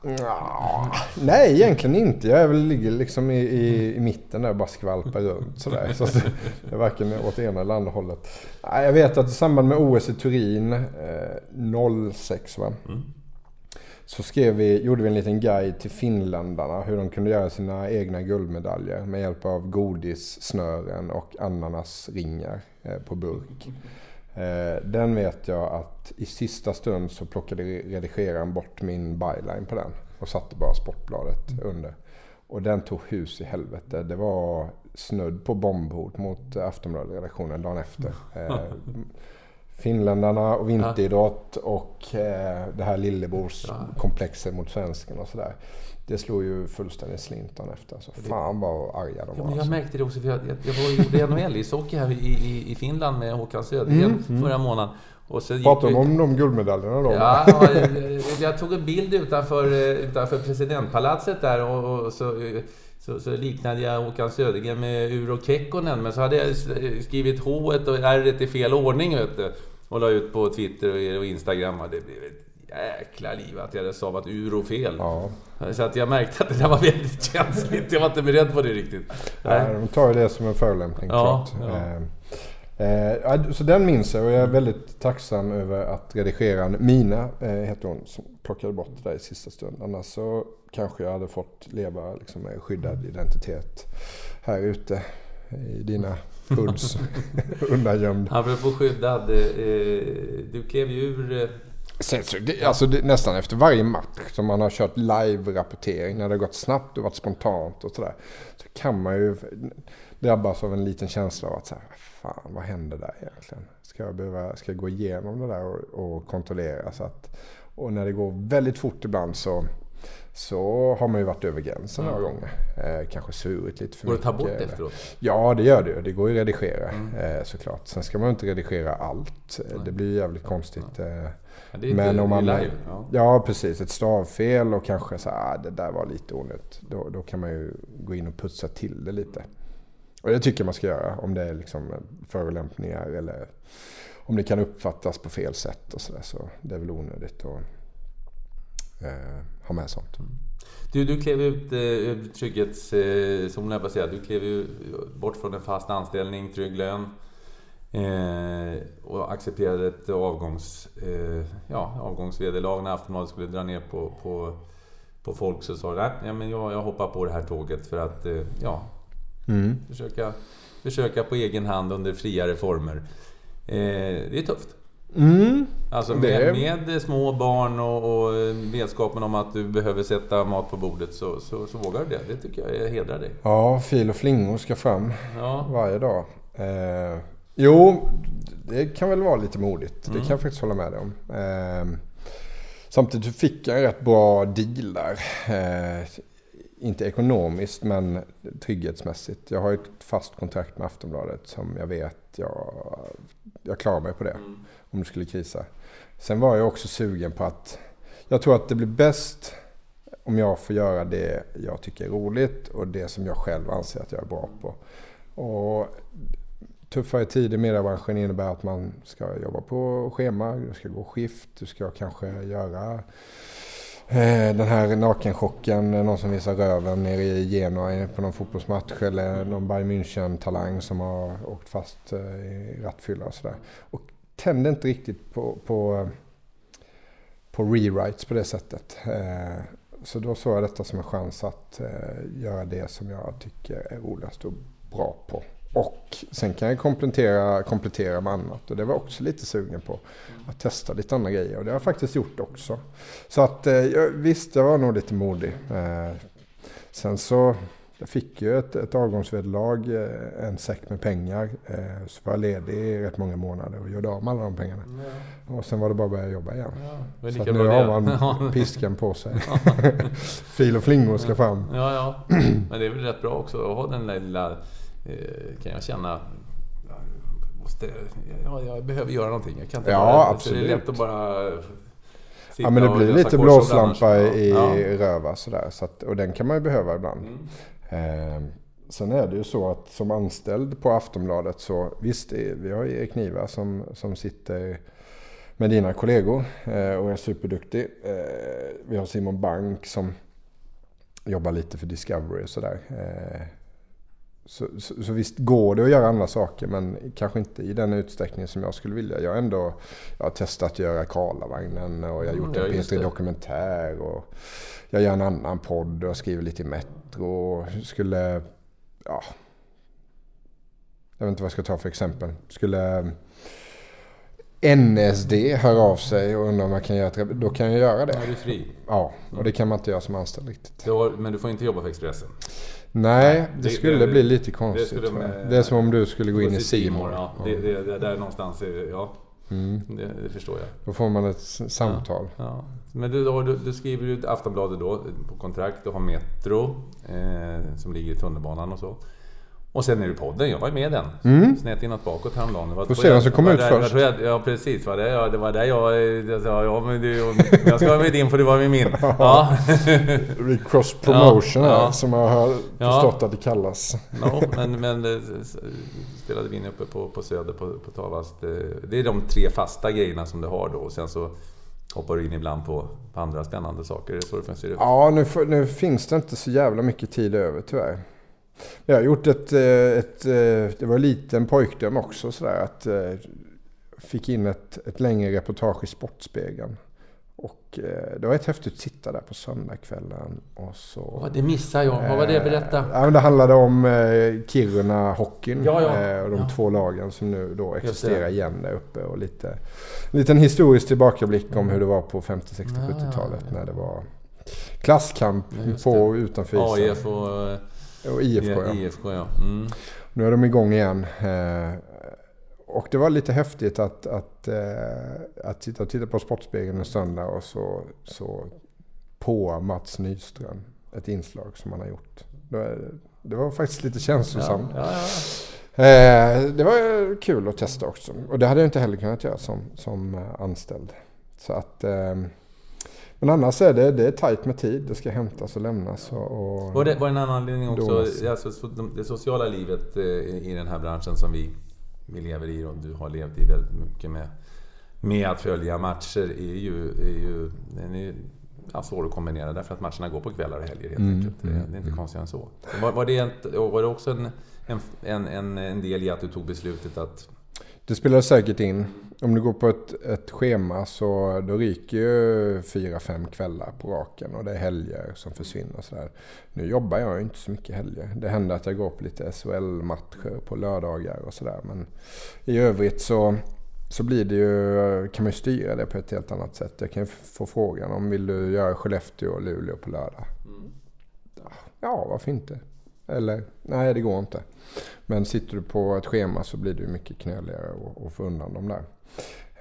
Ja, nej, egentligen inte. Jag är väl, ligger liksom i, i, i mitten där och bara skvalpar runt sådär. Så att det är varken åt ena eller andra hållet. Jag vet att i samband med OS i Turin eh, 06 va. Så skrev vi, gjorde vi en liten guide till finländarna hur de kunde göra sina egna guldmedaljer med hjälp av godissnören och ananasringar eh, på burk. Eh, Den vet jag att i sista stund så plockade redigeraren bort min byline på den och satte bara Sportbladet under. Och den tog hus i helvete. Det var snudd på bombhot mot Aftonbladet-redaktionen dagen efter. Eh, finländarna och vinteridrott och eh, det här lillebrorskomplexet mot svensken och sådär. Det slog ju fullständigt slintan efter. Så fan vad arga de Ja, var. men jag alltså. märkte det också, för jag, jag, jag var och gjorde NHL-ishockey här i, i, i Finland med Håkan Södergren förra månaden. Och så Pratar de om de guldmedaljerna då? Ja, jag, jag tog en bild utanför, utanför presidentpalatset där och, och så, så, så liknade jag Håkan Södergren med Uro Kekkonen. Men så hade jag skrivit H och R i fel ordning vet du. Och la ut på Twitter och Instagram. Och det blev ett jäkla liv att jag hade stavat Uro fel. Ja. Så att jag märkte att det där var väldigt känsligt. Jag var inte beredd på det riktigt. Ja, de tar ju det som en förolämpning Ja, klart. ja. Eh, eh, så den minns jag och jag är väldigt tacksam över att redigeraren Mina, eh, heter hon, som plockade bort det där i sista stund. Annars så kanske jag hade fått leva liksom, med skyddad identitet här ute i dina hoods. Undangömd. Apropå skyddad. eh, Du klev ju ur... eh, det, alltså det, nästan efter varje match som man har kört live-rapportering när det har gått snabbt och varit spontant och sådär. Så kan man ju drabbas av en liten känsla av att så här, fan vad händer där egentligen? Ska jag, behöva, ska jag gå igenom det där och, och kontrollera? Så att, och när det går väldigt fort ibland så, så har man ju varit över gränsen några gånger. Eh, kanske surit lite för Går det mycket. att ta bort eller- efteråt? Ja, det gör det ju. Det går ju att redigera eh, såklart. Sen ska man inte redigera allt. Eh, Det blir ju jävligt konstigt. Eh, det men om det man... live, ja. Ja. precis. Ett stavfel och kanske så här, ah, det där var lite onödigt. Då, då kan man ju gå in och putsa till det lite. Och det tycker jag man ska göra om det är liksom förolämpningar eller om det kan uppfattas på fel sätt och sådär. Så det är väl onödigt att eh, ha med sånt. Mm. Du, du klev ut eh, ur trygghetszonen, eh, jag säga. Du klev ju bort från en fast anställning, trygg lön. Eh, och accepterade ett avgångs, eh, ja, avgångsvederlag när Aftonbladet skulle dra ner på, på, på folk. Så sa du, att ja, men jag, jag hoppar på det här tåget för att eh, ja, försöka, försöka på egen hand under friare former. Eh, det är tufft. Alltså Det med, med små barn och, och vetskapen om att du behöver sätta mat på bordet så, så, så vågar du det. Det tycker jag hedrar dig. Ja, fil och flingor ska fram Ja. varje dag. Eh, jo, det kan väl vara lite modigt. Mm. Det kan jag faktiskt hålla med dig om. Eh, samtidigt fick jag en rätt bra deal där. Eh, inte ekonomiskt men trygghetsmässigt. Jag har ett fast kontrakt med Aftonbladet som jag vet jag, jag klarar mig på det. Om det skulle krisa. Sen var jag också sugen på att jag tror att det blir bäst om jag får göra det jag tycker är roligt och det som jag själv anser att jag är bra på. Och tuffare tider i mediebranschen innebär att man ska jobba på schema, du ska gå skift, du ska kanske göra Eh, den här nakenchocken, eh, någon som visar röven nere i Genoa på någon fotbollsmatch eller någon Bayern München-talang som har åkt fast eh, i rattfylla och sådär. Och tände inte riktigt på, på, på rewrites på det sättet. Så då såg jag detta som en chans att göra det som jag tycker är roligast och bra på. Och sen kan jag komplettera, komplettera med annat och det var jag också lite sugen på. Att testa lite andra grejer och det har jag faktiskt gjort också. Så att eh, jag- visst, jag var nog lite modig. Eh, Sen så, jag fick ju ett, ett avgångsvederlag, eh, en säck med pengar. Så var jag ledig i rätt många månader och gjorde av med alla de pengarna. Och sen var det bara att börja jobba igen. är Så nu har man piskan på sig. Fil och flingor ska fram. Ja, ja. Men det är väl rätt bra också att ha den där lilla... Eh, kan jag känna... Måste, ja, jag behöver göra någonting. Jag kan inte Ja, bara, absolut. Det är lätt att bara... Ja men det blir lite blåslampa i Ja. röva sådär. Så att, och den kan man ju behöva ibland. Mm. Eh, sen är det ju så att som anställd på Aftonbladet så visst, vi har Erik Niva som, som sitter med dina kollegor eh, och är superduktig. Eh, vi har Simon Bank som jobbar lite för Discovery och sådär. Eh, så, så, så visst går det att göra andra saker men kanske inte i den utsträckning som jag skulle vilja. Jag har ändå jag har testat att göra Karlavagnen och jag har gjort Mm, ja, en just P3 det. Dokumentär och jag gör en annan podd och jag skriver lite i Metro och skulle, ja, jag vet inte vad jag ska ta för exempel. Skulle NSD höra av sig och undra om jag kan göra ett, då kan jag göra Ja, det. du är fri. Ja, och det kan man inte göra som anställd riktigt. Har, men du får inte jobba för Expressen. Nej, det det- skulle det- bli lite det konstigt. skulle jag. med- det är som om du skulle gå in i Simor. Ja, det, det, det där någonstans är... Ja. Det, det förstår jag. Då får man ett samtal. Ja. Men du, du, du skriver ju Aftonbladet då på kontrakt. Du har Metro eh, som ligger i tunnelbanan och så. Och sen är det podden. Jag var ju med i den. Mm. Snett inåt bakåt häromdagen. Det var- Får se vem som kommer var ut där- först. jag Ja precis. Var det, ja, det var där jag, jag sa ja men du, jag ska vara med din för du var med min. Ja. Cross promotion Ja, här ja. som jag har Ja. förstått att det kallas. No, men, men eh, spelade vi in uppe på, på Söder på, på Tavast. Eh, Det är de tre fasta grejerna som du har då. Och sen så hoppar du in ibland på, på andra spännande saker. Är det så det ut? Ja, nu, nu finns det inte så jävla mycket tid över tyvärr. Jag har gjort ett, eh, ett, eh, det var en liten pojkdröm också sådär att eh, fick in ett, ett längre reportage i Sportspegeln. Och det var ett häftigt att sitta där på söndagskvällen och så... Ja, det missar jag. Vad var det? Berätta. Eh, Ja, men det handlade om eh, Kiruna-hockeyn Ja, ja. eh, och de Ja. två lagen som nu då existerar igen där uppe. Och lite, en liten historisk tillbakablick om hur det var på 50, 60, Ja, ja, 70-talet ja. när det var klasskamp Ja, på och utanför isen. AIF och Och IFK ja. IFK ja. Mm. Nu är de igång igen. Eh, och det var lite häftigt att, att, eh, att sitta och titta på Sportspegeln en söndag och så, så på Mats Nyström. Ett inslag som han har gjort. Det var, faktiskt lite känslosamt. Ja, ja, Eh, det var kul att testa också. Och det hade jag inte heller kunnat göra som, som anställd. Så att, men annars är det, det är tajt med tid. Det ska hämtas och lämnas. Och, och Var det, var en annan anledning också? Alltså, så- de- det sociala livet eh, i den här branschen som vi, vi lever i och du har levt i väldigt mycket med, med att följa matcher är ju, är ju den är, ja, svår att kombinera därför att matcherna går på kvällar och helger helt Mm, enkelt. Det, det är inte konstigare än så. Var, var, det, var det också en, en, en, en, en del i att du tog beslutet att Det spelar säkert in. Om du går på ett, ett schema så då ryker ju fyra, fem kvällar på raken och det är helger som försvinner. och Sådär. Nu jobbar jag ju inte så mycket helger. Det händer att jag går på lite SHL-matcher på lördagar och sådär. Men i övrigt så, så blir det ju, kan man ju styra det på ett helt annat sätt. Jag kan ju få frågan om vill du göra Skellefteå och Luleå på lördag? Ja, varför inte? Eller nej, det går inte. Men sitter du på ett schema så blir det mycket knöligare att få undan dem där.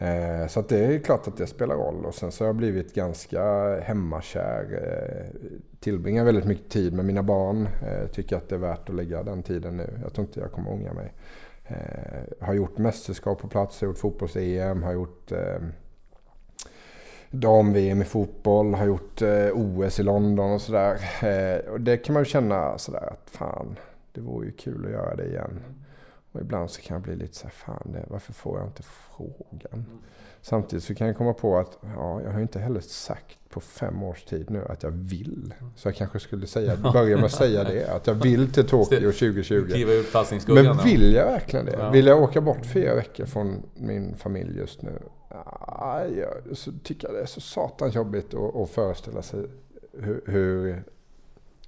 Eh, så att det är klart att det spelar roll. Och sen så har jag blivit ganska hemmakär. Eh, tillbringar väldigt mycket tid med mina barn. Eh, tycker att det är värt att lägga den tiden nu. Jag tror inte jag kommer ångra mig. Har gjort mästerskap på plats, har gjort fotbolls-EM, har gjort dam-VM i fotboll, har gjort OS i London och sådär. Och det kan man ju känna sådär att fan, det vore ju kul att göra det igen. Och ibland så kan jag bli lite så här, fan det, varför får jag inte frågan? Samtidigt så kan jag komma på att ja, jag har inte heller sagt på fem års tid nu att jag vill. Så jag kanske skulle säga, börja med att säga det. Att jag vill till Tokyo 2020. kliva ur passningsskuggan? Men vill jag verkligen det? Vill jag åka bort fyra veckor från min familj just nu? Ah, jag så tycker det är så satans jobbigt att, att föreställa sig hur, hur,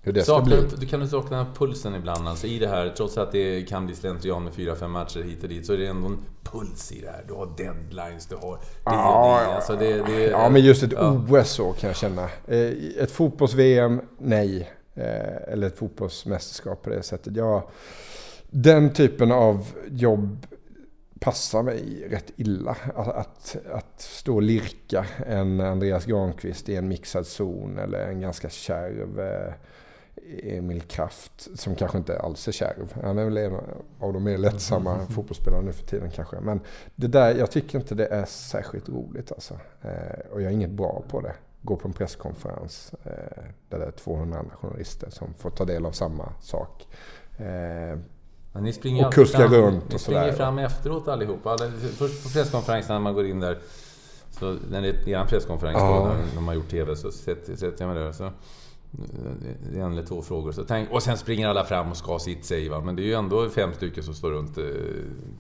hur det ska bli. du- kan du sakna pulsen ibland alltså i det här? Trots att det kan bli slentrian med fyra, fem matcher hit och dit så är det ändå en puls i det här. Du har deadlines, du har det och Ja, det. Alltså det, det Ja, men just ett ja. OS så kan jag känna. Eh, Ett fotbolls-VM, nej. Eh, Eller ett fotbollsmästerskap på det sättet. Jag, den typen av jobb passar mig rätt illa. Att, att, att stå och lirka en Andreas Granqvist i en mixad zon eller en ganska kärv eh, Emil Kraft som kanske inte alls är kärv. Han är väl en av de mer lättsamma fotbollsspelarna nu för tiden kanske. Men det där, jag tycker inte det är särskilt roligt alltså. Eh, och jag är inget bra på det. Gå på en presskonferens eh, där det är 200 andra journalister som får ta del av samma sak. Eh, Men ni springer Och kuska fram, runt Ni och springer sådär. fram efteråt allihopa. Alla- Först på presskonferensen när man går in där. Så när det är er presskonferens Ja. då, när de har gjort TV så sätter jag mig där. Så, en eller två frågor. Så tänk, och sen springer alla fram och ska sitt säg va. Men det är ju ändå fem stycken som står runt eh,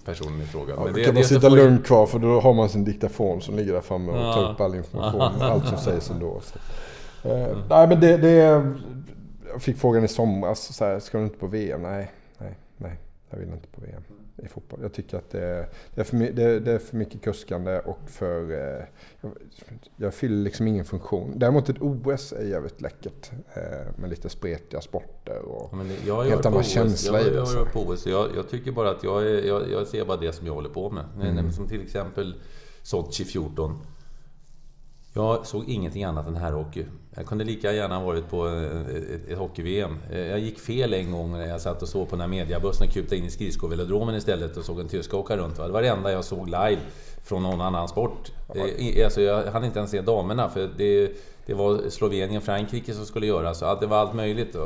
personen i fråga. Ja, Men då det- kan det man sitta lugnt kvar för då har man sin diktafon som ligger där framme och Ja. tar upp all information. allt som sägs ändå. Så. Eh, nej men det, det... Jag fick frågan i somras. Så här, ska du inte på VM? Nej, nej, nej. Jag vill inte på VM i fotboll. Jag tycker att det är, det är, för, det, det är för mycket kuskande och för... Eh, jag, jag fyller liksom ingen funktion. Däremot ett OS är jävligt läckert. Eh, med lite spretiga sporter och Ja, jag helt annan OS. känsla jag, i det. Jag varit på OS. Jag, jag tycker bara att jag, är, jag, jag ser bara det som jag håller på med. Mm. Som till exempel Sochi 14. Jag såg ingenting annat än herrhockey. Jag kunde lika gärna varit på eh, ett, ett hockey-VM. Eh, Jag gick fel en gång när jag satt och såg på när mediabussen kupade in i skridskovelodromen istället och såg en tysk åka runt. va. Det var det enda jag såg live från någon annan sport. Eh, Alltså jag hann inte ens se damerna för det, det var Slovenien Frankrike som skulle göra så att det var allt möjligt.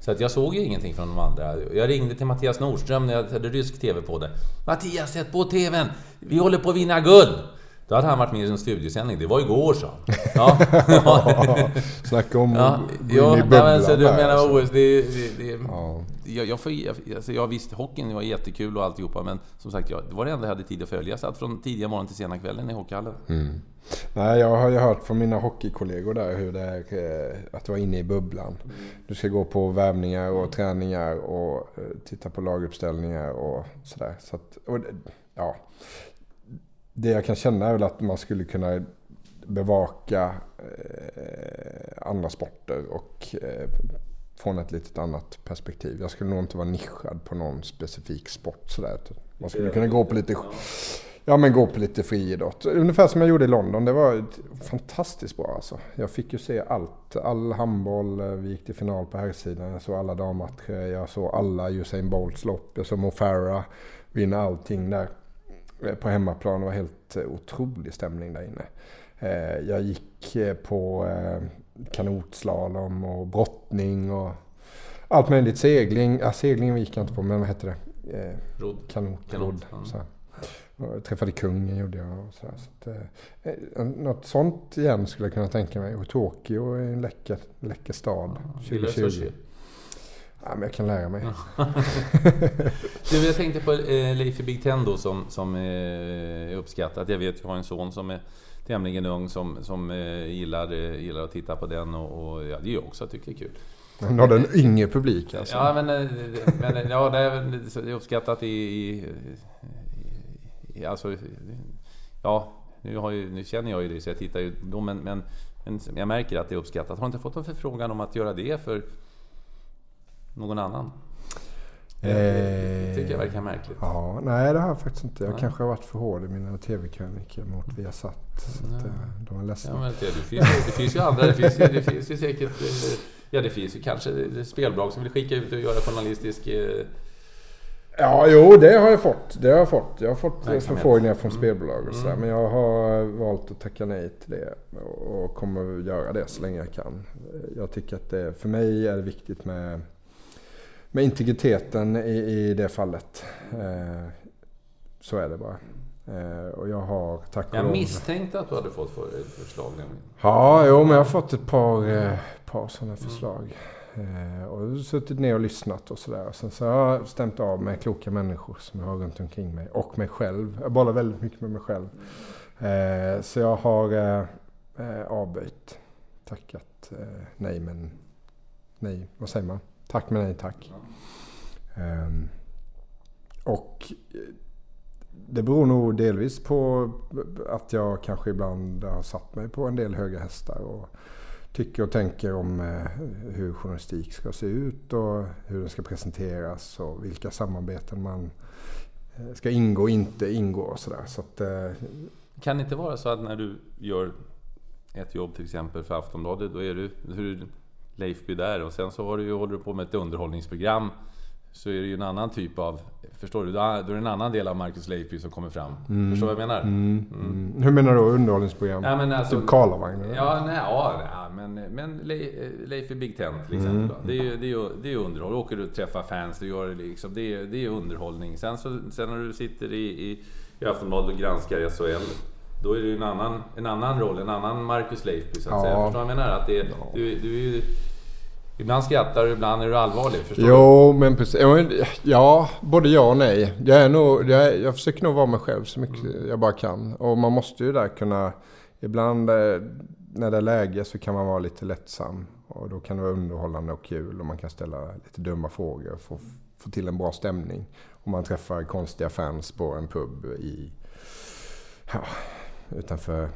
Så att jag såg ju ingenting från de andra. Jag ringde till Mattias Nordström när jag hade rysk TV på det. Mattias, sätt på TVn! Vi håller på att vinna guld! Då hade han varit med i en studiosändning. Det var igår, sa han. Ja. Snacka om Ja, gå ja in i bubblan men så du menar alltså. OS, det... det, det Ja. jag, jag, får, jag, alltså, jag visste hockeyn var jättekul och alltihopa, men som sagt, jag, det var det enda jag hade tid att följa. Jag satt från tidiga morgon till sena kvällen i hockeyhallen. Mm. Nej, jag har ju hört från mina hockeykollegor där hur det är eh, att vara inne i bubblan. Du ska gå på värvningar och träningar och eh, titta på laguppställningar och sådär. Så att, och, ja. Det jag kan känna är väl att man skulle kunna bevaka eh, andra sporter och eh, från ett lite annat perspektiv. Jag skulle nog inte vara nischad på någon specifik sport sådär. Man skulle kunna gå på lite Ja men gå på lite friidrott. Ungefär som jag gjorde i London. Det var fantastiskt bra alltså. Jag fick ju se allt. All handboll. Eh, vi gick till final på herrsidan. Jag såg alla dammatcher. Jag såg alla Usain Bolts lopp. Jag såg Mo Farah vinna allting där eh, På hemmaplan. Det var helt eh, otrolig stämning där inne. Eh, Jag gick på kanotslalom och brottning och allt möjligt. Segling. Ja, seglingen gick jag inte på men vad hette det? Rodd. Kanot. Kanot. Och Jag träffade kungen gjorde jag. Och så här, så att, eh, något sånt igen skulle jag kunna tänka mig. Och Tokyo är en läcker, läcker stad. Gillar du 2020. Ja, men jag kan lära mig. Du, jag tänkte på eh, Leif i Big Ten då som, som eh, är uppskattat. Jag vet, jag har en son som är tämligen ung som, som eh, gillar, eh, gillar att titta på den och, och ja, det är jag också, jag tycker det är kul. Han har en yngre publik alltså. Ja, men, eh, men ja, det är väl det är uppskattat i... i, i alltså, ja, nu, har ju, nu känner jag ju det så jag tittar ju då, men, men, men jag märker att det är uppskattat. Har inte fått någon förfrågan om att göra det för någon annan? Det tycker jag verkar märkligt. Ja, nej det har jag faktiskt inte. Jag Nej. kanske har varit för hård i mina tv-krönikor mot Viasat. Så att, eh, de är ledsna. Ja, men det, det, finns, ju- det finns ju andra, det finns, ju- det finns ju säkert... eh, Ja, det finns ju kanske spelbolag som vill skicka ut och göra journalistisk... eh, Ja, jo det har jag fått. Det har jag fått. Jag har fått förfrågningar från spelbolag och sådär. Mm. Men jag har valt att tacka nej till det. Och och kommer att göra det så länge jag kan. Jag tycker att det, för mig är det viktigt med, med integriteten i, i det fallet. Eh, så är det bara. Eh, och jag har tack och Jag misstänkte att du hade fått för, förslag nämligen. Ja, jo, men jag har fått ett par, eh, par sådana förslag. Eh, och suttit ner och lyssnat och sådär. Sen så har jag stämt av med kloka människor som jag har runt omkring mig. Och mig själv. Jag bollar väldigt mycket med mig själv. Eh, så jag har eh, eh, avböjt. Tackat nej men nej. Vad säger man? Tack men nej tack. Um, och eh, det beror nog delvis på att jag kanske ibland har satt mig på en del höga hästar och tycker och tänker om eh, hur journalistik ska se ut och hur den ska presenteras och vilka samarbeten man eh, ska ingå och inte ingå och sådär. Så att, Kan det inte vara så att när du gör ett jobb till exempel för Aftonbladet, då är du, hur Leifby där och sen så har du ju, håller du på med ett underhållningsprogram så är det ju en annan typ av, förstår du? Då är det en annan del av Marcus Leifby som kommer fram. Förstår du vad jag menar? mm. Hur menar du underhållningsprogram? Ja, men alltså- typ Karlavagn? Ja, nej, ja, ja men, men Le- Leif i Big Ten till exempel. då. Det, är, ju- det, är det är underhåll. Då åker du och träffar fans, du gör det liksom. Det är, det är underhållning. Sen, så, sen när du sitter i, i, i Aftonbladet och granskar SHL. Då är det ju en annan, en annan roll, en annan Marcus Leifby så att Ja. säga. Förstår du vad jag menar? Att det, du, du är ju... Ibland skrattar du, ibland är du allvarlig. Förstår du? Jo, men precis. Ja, Ja, både ja och nej. Jag, är nog, jag, är- jag försöker nog vara mig själv så mycket jag bara kan. Och man måste ju där kunna... Ibland eh, när det är läge så kan man vara lite lättsam. Och då kan det vara underhållande och kul. Och man kan ställa lite dumma frågor och få, få till en bra stämning. Och man träffar konstiga fans på en pub i... Ja, utanför...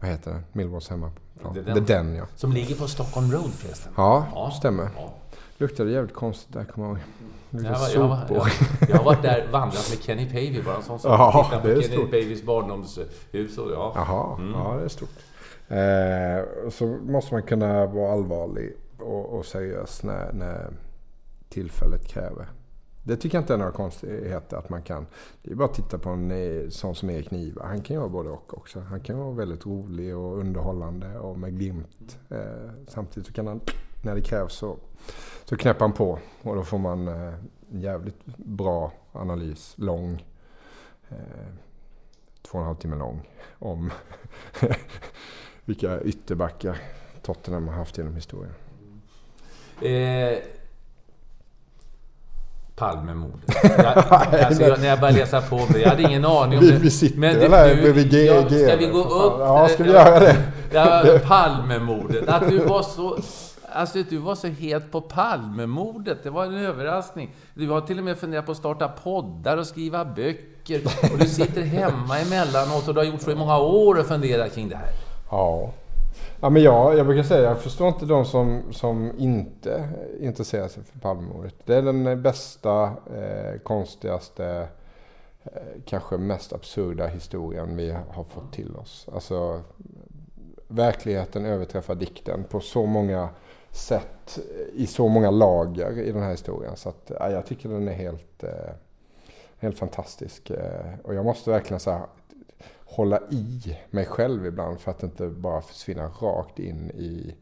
Vad heter det? Millwalls hemma. Ja, The The Den. Den, ja. Som ligger på Stockholm Road förresten. Ja, stämmer. Ja. Luktade jävligt konstigt där, kommer jag ihåg. Jag, var, jag, var, jag, jag har varit där vandrat med Kenny Pavey, bara en sån sak. Ja, Tittat det är på Kenny stort. Paveys barndomshus och ja. Jaha, Mm. ja det är stort. Eh, och så måste man kunna vara allvarlig och, och seriös när, när tillfället kräver. Det tycker jag inte är några konstigheter att man kan. Det är bara att titta på en eh, sån som Erik Niva. Han kan ju vara både och också. Han kan vara väldigt rolig och underhållande och med glimt. Eh, samtidigt så kan han, när det krävs så, så knäpper han på. Och då får man eh, en jävligt bra analys, lång. Eh, två och en halv timme lång. Om vilka ytterbackar Tottenham har haft genom historien. Eh, Palmemordet. Jag, alltså, jag, när jag började läsa på det, jag hade ingen aning om Vi- det. vi sitter Men här du- bredvid G- ja, Ska vi gå upp? Ja, ska vi göra det? Ja, Palmemordet. Att du var så... Alltså du var så het på Palmemordet. Det var en överraskning. Du har till och med funderat på att starta poddar och skriva böcker. Och du sitter hemma emellanåt och du har gjort så i många år och funderat kring det här. Ja. Ja, men jag, jag brukar säga, jag förstår inte de som, som inte intresserar sig för Palmemordet. Det är den bästa, eh, konstigaste, eh, kanske mest absurda historien vi har fått till oss. Alltså, verkligheten överträffar dikten på så många sätt, i så många lager i den här historien. Så att, ja, jag tycker den är helt, eh, helt fantastisk. Eh, och jag måste verkligen så här, hålla i mig själv ibland för att inte bara försvinna rakt in i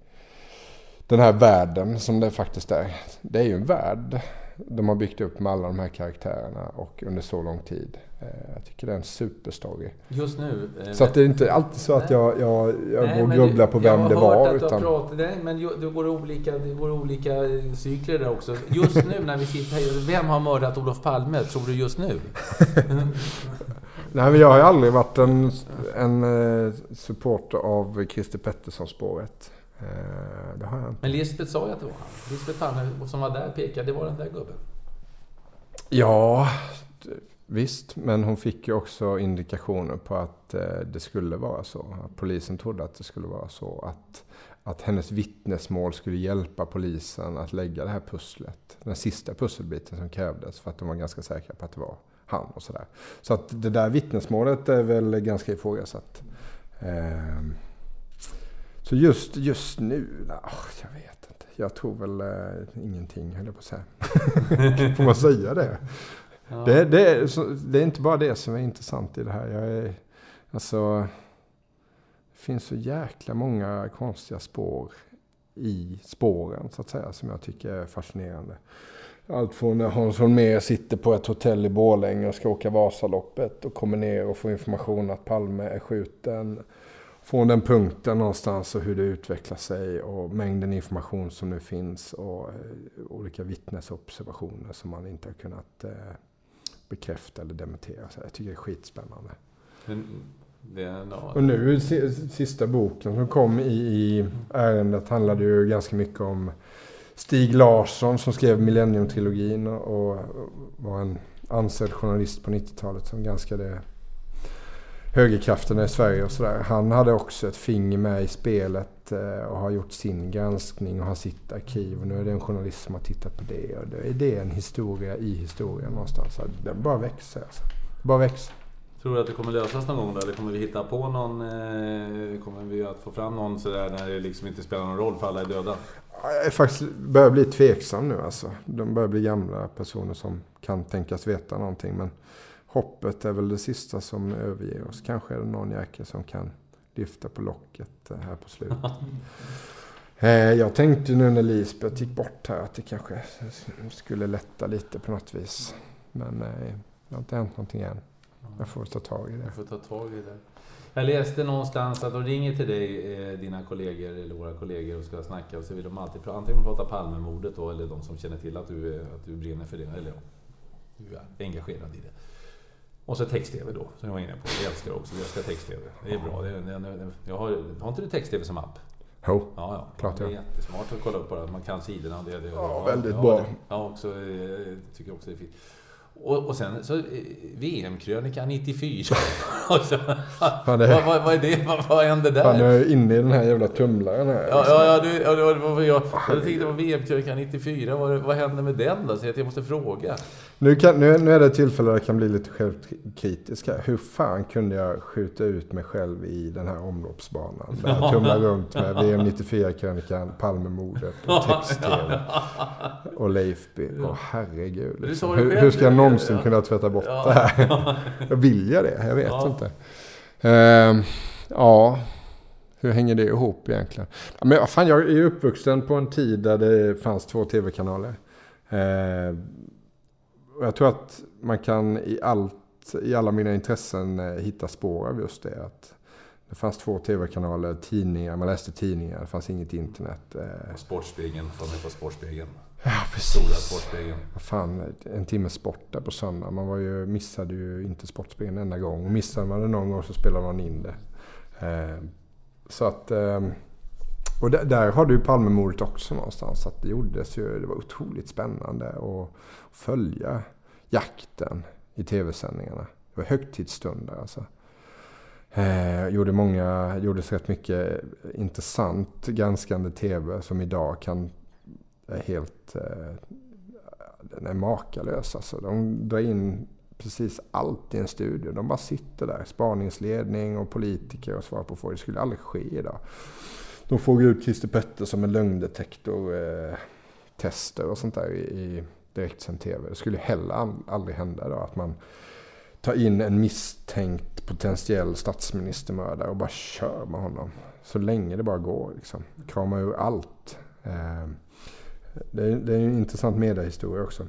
den här världen som det faktiskt är. Det är ju en värld de har byggt upp med alla de här karaktärerna och under så lång tid. Eh, Jag tycker det är en superstory. Just nu... eh, Så att det är inte alltid så att jag, jag, jag Nej, går och grubblar på vem det Jag har var. hört att du har Utan, pratat, nej, men det går, olika, det går olika eh, cykler där också. Just nu när vi sitter här, vem har mördat Olof Palme, tror du just nu? nej, jag har ju aldrig varit en, en eh, supporter av Christer Pettersson-spåret. Eh, Det har jag inte. Men Lisbeth sa ju att det var han. Lisbeth Palme som var där pekade, det var den där gubben. Ja, visst. Men hon fick ju också indikationer på att eh, det skulle vara så. Polisen trodde att det skulle vara så. Att, att hennes vittnesmål skulle hjälpa polisen att lägga det här pusslet. Den sista pusselbiten som krävdes för att de var ganska säkra på att det var han och sådär. Så att det där vittnesmålet är väl ganska ifrågasatt. Ehm, så just, just nu, nah, jag vet inte. Jag tror väl eh, ingenting, höll jag på att säga. Får man säga det? Det, det, är, så, det är inte bara det som är intressant i det här. Jag är, alltså, det finns så jäkla många konstiga spår i spåren så att säga som jag tycker är fascinerande. Allt från när Hans Holmér sitter på ett hotell i Borlänge och ska åka Vasaloppet och kommer ner och får information att Palme är skjuten. Från den punkten någonstans och hur det utvecklar sig och mängden information som nu finns och eh, olika vittnesobservationer som man inte har kunnat eh, bekräfta eller dementera. Så jag tycker det är skitspännande. Och nu, si- sista boken som kom i, i ärendet handlade ju ganska mycket om Stig Larsson som skrev Millennium-trilogin och var en ansedd journalist på 90-talet som granskade högerkrafterna i Sverige och sådär. Han hade också ett finger med i spelet eh, och har gjort sin granskning och har sitt arkiv. Och nu är det en journalist som har tittat på det och det är en historia i historien någonstans. Den bara växer alltså. Det bara växer. Tror du att det kommer lösas någon gång då? Eller kommer vi hitta på någon... Eh, kommer vi att få fram någon sådär när det liksom inte spelar någon roll för alla är döda? Jag är faktiskt börjar bli tveksam nu alltså. De börjar bli gamla personer som kan tänkas veta någonting. Men hoppet är väl det sista som överger oss. Kanske är det någon jäkel som kan lyfta på locket eh, här på slutet. Eh, Jag tänkte nu när Lisbeth gick bort här att det kanske skulle lätta lite på något vis. Men eh, det har inte hänt någonting än. Jag får ta tag i det. Jag får ta tag i det. Jag läste någonstans att de ringer till dig, eh, dina kollegor eller våra kollegor och ska snacka och så vill de alltid antingen prata Palmemordet då eller de som känner till att du, eh, att du brinner för det. Eller ja, du är engagerad i det. Och så text-tv då, som jag var inne på. Jag älskar också, jag älskar text-tv. Det är bra. Det är, det jag har, har inte du text-tv som app? Jo. Ja, ja. Klart det är jag jättesmart att kolla upp bara att man kan sidorna. Det, det, Ja, väldigt bra. Ja, också, eh, tycker också det är fint. Och, och sen så eh, VM-krönika 94. Och så, Fan, det- vad, vad, vad är det? Vad, vad hände där? Fan, jag är inne i den här jävla tumlaren här. Ja, ja, ja, du, ja, det var, jag, jag tänkte på VM-krönika 94. Vad, vad hände med den då? Så jag måste fråga. Nu, kan, nu, nu är det ett tillfälle där jag kan bli lite självkritisk här. Hur fan kunde jag skjuta ut mig själv i den här omloppsbanan? Där jag tumlar runt med VM 94-krönikan, Palmemordet och text-tv. Och Leifby. Åh herregud. Du Liksom. Hur, hur ska jag någonsin ja. kunna tvätta bort Ja. det här? Vill jag det? Jag vet Ja. inte. Ehm, ja, hur hänger det ihop egentligen? Men fan, jag är uppvuxen på en tid där det fanns två tv-kanaler. Ehm, och jag tror att man kan i allt, i alla mina intressen eh, hitta spår av just det. Att det fanns två tv-kanaler, tidningar, man läste tidningar, det fanns inget internet. På Sportspegeln, får med på Sportspegeln. Ja, Stora precis. Vad fan, en timme sport där på söndag. Man var ju, missade ju inte Sportspegeln en enda gång. Och missade man det någon gång så spelade man in det. Eh, så att... Eh, och där, där har du ju Palmemordet också någonstans. Att det gjordes ju, det var otroligt spännande att följa jakten i tv-sändningarna. Det var högtidsstunder alltså. Eh, gjorde många, gjordes rätt mycket intressant granskande tv som idag kan är helt... Eh, den är makalös alltså. De drar in precis allt i en studio. De bara sitter där. Spaningsledning och politiker och svarar på frågor. Det skulle aldrig ske idag. De frågar ut Christer Pettersson med lögndetektor. Eh, tester och sånt där i, i direktsänd tv. Det skulle heller aldrig hända idag att man tar in en misstänkt potentiell statsministermördare och bara kör med honom. Så länge det bara går liksom. Krama ur allt. Eh, det är, det är en intressant mediehistoria också.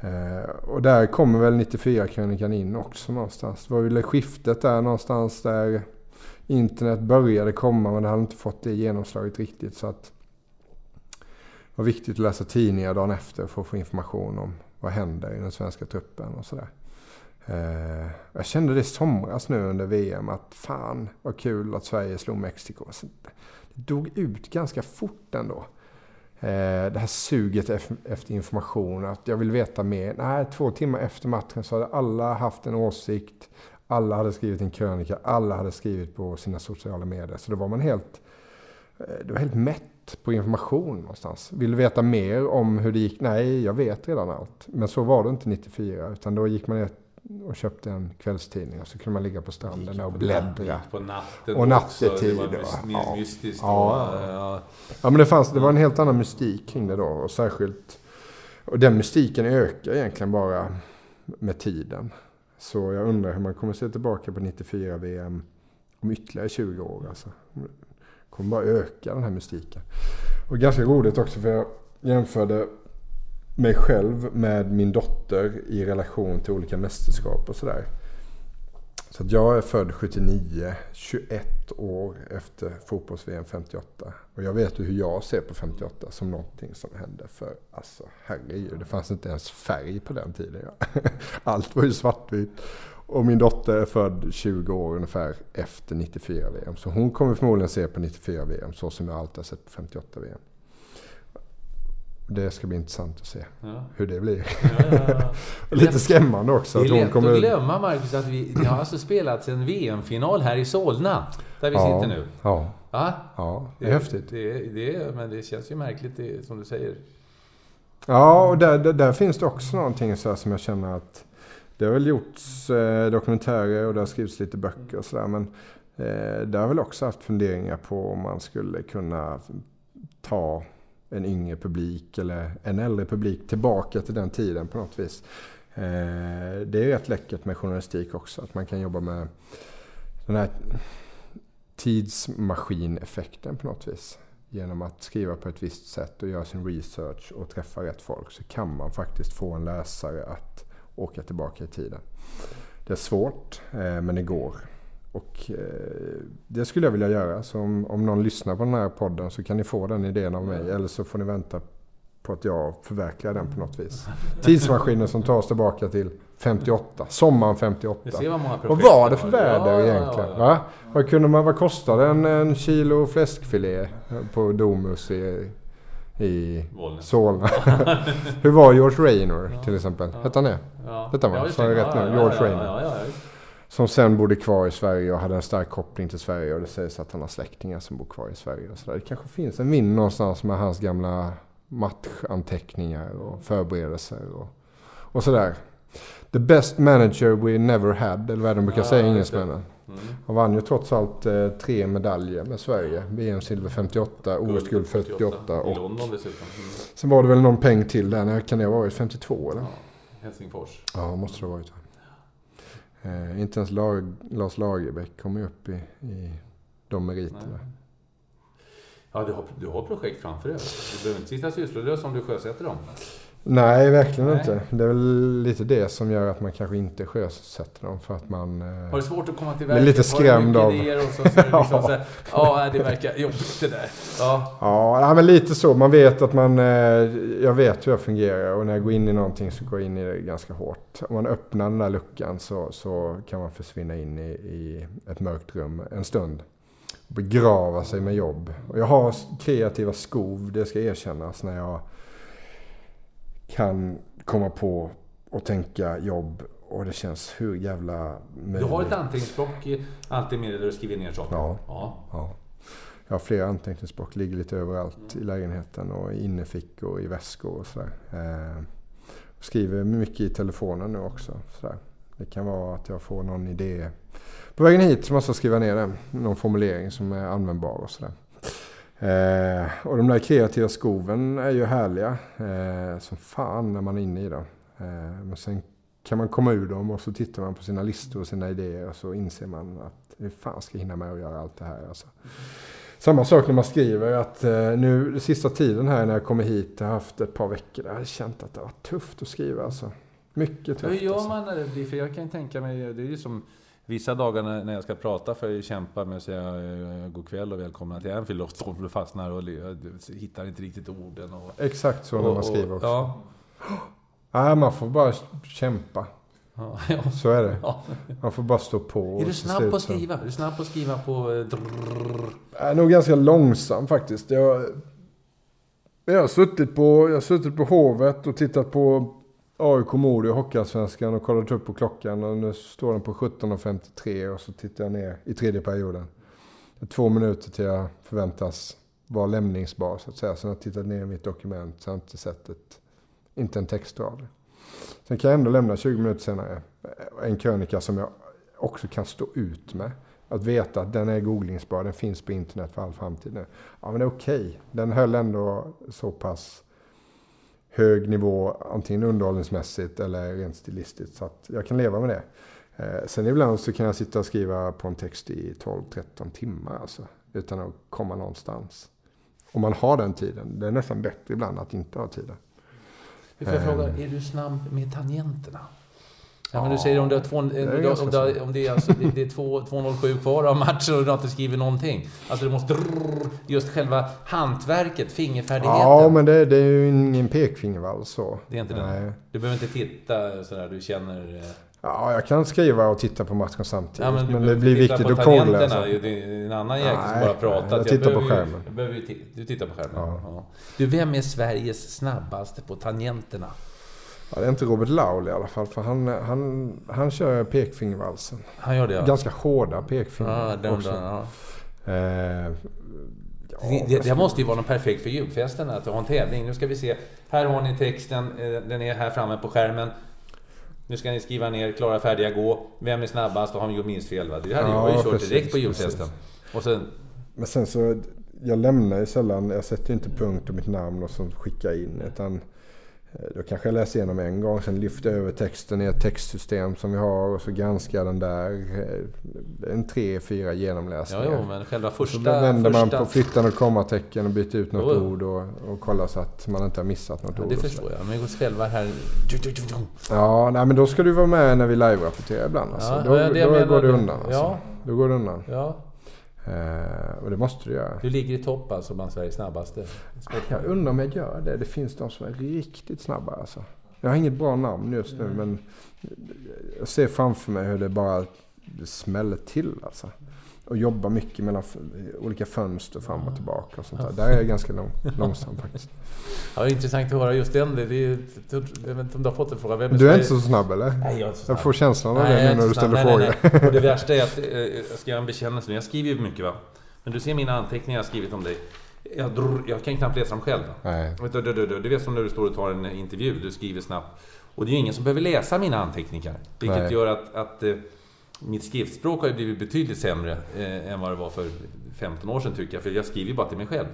Eh, och där kommer väl 94-krönikan in också någonstans. Det var väl skiftet där någonstans där internet började komma men det hade inte fått det genomslaget riktigt. Så att det var viktigt att läsa tidningar dagen efter för att få information om vad händer i den svenska truppen och sådär. Eh, jag kände det i somras nu under VM att fan vad kul att Sverige slog Mexiko. Så det dog ut ganska fort ändå. Eh, det här suget efter information, att jag vill veta mer. Nej, två timmar efter matchen så hade alla haft en åsikt. Alla hade skrivit en krönika, alla hade skrivit på sina sociala medier. Så då var man helt, eh, det var helt mätt på information någonstans. Vill du veta mer om hur det gick? Nej, jag vet redan allt. Men så var det inte 94, utan då gick man och köpte en kvällstidning och så kunde man ligga på stranden och bläddra. På natten Och nattetid, Det var mer Ja. mystiskt. Ja. ja. Ja men det, fanns, det var en helt annan mystik kring det då. Och särskilt... Och den mystiken ökar egentligen bara med tiden. Så jag undrar hur man kommer se tillbaka på 94 VM om ytterligare 20 år. Alltså. Det kommer bara öka den här mystiken. Och ganska roligt också för jag jämförde mig själv med min dotter i relation till olika mästerskap och sådär. Så att jag är född 79, 21 år efter fotbolls-VM 58. Och jag vet ju hur jag ser på 58 som någonting som hände för, alltså herregud, det fanns inte ens färg på den tiden. Allt var ju svartvitt. Och min dotter är född 20 år ungefär efter 94 VM. Så hon kommer förmodligen se på 94 VM så som jag alltid har sett på 58 VM. Det ska bli intressant att se Ja. hur det blir. Ja, Lite skrämmande också. Det är att lätt kommer... att glömma, Marcus, att vi, det har alltså spelats en VM-final här i Solna. Där vi sitter nu. Ja, Ja, ja, det är häftigt. Det, det, men det känns ju märkligt, det, som du säger. Ja, och där, där, där finns det också någonting så här som jag känner att det har väl gjorts eh, dokumentärer och det har skrivits lite böcker och sådär. Men eh, där har väl också haft funderingar på om man skulle kunna ta en yngre publik eller en äldre publik tillbaka till den tiden på något vis. Eh, det är rätt läckert med journalistik också. Att man kan jobba med den här tidsmaskineffekten på något vis. Genom att skriva på ett visst sätt och göra sin research och träffa rätt folk så kan man faktiskt få en läsare att åka tillbaka i tiden. Det är svårt, eh, men det går. Och eh, det skulle jag vilja göra. Så om, om någon lyssnar på den här podden så kan ni få den idén av mig. Eller så får ni vänta på att jag förverkligar den på något vis. Tidsmaskinen som tar oss tillbaka till 58. Sommaren 58. Vi ser vad var det för väder Ja, ja, egentligen? ja. Va? Vad, kunde man, vad kostade en, en kilo fläskfilé på Domus i, i. Solna. Hur var George Raynor till exempel? Hette han det? Ja. Var- Ja, just sa jag rätt nu? Ja, ja, George ja, Raynor. Som sen bodde kvar i Sverige och hade en stark koppling till Sverige. Och det sägs att han har släktingar som bor kvar i Sverige. Och så där. Det kanske finns en vind någonstans med hans gamla matchanteckningar och förberedelser och, och sådär. The best manager we never had, eller vad de brukar Ja, säga just det. engelsmännen. Mm. Han vann ju trots allt eh, tre medaljer med Sverige. VM-silver 58, OS-guld 48 I och London dessutom. Mm. sen var det väl någon peng till där. När kan det ha varit? 52 eller? Ja. Helsingfors. Ja, måste det ha varit. Eh, inte ens Lag, Lars Lagerbäck kom ju upp i, i de meriterna. Nej. Ja, du har, du har projekt framför dig. Du behöver inte sitta sysslolös om du sjösätter dem. Nej, verkligen Nej. inte. Det är väl lite det som gör att man kanske inte sjösätter dem. För att man... Har Eh, du svårt att komma till verket? lite Har skrämd av- och så, så är det liksom så här, ja, det verkar jobbigt det där. Ja, ja, men lite så. Man vet att man... Eh, jag vet hur jag fungerar och när jag går in i någonting så går jag in i det ganska hårt. Om man öppnar den där luckan så, så kan man försvinna in i, i ett mörkt rum en stund. Begrava sig med jobb. Och jag har kreativa skov, det ska erkännas, när jag kan komma på och tänka jobb och det känns hur jävla du har ett möjligt. anteckningsblock alltid med dig där du skriver ner saker. Ja. ja. Ja. Jag har flera anteckningsblock, ligger lite överallt i lägenheten och i innerfickor, i väskor och sådär. Eh, skriver mycket i telefonen nu också. Sådär. Det kan vara att jag får någon idé. På vägen hit måste jag skriva ner den. Någon formulering som är användbar och sådär. Eh, och de där kreativa skoven är ju härliga eh, som fan när man är inne i dem. Eh, men sen kan man komma ur dem och så tittar man på sina listor och sina idéer och så inser man att hur fan ska jag hinna med att göra allt det här alltså. Samma sak när man skriver att eh, nu den sista tiden här när jag kommer hit, jag har haft ett par veckor där jag har känt att det varit tufft att skriva alltså. Mycket Hur tufft gör alltså. man när det blir... För jag kan tänka mig, det är ju som vissa dagar när när jag ska prata för jag kämpar med att säga god kväll och välkomna till Anfield och fastnar och hittar inte riktigt orden. Och, Exakt så när och- man skriver också. Ja. Nej, man får bara kämpa. Ja, ja. Så är det. Man får bara stå på. Är du snabb på att skriva? Är du snabb på att skriva på... drrrr? Jag är nog ganska långsam faktiskt. Jag, jag, har suttit på, jag har suttit på Hovet och tittat på AIK Modo i Hockeyallsvenskan och kollat upp på klockan. Och nu står den på 17.53 och så tittar jag ner i tredje perioden. Det är två minuter till jag förväntas vara lämningsbar så att säga. Sen har jag tittat ner i mitt dokument så jag har inte sett ett, inte en textrad. Sen kan jag ändå lämna 20 minuter senare eh, en krönika som jag också kan stå ut med. Att veta att den är googlingsbar, den finns på internet för all framtid nu. Ja men det är okej. Den höll ändå så pass hög nivå, antingen underhållningsmässigt eller rent stilistiskt. Så att jag kan leva med det. Eh, sen ibland så kan jag sitta och skriva på en text i 12-13 timmar alltså. Utan att komma någonstans. Om man har den tiden. Det är nästan bättre ibland att inte ha tiden. Får jag fråga, är du snabb med tangenterna? Ja, men du säger om det, är två, om, är det, ganska om, det, om det är, alltså, det, det är två- 2.07 kvar av matchen och du har inte skrivit någonting. Alltså du måste... Just själva hantverket, fingerfärdigheten. Ja men det, det är ju ingen pekfingervals så. Det är inte det? Du behöver inte titta sådär, du känner... eh, Ja, jag kan skriva och titta på matchen samtidigt. Ja, men men det blir viktigt på att kolla. Det är en annan jäkel som bara pratat. jag tittar på behöver ju- skärmen. Jag ju ti- du tittar på skärmen? Ja. Ja. Du, vem är Sveriges snabbaste på tangenterna? Ja, det är inte Robert Laul i alla fall, för han, han, han kör pekfingervalsen. Han gör det ja. Ganska hårda pekfingrar Ja, också. ja. Eh, ja, Det, det, det måste ju vara någon perfekt för julfesten att ha en tävling. Nu ska vi se. Här har ni texten. eh, Den är här framme på skärmen. Nu ska ni skriva ner, klara, färdiga, gå. Vem är snabbast och har gjort minst fel? Va? Det hade jag ju Ja, kört precis, direkt på julfesten. Och sen... Men sen så, jag lämnar ju sällan, jag sätter inte punkt och mitt namn och så skickar in. Utan då kanske jag läser igenom en gång, sen lyfter jag över texten i ett textsystem som vi har och så granskar jag den där. eh, En tre, fyra genomläsningar. jo, men själva Så första... då vänder man första på flyttar och kommatecken och byter ut något Jo. ord och, och kollar så att man inte har missat något Ja, ord. det och så. förstår jag. Men hos själva här... Ja, nej, men då ska du vara med när vi live-rapporterar ibland. Alltså. Ja, då ja, då menar går det undan. Alltså. Ja. Då går det undan. Ja, Eh, och det måste du göra. du ligger i topp alltså bland Sveriges snabbaste. Jag undrar om jag gör det. Det finns de som är riktigt snabba alltså. Jag har inget bra namn just nu men jag ser framför mig hur det bara smäller till alltså. Och jobbar mycket mellan olika fönster fram och tillbaka och sånt där. Där är jag ganska lång, långsam faktiskt. Ja, intressant att höra just den. Det, det, är- jag vet inte om du har fått en fråga. Vem Du är inte så snabb eller? Nej, jag är inte så snabb. Jag får känslan av Nej, det är nu när du ställer nej, frågor. Nej, nej. Och det värsta är att, eh, jag ska göra en bekännelse nu. Jag skriver ju mycket va. Men du ser mina anteckningar jag har skrivit om dig. Jag, drr, jag kan knappt läsa dem själv. Nej. Du, du, du, du, vet som när du står och tar en intervju, du skriver snabbt. Och det är ju ingen som behöver läsa mina anteckningar. Vilket Nej. gör att, att eh, mitt skriftspråk har ju blivit betydligt sämre eh, än vad det var för 15 år sedan tycker jag. För jag skriver ju bara till mig själv.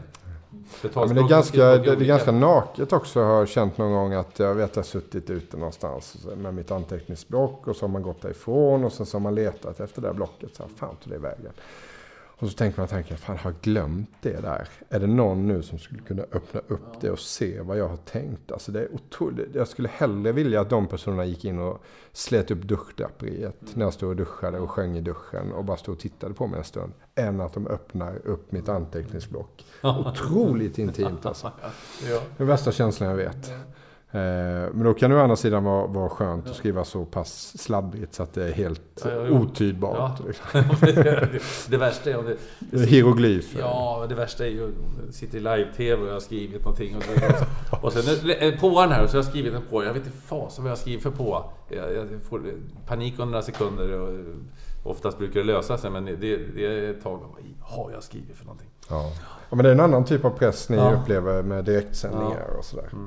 Ja, men det, är ganska, det, det är ganska naket också har jag känt någon gång att jag vet att jag har suttit ute någonstans med mitt anteckningsblock och så har man gått därifrån och sen så har man letat efter det där blocket. Så här, fan tog det vägen? Och så tänker man tanken, fan har jag glömt det där? Är det någon nu som skulle kunna öppna upp det och se vad jag har tänkt? Alltså det är otroligt. Jag skulle hellre vilja att de personerna gick in och slet upp duschdraperiet när jag stod och duschade och sjöng i duschen och bara stod och tittade på mig en stund. Än att de öppnar upp mitt anteckningsblock. Otroligt intimt alltså. Ja. Den värsta känslan jag vet. Eh, Men då kan det å andra sidan vara, vara skönt att skriva så pass sladdrigt så att det är helt Ja, ja, otydbart. Ja. liksom. det, det värsta är om det... Det Hieroglyfer. Ja, det värsta är ju... Jag sitter i live-tv och jag har skrivit någonting. Och, så, och sen påan här och så har jag skrivit en på. Jag vet inte fasen vad jag skriver för på. Jag, jag får panik under några sekunder. Och, oftast brukar det lösa sig men det, det är ett tag. Vad har jag skrivit för någonting? Ja. ja, men det är en annan typ av press ni Ja. upplever med direktsändningar och sådär. Eh,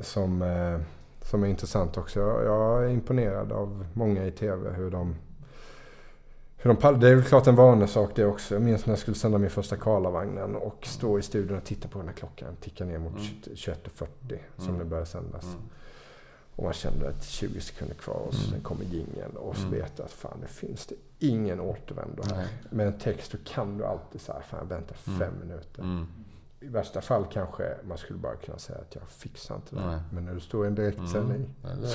som, eh, som är intressant också. Jag, jag är imponerad av många i TV hur de hur de det är väl klart en vanesak det också. Jag minns när jag skulle sända min första Karlavagnen och stå i studion och titta på när klockan tickar ner mot 21.40 som det börjar sändas. Och man kände att 20 sekunder kvar och sen kommer jingeln och så vet jag att fan det finns det ingen återvändo här. Med en text så kan du alltid säga fan vänta fem minuter. I värsta fall kanske man skulle bara kunna säga att jag fixar inte det. Nej. Men när du står i en direktsändning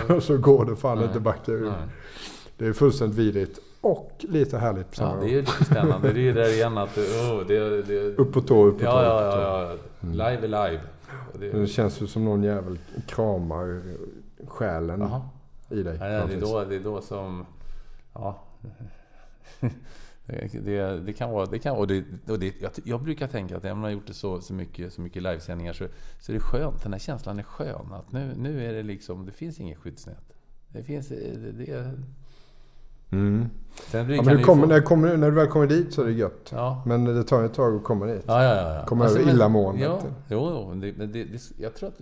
så, så går det fan inte backa ur. Nej. Det är fullständigt vidrigt och lite härligt på samma Ja, gång. det är lite spännande. Det är där igen att... Oh, det, det, Upp på tå, upp på tå. ja, ja, ja, ja. Live är live. Det, Det känns ju som någon jävel kramar själen Jaha. i dig. Nej, nej, något det, är då, det är då som... Ja. Det, det, det kan vara... Det kan, och det, och det, jag, jag brukar tänka att när man har gjort det så, så mycket, så mycket livesändningar så, så är det skönt. Den här känslan är skön. Att nu, nu är det liksom... Det finns inget skyddsnät. Det finns... Det, det, Mm. sen Ja, men du kommer, få- när, du kommer, när du väl kommer dit så är det gött. Ja. Men det tar ett tag att komma dit. Ja, ja, ja. ja. Kommer över illamåendet. Ja, jo, jo, det, men det, det, jag tror att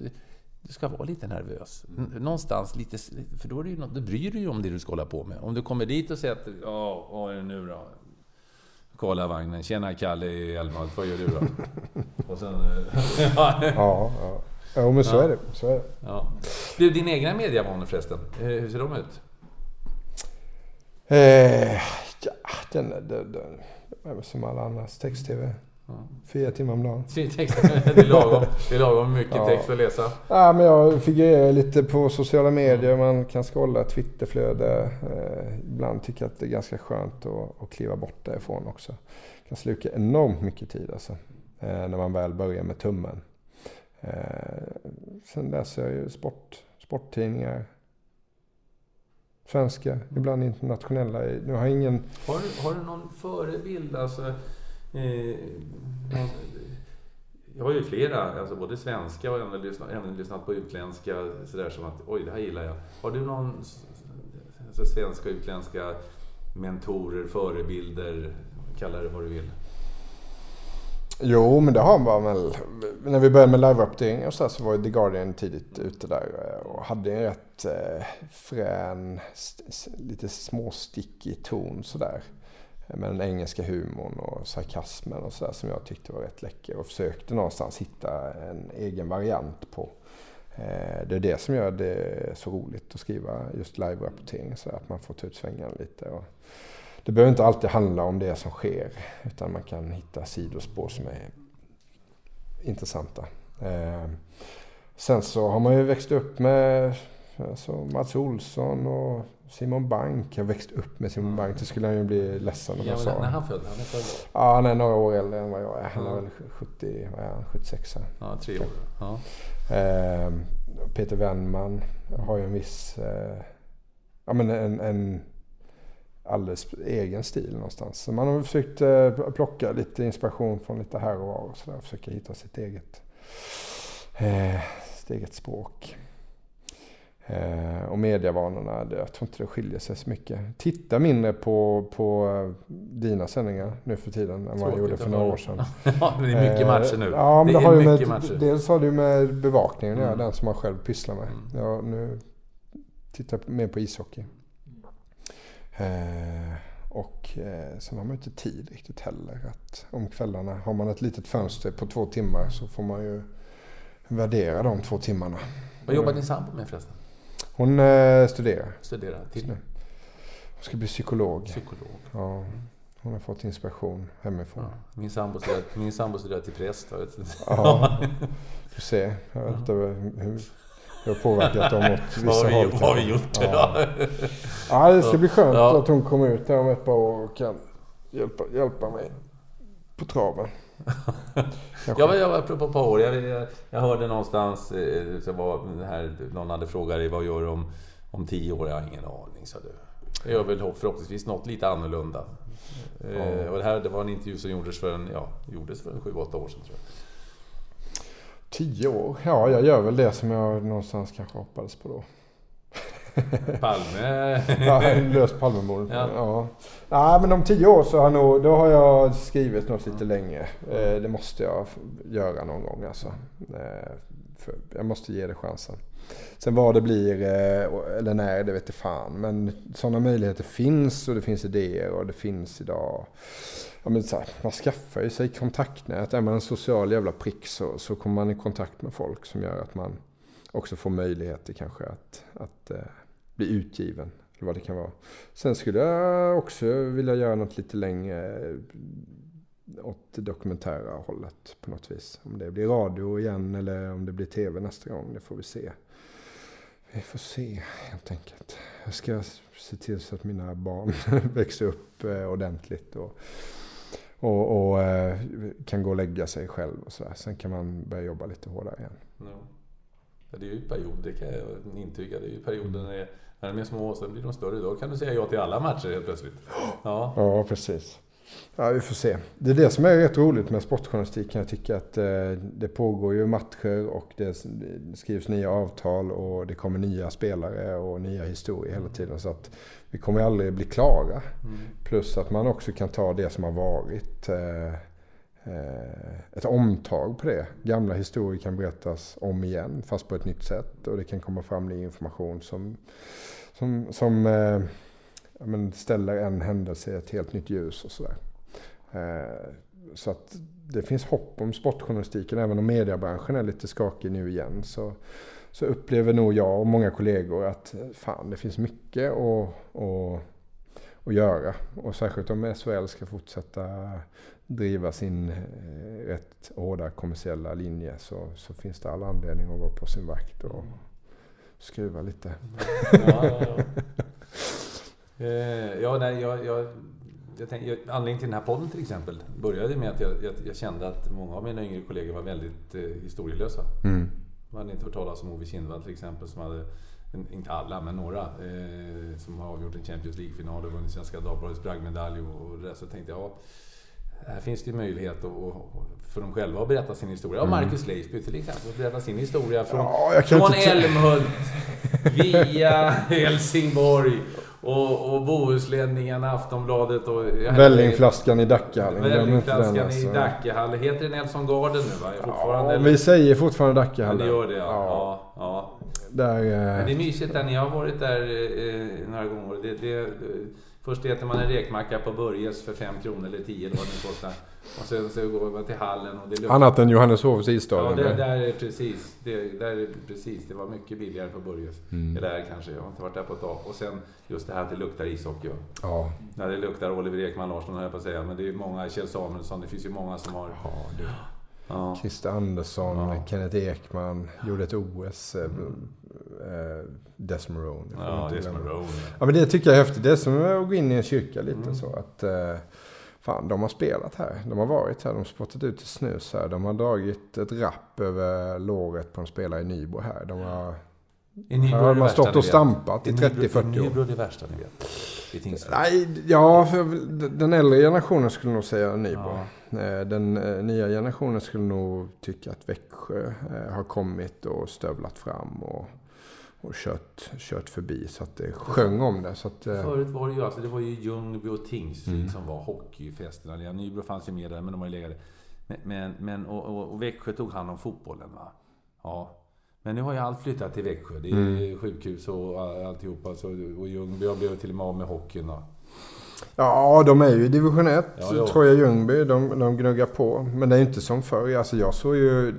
du ska vara lite nervös. Någonstans lite... För då, är det ju då bryr du dig om det du ska hålla på med. Om du kommer dit och säger att ja, vad är det nu då? Kolla vagnen. Tjena Kalle i Älmhult. Vad gör du då? och sen... eh, ja, Ja. Jo, men så Ja. är det. Så är det. ja. Du, din egna mediavanor förresten. Eh, Hur ser de ut? Eh, ja, den, den, den, den som alla andras text-tv. Fyra timmar om dagen. Texten, det är lagom, det är lagom mycket Ja. text att läsa. Ja, men jag figurerar lite på sociala medier. Man kan scrolla Twitterflöde. Eh, ibland tycker jag att det är ganska skönt att, att kliva bort därifrån också. Det kan sluka enormt mycket tid alltså. Eh, när man väl börjar med tummen. Eh, sen läser jag ju sport, sporttidningar. Svenska, ibland internationella. Nu har jag ingen... Har du, har du någon förebild? Alltså, eh, någon, jag har ju flera, alltså både svenska och även lyssnat, även lyssnat på utländska. Sådär som att, oj, det här gillar jag. Har du någon alltså, svenska och utländska mentorer, förebilder, kalla det vad du vill? Jo, men det har man väl. När vi började med live-rapportering och så, så var ju The Guardian tidigt ute där eh, och hade en rätt eh, frän, lite småstickig ton sådär. Med den engelska humorn och sarkasmen och sådär som jag tyckte var rätt läcker och försökte någonstans hitta en egen variant på. Eh, det är det som gör det så roligt att skriva just live-rapportering, så att man får ta ut svängarna lite. Och det behöver inte alltid handla om det som sker, utan man kan hitta sidospår som är intressanta. Eh, sen så har man ju växt upp med alltså Mats Olsson och Simon Bank. Jag har växt upp med Simon Bank. Det skulle han ju bli ledsen om Ja, jag sa. när han född? Han är född Ja, han är några år äldre än vad jag är. Han är väl 70, vad är han, 76 här. ja, tre år. Ja. Eh, Peter Wennman har ju en viss... Eh, ja men en... en alldeles egen stil någonstans. Så man har försökt eh, plocka lite inspiration från lite här och var och sådär. Försöka hitta sitt eget, eh, sitt eget språk. Eh, och mediavanorna, det, jag tror inte det skiljer sig så mycket. Titta mindre på, på eh, dina sändningar nu för tiden än vad jag gjorde för några år sedan. ja, det är mycket matcher nu. Eh, ja, men det, det har ju med, matcher. Dels har det med bevakningen Mm. mm. den som man själv pysslar med. Ja, nu tittar jag mer på ishockey. Eh, och eh, sen har man ju inte tid riktigt heller. Att om kvällarna har man ett litet fönster på två timmar så får man ju värdera de två timmarna. Vad jobbar din sambo med förresten? Hon eh, studerar. Studerar till Hon ska bli psykolog. psykolog. Ja, hon har fått inspiration hemifrån. Ja, min sambo studerar, min sambo studerar till präst. Jag vet inte. Ja, du ser. Jag vet inte hur det har påverkat dem åt vissa vi, håll. vad har vi gjort? Ja. ja, det ska bli skönt Ja. att hon kommer ut där om ett par år och kan hjälpa, hjälpa mig på traven. Jag var, jag var apropå par år. Jag, jag, jag hörde någonstans, eh, så var här, någon hade frågat dig vad gör du om, om tio år? Jag har ingen aning, sa du. Jag gör väl förhoppningsvis något lite annorlunda. Eh, och det här det var en intervju som gjordes för en, ja, gjordes för en sju, åtta år sedan tror jag. Tio år? Ja, jag gör väl det som jag någonstans kanske hoppades på då. Palme... Ja, löst Palmemordet. Ja. Ja. ja. men om tio år så har, nog, då har jag skrivit något lite längre. Eh, det måste jag göra någon gång alltså. Eh, för jag måste ge det chansen. Sen vad det blir, eh, eller när, det vet jag fan. Men sådana möjligheter finns och det finns idéer och det finns idag. Ja, men så här, man skaffar ju sig kontaktnät. Är man en social jävla prick så, så kommer man i kontakt med folk som gör att man också får möjligheter kanske att, att bli utgiven. Eller vad det kan vara. Sen skulle jag också vilja göra något lite längre eh, åt det dokumentära hållet på något vis. Om det blir radio igen eller om det blir tv nästa gång, det får vi se. Vi får se helt enkelt. Jag ska se till så att mina barn växer upp eh, ordentligt och, och, och eh, kan gå och lägga sig själv och sådär. Sen kan man börja jobba lite hårdare igen. No. Ja, det är ju perioder, det kan jag intyga. Det är ju perioder när, det- när de är små och sen blir de större. Då kan du säga ja till alla matcher helt plötsligt. Ja. Ja, precis. Ja, vi får se. Det är det som är rätt roligt med sportjournalistik kan jag tycka. Att eh, det pågår ju matcher och det skrivs nya avtal och det kommer nya spelare och nya historier hela tiden. Så att vi kommer aldrig bli klara. Plus att man också kan ta det som har varit. Eh, Eh, ett omtag på det. Gamla historier kan berättas om igen fast på ett nytt sätt. Och det kan komma fram ny information som, som, som eh, men ställer en händelse i ett helt nytt ljus och sådär. Eh, så att det finns hopp om sportjournalistiken. Även om mediebranschen är lite skakig nu igen så, så upplever nog jag och många kollegor att eh, fan, det finns mycket att, att, göra. Och särskilt om SHL ska fortsätta driva sin eh, rätt hårda kommersiella linje så, så finns det all anledning att vara på sin vakt och skruva lite. Ja, ja, ja. Eh, ja, nej, jag, jag, jag tänk, jag, anledningen till den här podden till exempel började med att jag, jag, jag kände att många av mina yngre kollegor var väldigt eh, historielösa. Mm. Man hade inte hört talas om Ove Kindvall till exempel som hade, inte alla, men några, eh, som har avgjort en Champions League-final och vunnit Svenska Dagbladets bragdmedalj och, och det. Så tänkte jag, ja, här finns det ju möjlighet att, för dem själva att berätta sin historia. Ja, Marcus Leifby till exempel, att berätta sin historia från, Ja, från Älmhult via Helsingborg och, och Bohusledningen, Aftonbladet och... Vällingflaskan i den, Vällingflaskan i alltså. Dackehall. Heter det Nelson Garden nu va? Fortfarande? Ja, eller? vi säger fortfarande Ja, Dackehallen. det gör det ja. Ja, ja. ja. Där, Men eh, det är mysigt där. Ni har varit där eh, några gånger. Det, det, det, först äter man en rekmacka på Börjes för 5 kronor eller 10 eller vad det kostar. Och sen så går man till hallen och det luktar... annat än Johanneshovs Ja, isstadion. det, där är precis. Det, där är precis. Det var mycket billigare på Börjes. Mm. Eller kanske. Jag har inte varit där på ett tag. Och sen just det här att det luktar ishockey. ja. Ja, det luktar Oliver Ekman Larsson höll jag på att säga. Men det är många, Kjell Samuelsson. Det finns ju många som har... ja, du. Ja. Christer Andersson, Ja. Kenneth Ekman, gjorde ett OS. Eh, eh, Des Marone. det får man Ja, är Rowan. Ja, men det tycker jag är häftigt. Det är som att gå in i en kyrka lite så att... Eh, fan, de har spelat här. De har varit här. De har spottat ut snus här. De har dragit ett rapp över låret på en spelare i Nybro här. De har... I Nybro har är det man värsta stått och stampat i I Nybro- 30-40 år. I Nybro är det värsta ni vet. Nej, ja, för den äldre generationen skulle nog säga Nybro. Eh, Den eh, nya generationen skulle nog tycka att Växjö eh, har kommit och stövlat fram och, och kört, kört förbi så att det sjöng om det. Så att, eh, Förut var det ju alltså, det var ju Ljungby och Tingsryd Mm. som var hockeyfesterna. Ja, Nybro fanns ju med där, men de har ju legat Men, men, men och, och, och Växjö tog hand om fotbollen va? Ja. Men nu har ju allt flyttat till Växjö. Det är Mm. sjukhus och all- alltihopa. Så, och Ljungby har blivit till och med av med hockeyn. Va? Ja, de är ju i division 1. Ja, tror jag Ljungby, de, de gnuggar på. Men det är ju inte som förr. Alltså jag såg ju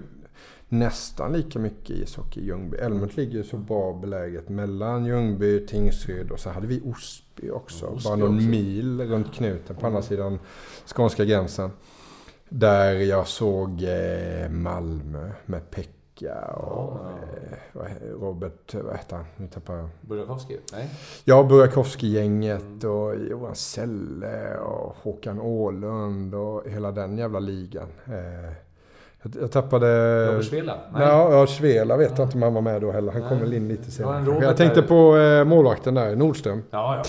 nästan lika mycket ishockey i Ljungby. Älmhult ligger ju så bra beläget mellan Ljungby, Tingsryd och så hade vi Osby också. Osby bara någon också. mil runt knuten på andra sidan skånska gränsen. Där jag såg eh, Malmö med Pekka och eh, vad he- Robert, vad heter han? Nu tappar jag. Burakovsky? Nej? Ja, Burakovsky-gänget och Johan Selle och Håkan Åhlund och hela den jävla ligan. Eh, jag, tappade... Robert Svela? Nej. Ja, ja, Svela vet jag inte om han var med då heller. Han kom väl in lite Ja, en senare. Jag tänkte där. på eh, målvakten där, Nordström. Ja, ja.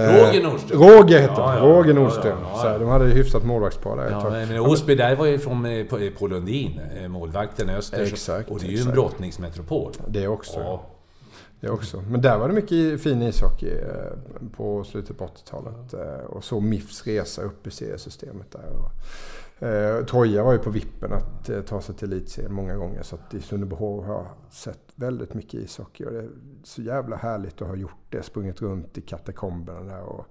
Eh, Roger Nordström. Roger hette han. Ja, ja, Roger ja, Nordström. ja, ja, Så ja. de hade ju hyfsat målvaktspar där Ja, men Osby där var ju från eh, på- på Lundin, eh, målvakten Östers. Exakt, och det är ju en brottningsmetropol. Det också. Ja. Det också. Men där var det mycket fin ishockey eh, på slutet på 80-talet. eh, Och så MIFs resa upp i seriesystemet där. Eh, Troja var ju på vippen att eh, ta sig till elitserien många gånger. Så att i Sundbyhov har jag sett väldigt mycket ishockey. Och det är så jävla härligt att ha gjort det. Sprungit runt i katakomberna där och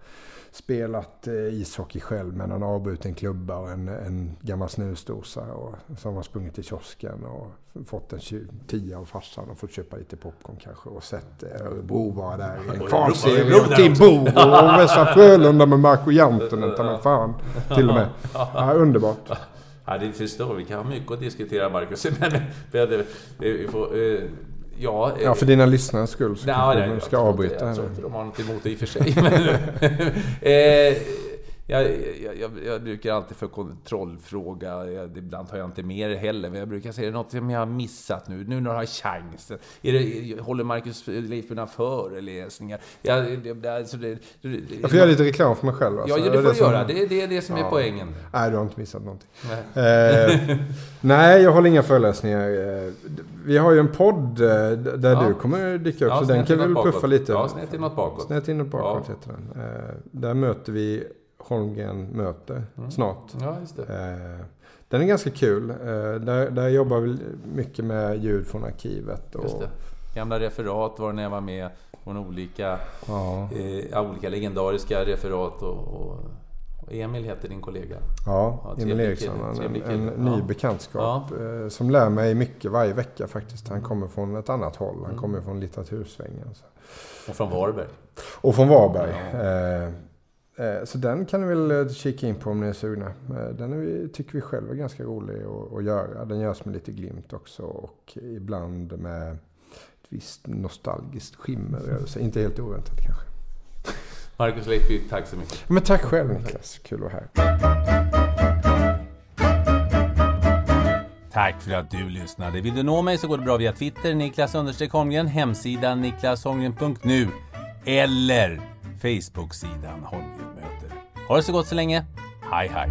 spelat eh, ishockey själv med en avbruten klubba och en, en gammal snusdosa. Och, som har sprungit till kiosken och fått en tia av farsan och fått köpa lite popcorn kanske. Och sett eh, Örebro vara där i en kvalserie. Och där Tim också. Boro och Västra Frölunda med Marco Jantunen. Ta mig fan. Till och med. Ja, underbart. Ja, det förstår vi. kan ha mycket att diskutera, Marcus. Men, men eh, vi får... eh, Ja, eh, Ja, för dina lyssnares skull så Nej, kanske nej, jag ska avbryta Jag här tror inte de har något emot det i och för sig. Men, eh, jag, jag, jag, jag brukar alltid för kontrollfråga, jag, ibland tar jag inte med det heller, men jag brukar säga något som jag har missat nu, nu när jag har chansen. Är det, håller Marcus Leif mina föreläsningar? Jag, det, det, alltså det, det, Jag får göra lite reklam för mig själv. alltså. Ja, det får du som- göra. Det, det är det som är Ja. poängen. Nej, du har inte missat någonting. Nej. Eh, nej, jag håller inga föreläsningar. Eh, Vi har ju en podd eh, där Ja. du kommer dyka upp, Ja, så den kan vi väl puffa lite. Ja, snett inåt bakåt. Snett inåt bakåt Ja. heter den. Eh, där möter vi Holmgren möter snart. Ja, just det. Eh, den är ganska kul. Eh, där, där jobbar vi mycket med ljud från arkivet. Och, det. Gamla referat var när jag var med från olika, Ja, eh, olika legendariska referat och, och, och Emil heter din kollega. ja, Ja, Emil Eriksson. En, en, en ny bekantskap eh, som lär mig mycket varje vecka faktiskt. Han kommer från ett annat håll. Mm. Han kommer från litteratursvängen. Och från Varberg. Och från Varberg. Eh, så den kan ni väl eh, kika in på om ni är sugna. Eh, den är vi, tycker vi själva är ganska rolig att, att göra. Den görs med lite glimt också och ibland med ett visst nostalgiskt skimmer över sig. Inte helt oväntat kanske. Marcus Leifby, tack så mycket. Men tack själv Niklas, kul att vara här. Tack för att du lyssnade. Vill du nå mig så går det bra via Twitter, Niklas Holmgren, hemsidan niklasholmgren.nu eller Facebook-sidan Holmgren möter. Ha det så gott så länge. Hej hej!